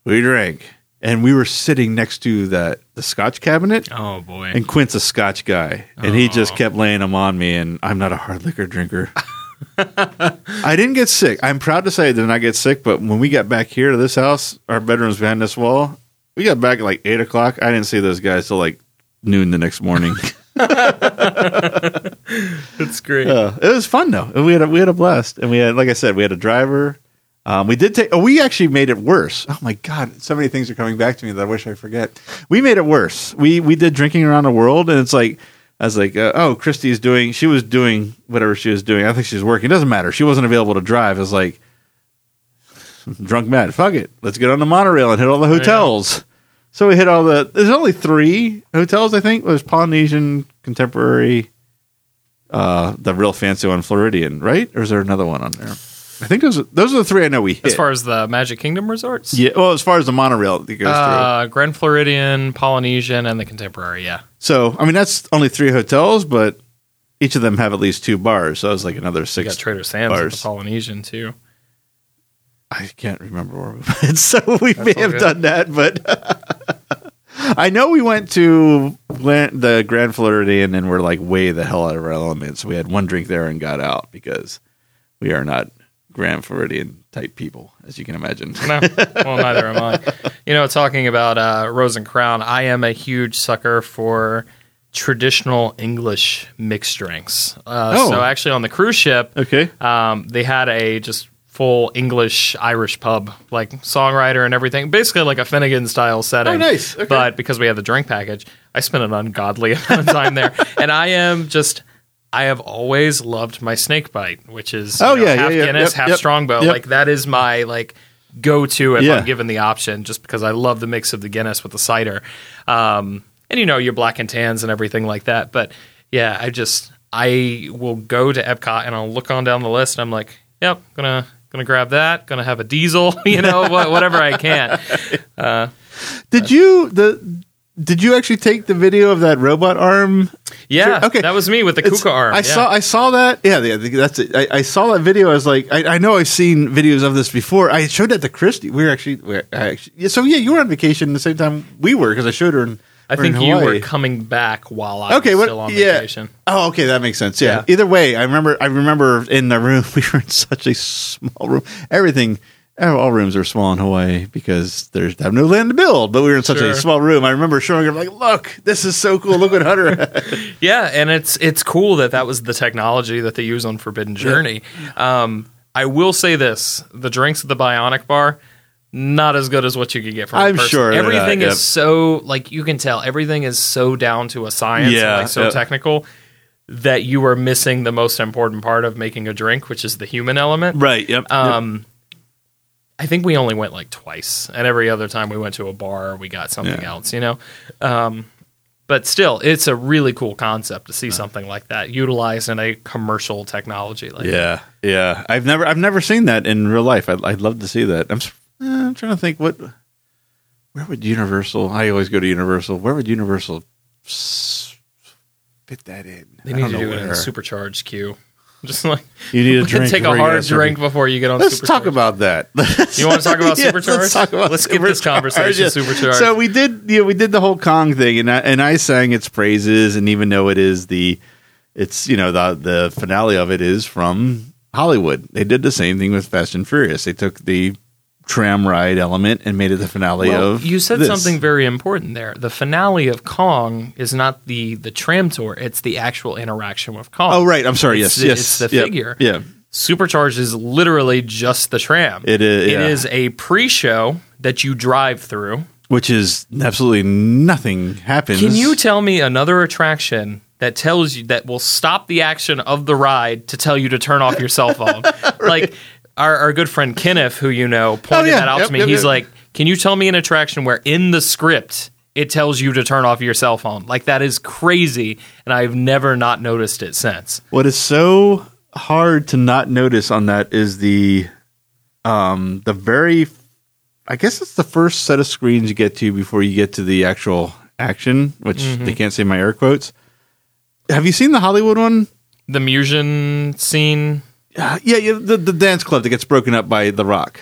we drank, and we were sitting next to that the Scotch cabinet.
Oh boy.
And Quint's a Scotch guy, and he just kept laying them on me. And I'm not a hard liquor drinker. I didn't get sick. I'm proud to say I did not get sick. But when we got back here to this house, our bedroom's behind this wall. We got back at like eight o'clock. I didn't see those guys till like noon the next morning.
It's great.
Uh, it was fun though. And we had a, we had a blast, and we had like I said, we had a driver. Um, we did take. Oh, we actually made it worse. Oh my god, so many things are coming back to me that I wish I forget. We made it worse. We we did drinking around the world, and it's like I was like, uh, oh, Christy's doing. She was doing whatever she was doing. I think she was working. It doesn't matter. She wasn't available to drive. I was like drunk mad. Fuck it. Let's get on the monorail and hit all the hotels. So we hit all the. There's only three hotels. I think there's Polynesian, Contemporary, uh, the real fancy one, Floridian, right? Or is there another one on there? I think those are, those are the three I know we hit.
As far as the Magic Kingdom resorts,
yeah, well, as far as the monorail that goes
uh, Grand Floridian, Polynesian, and the Contemporary. Yeah.
So I mean, that's only three hotels, but each of them have at least two bars. So it was like another
you
six.
got Trader Sam's
bars.
the Polynesian too.
I can't remember where we went, so we may have
good.
done that, but I know we went to the Grand Floridian and we're like way the hell out of our element. So We had one drink there and got out because we are not Grand Floridian type people, as you can imagine.
No, well, neither am I. You know, talking about uh, Rose and Crown, I am a huge sucker for traditional English mixed drinks. Uh,
Oh.
So actually, on the cruise ship,
Okay.
um, they had a just full English Irish pub, like songwriter and everything, basically like a Finnegan style setting.
Oh, nice. Okay.
But because we had the drink package, I spent an ungodly amount of time there, and I am just. I have always loved my snake bite, which is
Oh,
know,
yeah,
half
yeah.
Guinness,
Yep,
half
yep.
Strongbow.
Yep.
Like that is my like go to if
Yeah.
I'm given the option, just because I love the mix of the Guinness with the cider, um, and you know your black and tans and everything like that. But yeah, I just I will go to Epcot and I'll look on down the list and I'm like, yep, gonna gonna grab that, gonna have a diesel, you know, whatever I can.
Did you the did you actually take the video of that robot arm?
Yeah,
Okay.
that was me with the
It's-
Kuka arm.
I
yeah.
saw I saw that. Yeah, yeah that's it. I, I saw that video. I was like, I, I know I've seen videos of this before. I showed that to Christy. We were actually, we were, I actually so yeah, you were on vacation the same time we were because I showed her in.
I
her in
think you were coming back while I
Okay,
was
what?
still on
yeah.
vacation.
Oh, okay, that makes sense. Yeah.
Yeah.
Either way, I remember. I remember in the room. We were in such a small room. Everything, all rooms are small in Hawaii because there's have no land to build. But we were in such a small room. I remember showing her like, "Look, this is so cool. Look what Hunter."
Yeah, and it's it's cool that that was the technology that they use on Forbidden Journey. Um, I will say this: the drinks at the Bionic Bar not as good as what you could get from.
I'm sure
everything
not,
is
yep.
so like you can tell everything is so down to a science,
Yeah,
and like so
yep.
technical that you are missing the most important part of making a drink, which is the human element.
right. Yep.
Um, I think we only went like twice, and every other time we went to a bar, we got something
Yeah.
else, you know. Um, but still, it's a really cool concept to see something like that utilized in a commercial technology. Like
Yeah, yeah. I've never, I've never seen that in real life. I'd, I'd love to see that. I'm, eh, I'm trying to think what, where would Universal? I always go to Universal. Where would Universal fit that in?
they need
don't
to
know
do it in a supercharged queue. Just like
You need a drink.
take a hard drink before you get on.
Let's talk about that.
You want to talk about
Yeah,
supercharged?
Let's talk about
Let's get this conversation
Yeah.
supercharged.
So we did, you know, we did the whole Kong thing, and I, and I sang its praises, and even though it is the, it's you know the the finale of it is from Hollywood. They did the same thing with Fast and Furious. They took the tram ride element and made it the finale
Well,
of.
you said
this.
something very important there. The finale of Kong is not the the tram tour; it's the actual interaction with Kong.
Oh right, I'm sorry.
It's
yes,
the-
yes,
it's the
Yep,
figure.
Yeah,
Supercharged is literally just the tram.
It is,
It
yeah.
is a pre-show that you drive through.
which is absolutely nothing happens.
Can you tell me another attraction that tells you that will stop the action of the ride to tell you to turn off your cell phone? Like our, our good friend Kenneth, who you know, pointed
Oh, yeah.
that out
Yep,
to me.
yep,
He's
yep.
like, "Can you tell me an attraction where in the script it tells you to turn off your cell phone?" Like that is crazy, and I've never not noticed it since.
What is so hard to not notice on that is the um the very I guess it's the first set of screens you get to before you get to the actual action, which
Mm-hmm.
they can't say my air quotes. Have you seen the Hollywood one?
The Musion scene,
Uh, yeah, yeah the, the dance club that gets broken up by The Rock.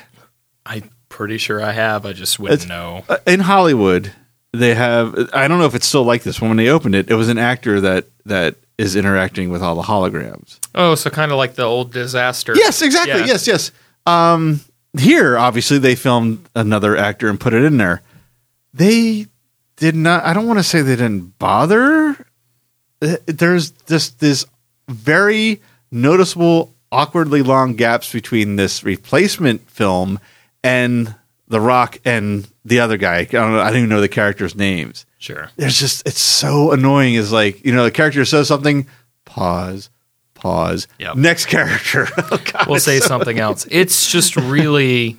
I'm pretty sure I have. I just wouldn't
It's-
know.
Uh, in Hollywood, they have. I don't know if it's still like this. When they opened it, it was an actor that that is interacting with all the holograms.
Oh, so kind of like the old disaster.
Yes, exactly.
Yeah.
Yes, yes. Um, here, obviously, they filmed another actor and put it in there. They did not. I don't want to say they didn't bother. Uh, There's just this very noticeable, awkwardly long gaps between this replacement film and The Rock and the other guy. I don't know. I don't even know the characters' names
Sure.
there's just it's so annoying is like you know the character says something pause pause
Yep.
next character Oh, God,
we'll say
so-
something else. It's just really,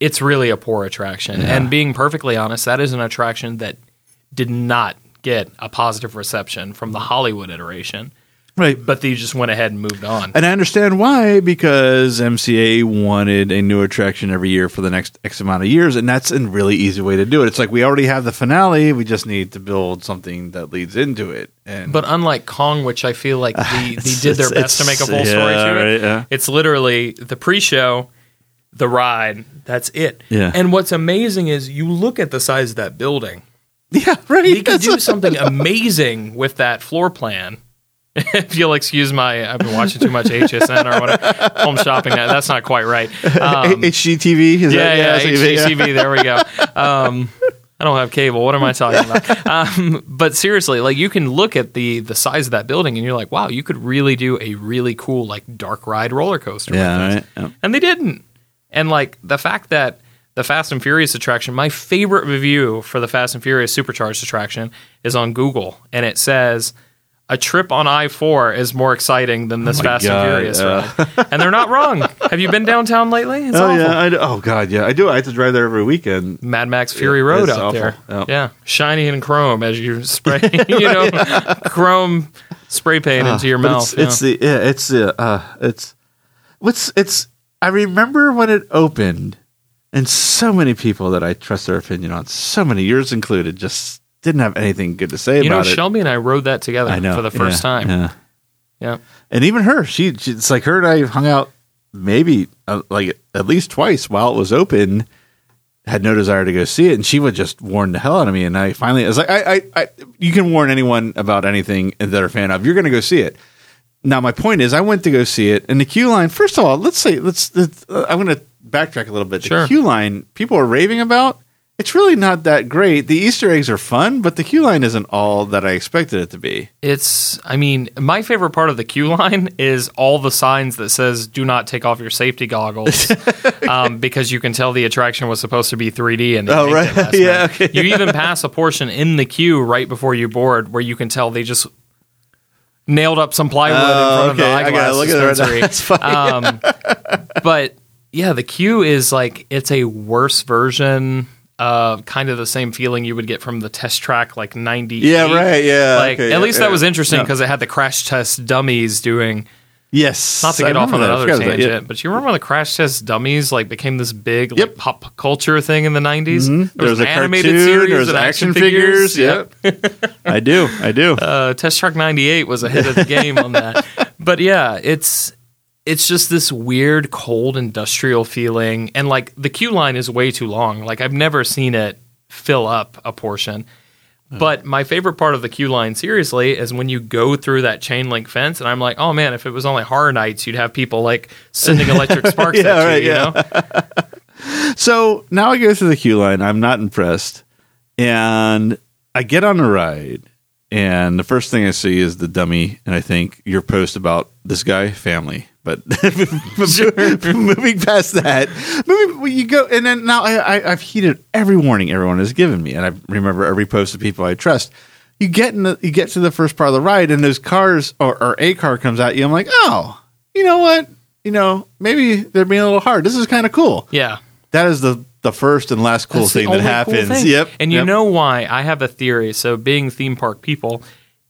it's really a poor attraction. And being perfectly honest, that is an attraction that did not get a positive reception from the Hollywood iteration,
right
but they just went ahead and moved on.
and i understand why because mca wanted a new attraction every year for the next x amount of years and that's a really easy way to do it it's like we already have the finale we just need to build something that leads into it and
But unlike Kong, which I feel like they, they did their best to make a full
it's-
story
yeah,
to it,
right, yeah.
it's literally the pre-show, the ride. That's it.
Yeah.
And what's amazing is you look at the size of that building.
yeah right
He could do something amazing with that floor plan. if you'll excuse my, I've been watching too much HSN or whatever, home shopping. That that's not quite right. Um,
hgtv is
yeah,
that,
yeah,
that's what you mean?
HGTV. There we go. Um, I don't have cable. What am I talking about? Um, but seriously, like you can look at the the size of that building and you're like, wow, you could really do a really cool like dark ride roller coaster.
yeah right yeah.
And they didn't. And like the fact that the Fast and Furious attraction, my favorite review for the Fast and Furious Supercharged attraction is on Google, and it says. A trip on I four is more exciting than this
Oh
Fast
God,
and Furious
yeah.
ride, and they're not wrong. Have you been downtown lately? It's
Oh
awful.
yeah, I do. oh god, yeah, I do. I have to drive there every weekend.
Mad Max Fury
Yeah,
Road out
awful.
there.
Yeah.
Yeah. shiny and chrome as you spray, you know, chrome spray paint into your
But
mouth.
It's, it's the yeah, it's the uh, it's what's it's. I remember when it opened, and so many people that I trust their opinion on, so many years included, just didn't have anything good to say
you know,
about it.
Shelby and I rode that together
I know
for the first
yeah,
time.
Yeah.
Yeah.
and even her, she, she it's like her and I hung out maybe uh, like at least twice while it was open. Had no desire to go see it, and she would just warn the hell out of me. And I finally, I was like, I, I, I you can warn anyone about anything that they're a fan of. You're going to go see it. Now, my point is, I went to go see it, and the queue line. First of all, let's say let's. let's uh, I'm going to backtrack a little bit. The queue line, people are raving about. It's really not that great. The Easter eggs are fun, but the queue line isn't all that I expected it to be.
It's, I mean, my favorite part of the queue line is all the signs that says "Do not take off your safety goggles," um, because you can tell the attraction was supposed to be 3D. And
Oh, right.
it
Yeah, okay.
You even pass a portion in the queue right before you board where you can tell they just nailed up some plywood in
Oh,
front of the
okay. I gotta
eyeglass
look at it right.
Um, but yeah, the queue is like it's a worse version. Uh, kind of the same feeling you would get from the test track like 90
Yeah, right, yeah,
like
okay,
at
yeah,
least that was interesting
Yeah.
because it had the crash test dummies doing
Yes,
not to
I
get off on
that.
Another
about that.
tangent but you remember when the crash test dummies like became this big like,
Yep.
pop culture thing in the 90s
Mhm. There was
an animated
cartoon,
series
there was
and
action figures,
yep
I do. I do.
uh, Test Track 98 was ahead of the game on that. But yeah, it's it's just this weird cold industrial feeling and like the queue line is way too long. Like I've never seen it fill up a portion. Mm. But my favorite part of the queue line, seriously, is when you go through that chain link fence, and I'm like, oh man, if it was only horror nights, you'd have people like sending electric sparks
Yeah,
at you,
right,
you
yeah.
know?
So now I go through the queue line. I'm not impressed, and I get on the ride, and the first thing I see is the dummy, and I think your post about this guy family. But moving past that, moving well, you go, and then now I, I, I've heeded every warning everyone has given me, and I remember every post of people I trust. You get in the, you get to the first part of the ride, and those cars or, or a car comes at you. I'm like, oh, you know what? You know, maybe they're being a little hard. This is kind of cool.
Yeah.
That is the the first and last cool
That's
thing that
only cool
happens.
thing.
Yep.
And you
yep.
know why? I have a theory. So, being theme park people,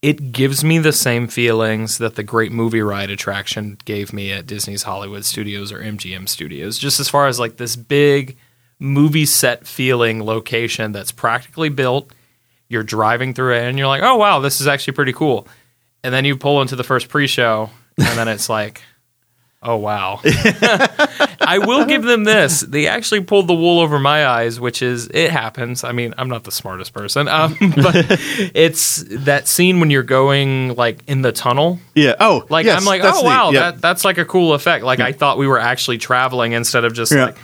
it gives me the same feelings that the Great Movie Ride attraction gave me at Disney's Hollywood Studios or MGM Studios. Just as far as like this big movie set feeling location that's practically built. You're driving through it and you're like, oh, wow, this is actually pretty cool. And then you pull into the first pre show and then it's like, Oh wow! I will give them this. They actually pulled the wool over my eyes, which is it happens. I mean, I'm not the smartest person, um, but it's that scene when you're going like in the tunnel.
Yeah. Oh,
Like
yes,
I'm like, oh wow,
Yeah.
that that's like a cool effect. Like I thought we were actually traveling instead of just
Yeah.
like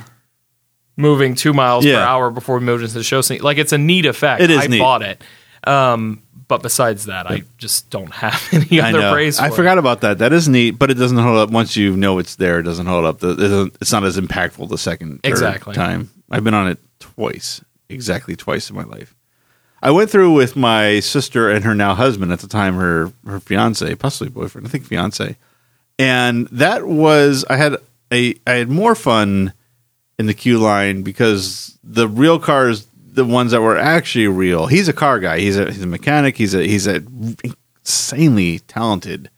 moving two miles
Yeah.
per hour before we moved into the show scene. Like it's a neat effect.
It is
I
neat.
bought it. Um, but besides that, I just don't have any
I
other
know.
praise. For
I
it.
forgot about that. That is neat, but it doesn't hold up once you know it's there. It doesn't hold up. The, it doesn't, it's not as impactful the second third
Exactly.
time. I've been on it twice, exactly twice in my life. I went through with my sister and her now husband at the time, her her fiance, possibly boyfriend, I think fiance, and that was I had a I had more fun in the queue line because the real cars, the ones that were actually real. He's a car guy. He's a he's a mechanic. He's a he's a insanely talented.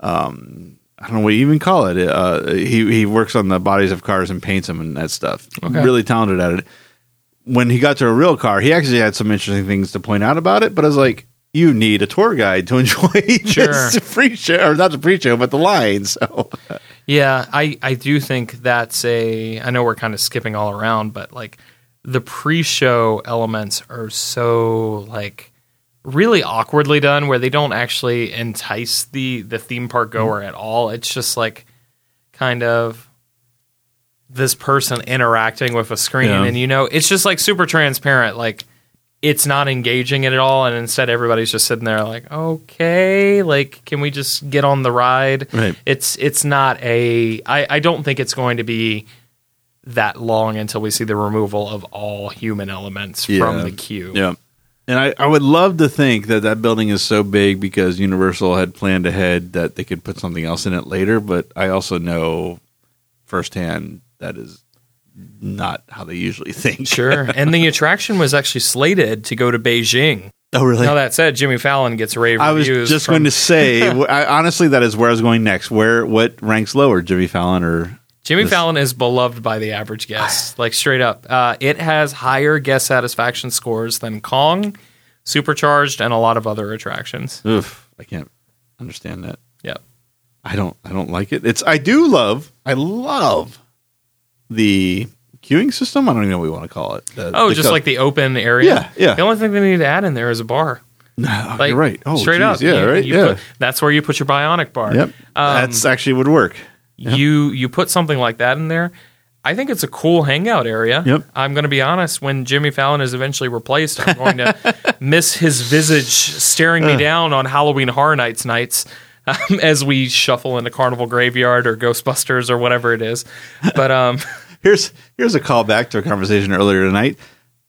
Um, I don't know what you even call it. Uh, he he works on the bodies of cars and paints them and that stuff.
Okay.
Really talented at it. When he got to a real car, he actually had some interesting things to point out about it. But I was like, you need a tour guide to enjoy
Sure.
this free show, or not the free show, but the line. So
Yeah, I, I do think that's a. I know we're kind of skipping all around, but like the pre-show elements are so like really awkwardly done, where they don't actually entice the the theme park mm-hmm. goer at all. It's just like kind of this person interacting with a screen,
Yeah.
and you know, it's just like super transparent, like. It's not engaging it at all, and instead everybody's just sitting there like, okay, like, can we just get on the ride?
Right.
it's it's not a I, I don't think it's going to be that long until we see the removal of all human elements from the queue.
Yeah. And I, I would love to think that that building is so big because Universal had planned ahead that they could put something else in it later. But I also know firsthand that is not how they usually think.
Sure. and the attraction was actually slated to go to Beijing.
Oh, really?
Now that said, Jimmy Fallon gets rave
I was just
from-
going to say, I, honestly, that is where I was going next. Where what ranks lower, Jimmy Fallon or
Jimmy
this-
Fallon is beloved by the average guest, like straight up. Uh, it has higher guest satisfaction scores than Kong, Supercharged, and a lot of other attractions.
Oof, I can't understand that.
Yeah,
I don't. I don't like it. It's. I do love. I love the queuing system. I don't even know what we want to call it. The-
Oh,
the
just
co-
like the open area.
Yeah, yeah.
The only thing they need to add in there is a bar.
No,
Like,
you're right. Oh,
straight
geez.
up.
Yeah,
You-
right.
you
yeah.
put- that's where you put your bionic bar.
yep.
Um,
That's actually would work.
You you put something like that in there. I think it's a cool hangout area.
Yep.
I'm going to be honest. When Jimmy Fallon is eventually replaced, I'm going to miss his visage staring me down on Halloween Horror Nights nights um, as we shuffle into Carnival Graveyard or Ghostbusters or whatever it is. But um,
Here's here's a callback to a conversation earlier tonight.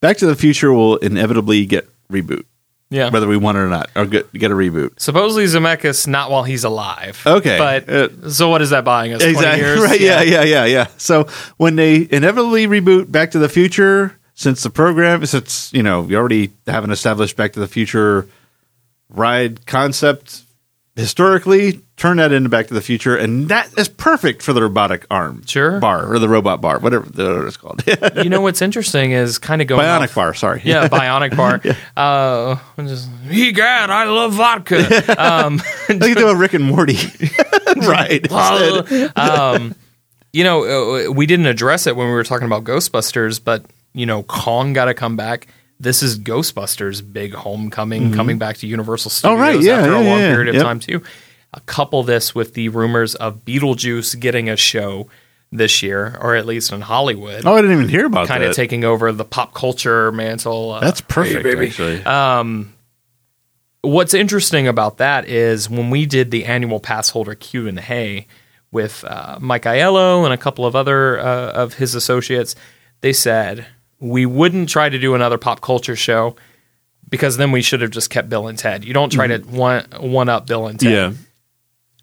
Back to the Future will inevitably get reboot,
yeah.
whether we want it or not, or get get a reboot.
Supposedly Zemeckis not while he's alive.
Okay.
But
Uh,
so what is that buying us? 20 years?
Right. Yeah. Yeah. Yeah. Yeah. So when they inevitably reboot Back to the Future, since the program, since you know you already have an established Back to the Future ride concept historically, turn that into Back to the Future, and that is perfect for the robotic arm
Sure.
bar or the robot bar, whatever the it's called,
You know what's interesting is kind of going
bionic
off-
bar. Sorry.
Yeah, bionic bar. Uh, I'm just, egad, I love vodka. Um,
I think do a Rick and Morty. right.
um, you know, uh, we didn't address it when we were talking about Ghostbusters, but you know, Kong got to come back. This is Ghostbusters' big homecoming, coming back to Universal Studios
Mm-hmm. Oh, right, yeah,
after a long
yeah,
period of
yep.
time too. Uh, couple this with the rumors of Beetlejuice getting a show this year, or at least in Hollywood,
Oh, I didn't even hear about it.
kind
that.
of taking over the pop culture mantle. Uh,
That's perfect, actually.
what's interesting about that is when we did the annual pass holder Q and A with uh, Mike Aiello and a couple of other uh, of his associates, they said we wouldn't try to do another pop culture show because then we should have just kept Bill and Ted. You don't try to one one up Bill and Ted.
yeah.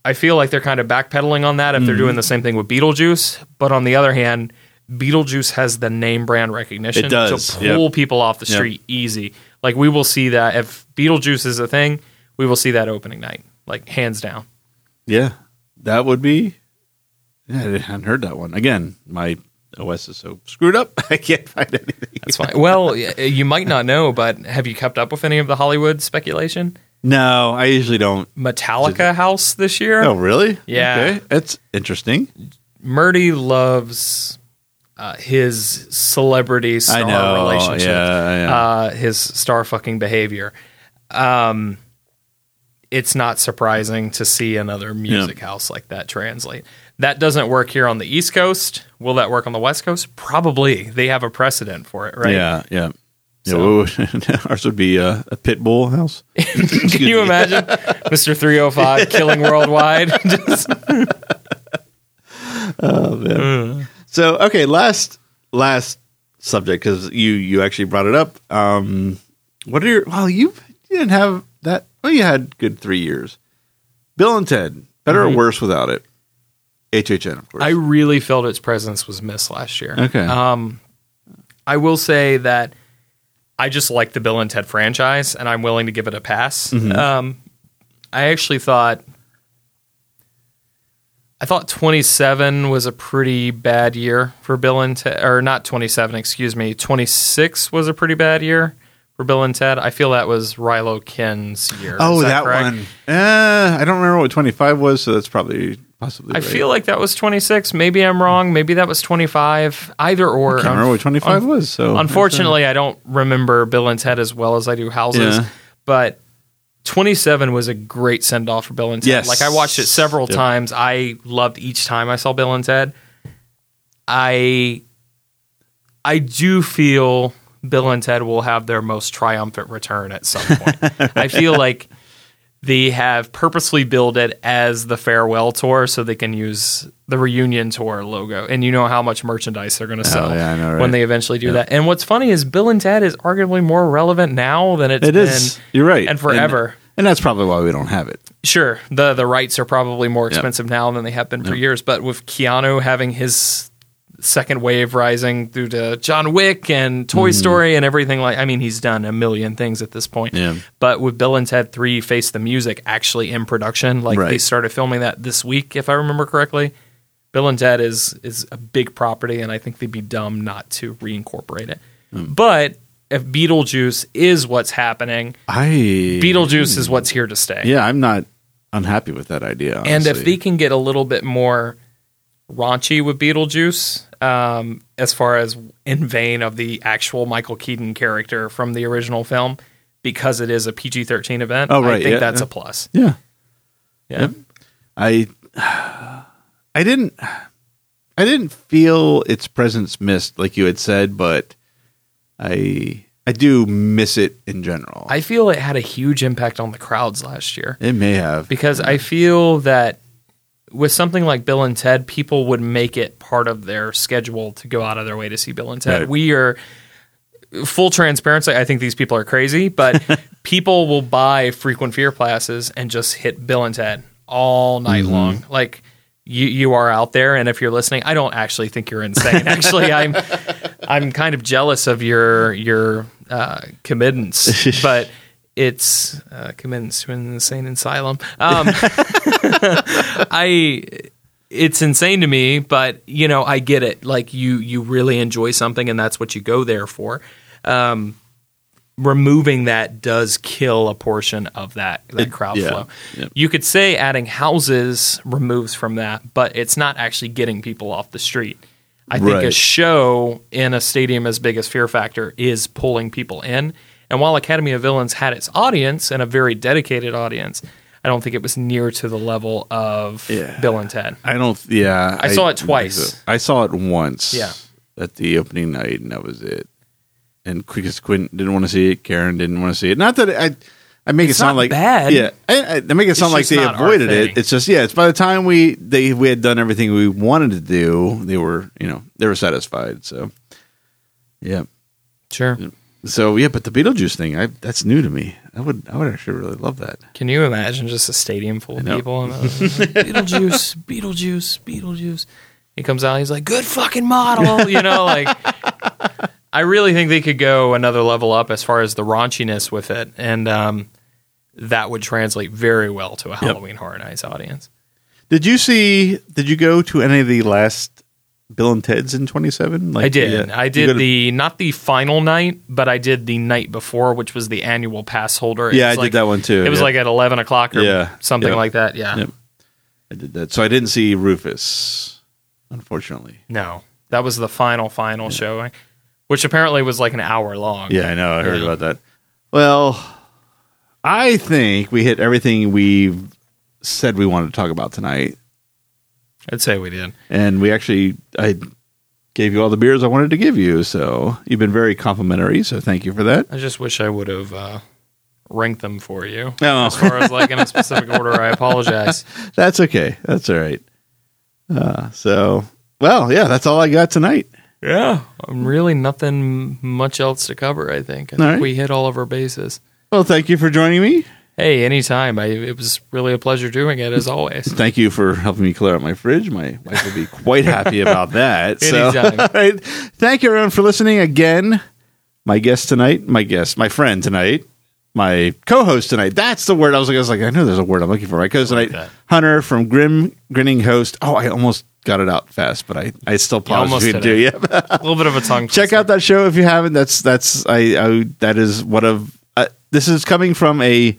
I feel like they're kind of backpedaling on that if they're
Mm-hmm.
doing the same thing with Beetlejuice. But on the other hand, Beetlejuice has the name brand recognition
It does,
to pull
yep.
people off the
Yep.
street easy. Like we will see that if Beetlejuice is a thing, we will see that opening night, like hands down.
Yeah, that would be. Yeah, I hadn't heard that one. Again, my OS is so screwed up. I can't find anything.
That's fine. well, you might not know, but have you kept up with any of the Hollywood speculation?
No, I usually don't.
Metallica house this year.
Oh, really?
Yeah.
Okay, that's interesting.
Murdy loves uh, his celebrity star
know.
relationship,
Yeah, yeah.
Uh, his star fucking behavior. Um, it's not surprising to see another music house like that translate. That doesn't work here on the East Coast. Will that work on the West Coast? Probably. They have a precedent for it, right?
Yeah, yeah. Yeah,
So-
would- ours would be uh, a Pitbull house.
Can you imagine Mr. 305 killing worldwide? Just-
So okay, last last subject because you you actually brought it up. Um, what are your well you you didn't have that well you had good three years. Bill and Ted better or worse without it. HHN of course.
I really felt its presence was missed last year.
Okay.
Um, I will say that I just like the Bill and Ted franchise, and I'm willing to give it a pass. Um, I actually thought I thought 27 was a pretty bad year for Bill and Ted, or not 27, excuse me. 26 was a pretty bad year for Bill and Ted. I feel that was Rilo Kin's year.
oh
Is
that,
correct?
one. Uh, I don't remember what twenty five was, so that's probably possibly.
I
right.
feel like that was 26. Maybe I'm wrong. Maybe that was 25. Either or.
I can't remember what twenty five
Un-
was. So
Unfortunately, I don't remember Bill and Ted as well as I do Houses.
Yeah.
But 27 was a great send off for Bill and Ted.
Yes.
Like I watched it several
Yep.
times. I loved each time I saw Bill and Ted. I I do feel Bill and Ted will have their most triumphant return at some point. I feel like they have purposely built it as the farewell tour so they can use the reunion tour logo. And you know how much merchandise they're going to oh, sell
Oh, yeah, know, right?
when they eventually do that. And what's funny is Bill and Ted is arguably more relevant now than it's
it
been.
is. You're right,
and forever.
and, and that's probably why we don't have it.
Sure, the the rights are probably more expensive now than they have been for years. But with Keanu having his second wave rising through to John Wick and Toy Story and everything like, I mean, he's done a million things at this point.
Yeah.
But with Bill and Ted Three Face the Music actually in production, like they started filming that this week, if I remember correctly. Bill and Ted is is a big property, and I think they'd be dumb not to reincorporate it.
Hmm.
But if Beetlejuice is what's happening,
I
Beetlejuice is what's here to stay.
Yeah, I'm not unhappy with that idea.
And if they can get a little bit more raunchy with Beetlejuice, um, as far as in vein of the actual Michael Keaton character from the original film, because it is a PG 13 event,
Oh,
I
right,
think
yeah,
that's
yeah.
a plus.
yeah,
Yeah.
Yep. I I didn't I didn't feel its presence missed like you had said, but I I do miss it in general.
I feel it had a huge impact on the crowds last year
it may have
because I feel that with something like Bill and Ted, people would make it part of their schedule to go out of their way to see Bill and Ted.
Right.
We are full transparency. I think these people are crazy, but people will buy Frequent Fear passes and just hit Bill and Ted all night
Mm-hmm.
long. Like you, you are out there, and if you're listening, I don't actually think you're insane. actually, I'm, I'm kind of jealous of your your uh, committance, but. It's uh, committance to an insane asylum. Um, I it's insane to me, but you know, I get it. Like you you really enjoy something and that's what you go there for. Um removing that does kill a portion of that that crowd
yeah.
flow.
Yep.
You could say adding houses removes from that, but it's not actually getting people off the street. I think a show in a stadium as big as Fear Factor is pulling people in. And while Academy of Villains had its audience and a very dedicated audience, I don't think it was near to the level of
Yeah.
Bill and Ted.
I don't. Yeah,
I saw it twice.
I saw it once.
Yeah.
at the opening night, and that was it. And because Quinn didn't want to see it, Karen didn't want to see it. Not that I, I make
It's
it sound
not
like
bad.
Yeah, I, I, I make it sound like they avoided it. It's just yeah. It's by the time we they we had done everything we wanted to do, they were you know they were satisfied. So yeah.
Sure.
So yeah, but the Beetlejuice thing, I, that's new to me. I would I would actually really love that.
Can you imagine just a stadium full of people? And, uh, Beetlejuice, Beetlejuice, Beetlejuice. He comes out, he's like, good fucking model. You know, like, I really think they could go another level up as far as the raunchiness with it. And um, that would translate very well to a Halloween Horror Nights audience.
Did you see? Did you go to any of the last Bill and Ted's in 27? Like,
I did.
yeah.
I did the not the final night, but I did the night before, which was the annual pass holder. It
Yeah, I did that one too,
It was
yeah.
like at eleven o'clock or
Yeah.
something like that. Yeah.
Yep. I did that. So I didn't see Rufus, unfortunately.
No, that was the final final showing, which apparently was like an hour long.
Yeah, I know. I heard about that. Well, I think we hit everything we've said we wanted to talk about tonight.
I'd say we did.
And we actually, I gave you all the beers I wanted to give you. So you've been very complimentary. So thank you for that.
I just wish I would have uh, ranked them for you.
Oh.
As far as like in a specific order, I apologize.
That's okay. That's all right. Uh, so, well, yeah, that's all I got tonight.
Yeah, really nothing much else to cover. I think. I think
right.
we hit all of our bases.
Well, thank you for joining me.
Hey, anytime. I, it was really a pleasure doing it as always.
Thank you for helping me clear out my fridge. My wife will be quite happy about that. So,
Anytime.
right. Thank you, everyone, for listening again. My guest tonight, my guest, my friend tonight, my co-host tonight. That's the word I was like. I was like, I know there's a word I'm looking for. My co-host tonight,
that.
Hunter from Grim Grinning Host. Oh, I almost got it out fast, but I I still paused.
almost did
do.
it.
Yeah.
A little bit of a tongue.
check out that show if you haven't. That's that's I, I that is one of uh, this is coming from a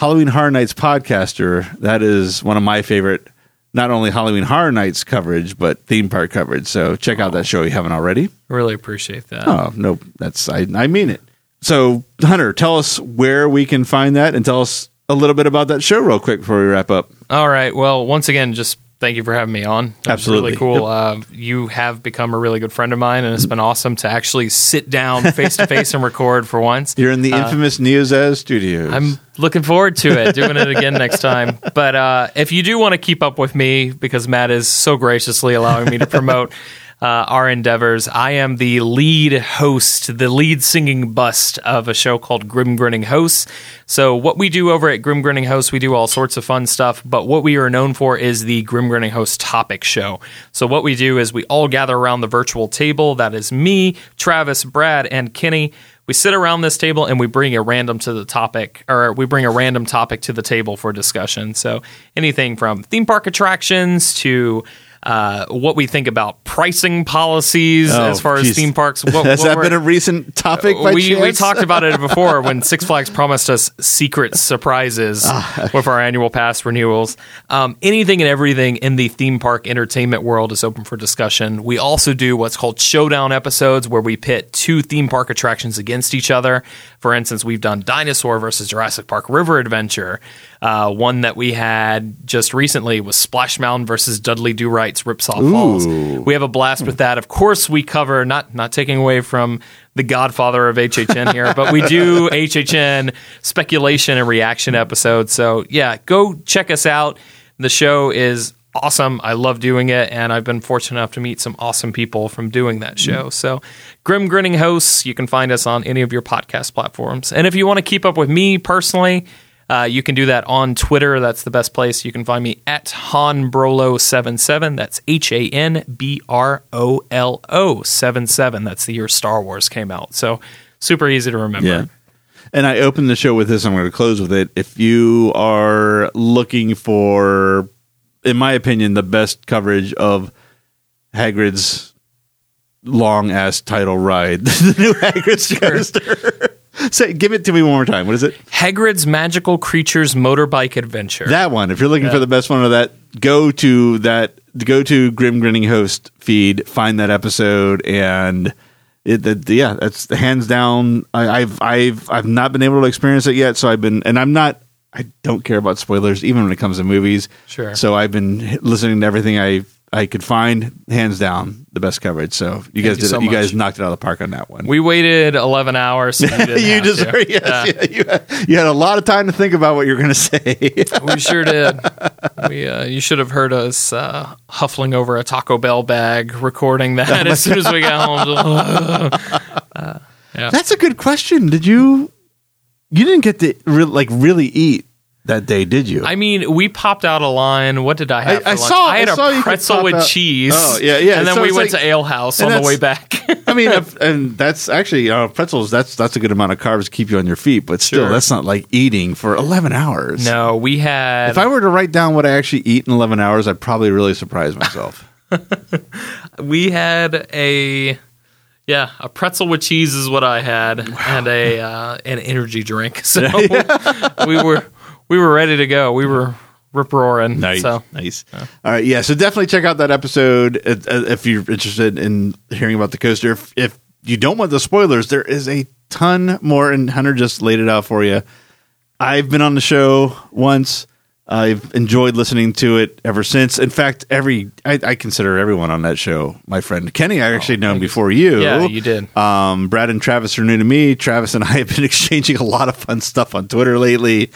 Halloween Horror Nights podcaster. That is one of my favorite. Not only Halloween Horror Nights coverage, but theme park coverage. So check out that show if you haven't already.
Really appreciate that.
Oh no, that's I I mean it. So Hunter, tell us where we can find that, and tell us a little bit about that show real quick before we wrap up.
All right. Well, once again, just thank you for having me on. That
Absolutely.
really cool. Uh, you have become a really good friend of mine, and it's been awesome to actually sit down face to face and record for once.
You're in the infamous Neozaz Studios.
Uh, I'm looking forward to it, doing it again next time. But uh, if you do want to keep up with me, because Matt is so graciously allowing me to promote uh, our endeavors, I am the lead host, the lead singing bust of a show called Grim Grinning Hosts. So, what we do over at Grim Grinning Hosts, we do all sorts of fun stuff, but what we are known for is the Grim Grinning Host topic show. So, what we do is we all gather around the virtual table. That is me, Travis, Brad, and Kenny we sit around this table and we bring a random to the topic or we bring a random topic to the table for discussion so anything from theme park attractions to uh, what we think about pricing policies
Oh,
as far as theme parks what,
Has
what
that been a recent topic? By
we, we talked about it before when Six Flags promised us secret surprises
Ah,
with our annual pass renewals. Um, anything and everything in the theme park entertainment world is open for discussion. We also do what's called showdown episodes where we pit two theme park attractions against each other. For instance, we've done Dinosaur versus Jurassic Park River Adventure. Uh, one that we had just recently was Splash Mountain versus Dudley Do Right's Ripsaw Falls. We have a blast with that. Of course, we cover not not taking away from the Godfather of HHN here, but we do HHN speculation and reaction episodes. So yeah, go check us out. The show is awesome. I love doing it, and I've been fortunate enough to meet some awesome people from doing that show. So, Grim Grinning Hosts, you can find us on any of your podcast platforms. And if you want to keep up with me personally, uh, you can do that on Twitter. That's the best place. You can find me at HanBrolo77. That's H A N B R O L O 77. That's the year Star Wars came out. So super easy to remember.
Yeah. And I opened the show with this. I'm going to close with it. If you are looking for, in my opinion, the best coverage of Hagrid's long ass title ride, the new Hagrid's coaster. Say, give it to me one more time. What is it?
Hagrid's Magical Creatures Motorbike Adventure.
That one. If you're looking for the best one of that, go to that. Go to Grim Grinning Host feed, find that episode, and it. Yeah, that's hands down. I, I've I've I've not been able to experience it yet, so I've been, and I'm not. I don't care about spoilers, even when it comes to movies.
Sure.
So I've been listening to everything I I could find, hands down, the best coverage. So you guys
you
did.
so
it. You guys knocked it out of the park on that one.
we waited 11 hours. So you
you deserve. Yes,
Yeah.
yeah, you, had, you had a lot of time to think about what you're going to say.
We sure did. We uh, you should have heard us uh, huffling over a Taco Bell bag, recording that as soon as we got home.
That's a good question. Did you? You didn't get to re- like really eat that day, did you?
I mean, we popped out a line. What did I have?
I- I saw-
I had
I saw
a pretzel with
out-
cheese.
Oh, yeah, yeah.
And then
So
we went
like-
to Ale House on the way back.
I mean, and that's actually uh, pretzels. That's that's a good amount of carbs to keep you on your feet, but still,
Sure.
that's not like eating for eleven hours.
no, we had.
If I were to write down what I actually eat in eleven hours, I'd probably really surprise myself.
we had a yeah a pretzel with cheese is what I had and a uh, an energy drink. So we were we were ready to go. We were rip roaring.
Nice,
So
nice. All right, yeah. So definitely check out that episode uh, uh, if you're interested in hearing about the coaster. If, if you don't want the spoilers, there is a ton more, and Hunter just laid it out for you. I've been on the show once. I've enjoyed listening to it ever since. In fact, every I, I consider everyone on that show my friend. Kenny, I actually known before you.
Yeah, you did.
Um, Brad and Travis are new to me. Travis and I have been exchanging a lot of fun stuff on Twitter lately.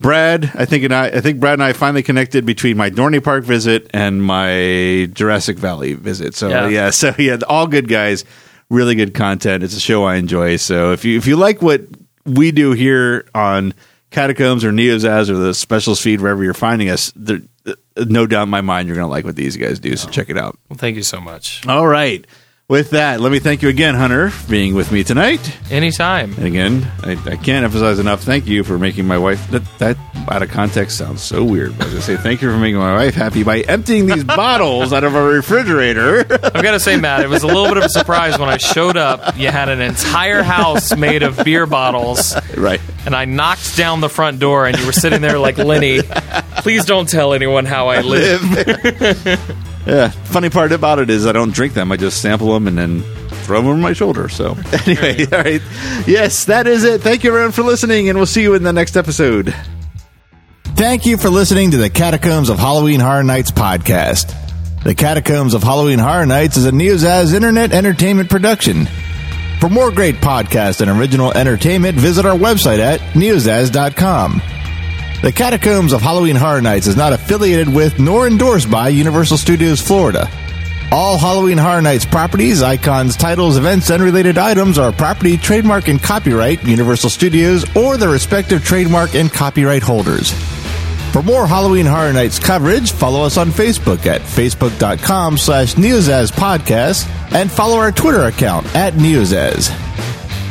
Brad, I think and I, I think Brad and I finally connected between my Dorney Park visit and my Jurassic Valley visit. So
Yeah.
yeah, so yeah, all good guys, really good content. It's a show I enjoy. So if you if you like what we do here on Catacombs or Neozaz or the specials feed wherever you're finding us, there, uh, no doubt in my mind you're going to like what these guys do. So check it out.
well, thank you so much.
All right. With that, let me thank you again, Hunter, for being with me tonight.
Anytime.
And again, I, I can't emphasize enough. Thank you for making my wife. That, that out of context sounds so weird. But I was gonna say thank you for making my wife happy by emptying these bottles out of our refrigerator.
I've got to say, Matt, it was a little bit of a surprise when I showed up. You had an entire house made of beer bottles,
right.
and I knocked down the front door, and you were sitting there like Lenny. Please don't tell anyone how I live.
Yeah. Funny part about it is I don't drink them. I just sample them and then throw them over my shoulder. So anyway, all right. Yes, that is it. Thank you everyone for listening, and we'll see you in the next episode.
Thank you for listening to the Catacombs of Halloween Horror Nights podcast. The Catacombs of Halloween Horror Nights is a Neozaz internet entertainment production. For more great podcasts and original entertainment, visit our website at neozaz.com. The Catacombs of Halloween Horror Nights is not affiliated with nor endorsed by Universal Studios Florida. All Halloween Horror Nights properties, icons, titles, events, and related items are property, trademark, and copyright Universal Studios or their respective trademark and copyright holders. For more Halloween Horror Nights coverage, follow us on Facebook at facebook.com slash Neozaz Podcast and follow our Twitter account at Neozaz.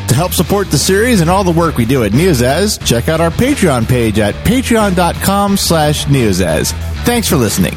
To help support the series and all the work we do at Neozaz, check out our Patreon page at patreon.com slash Neozaz. Thanks for listening.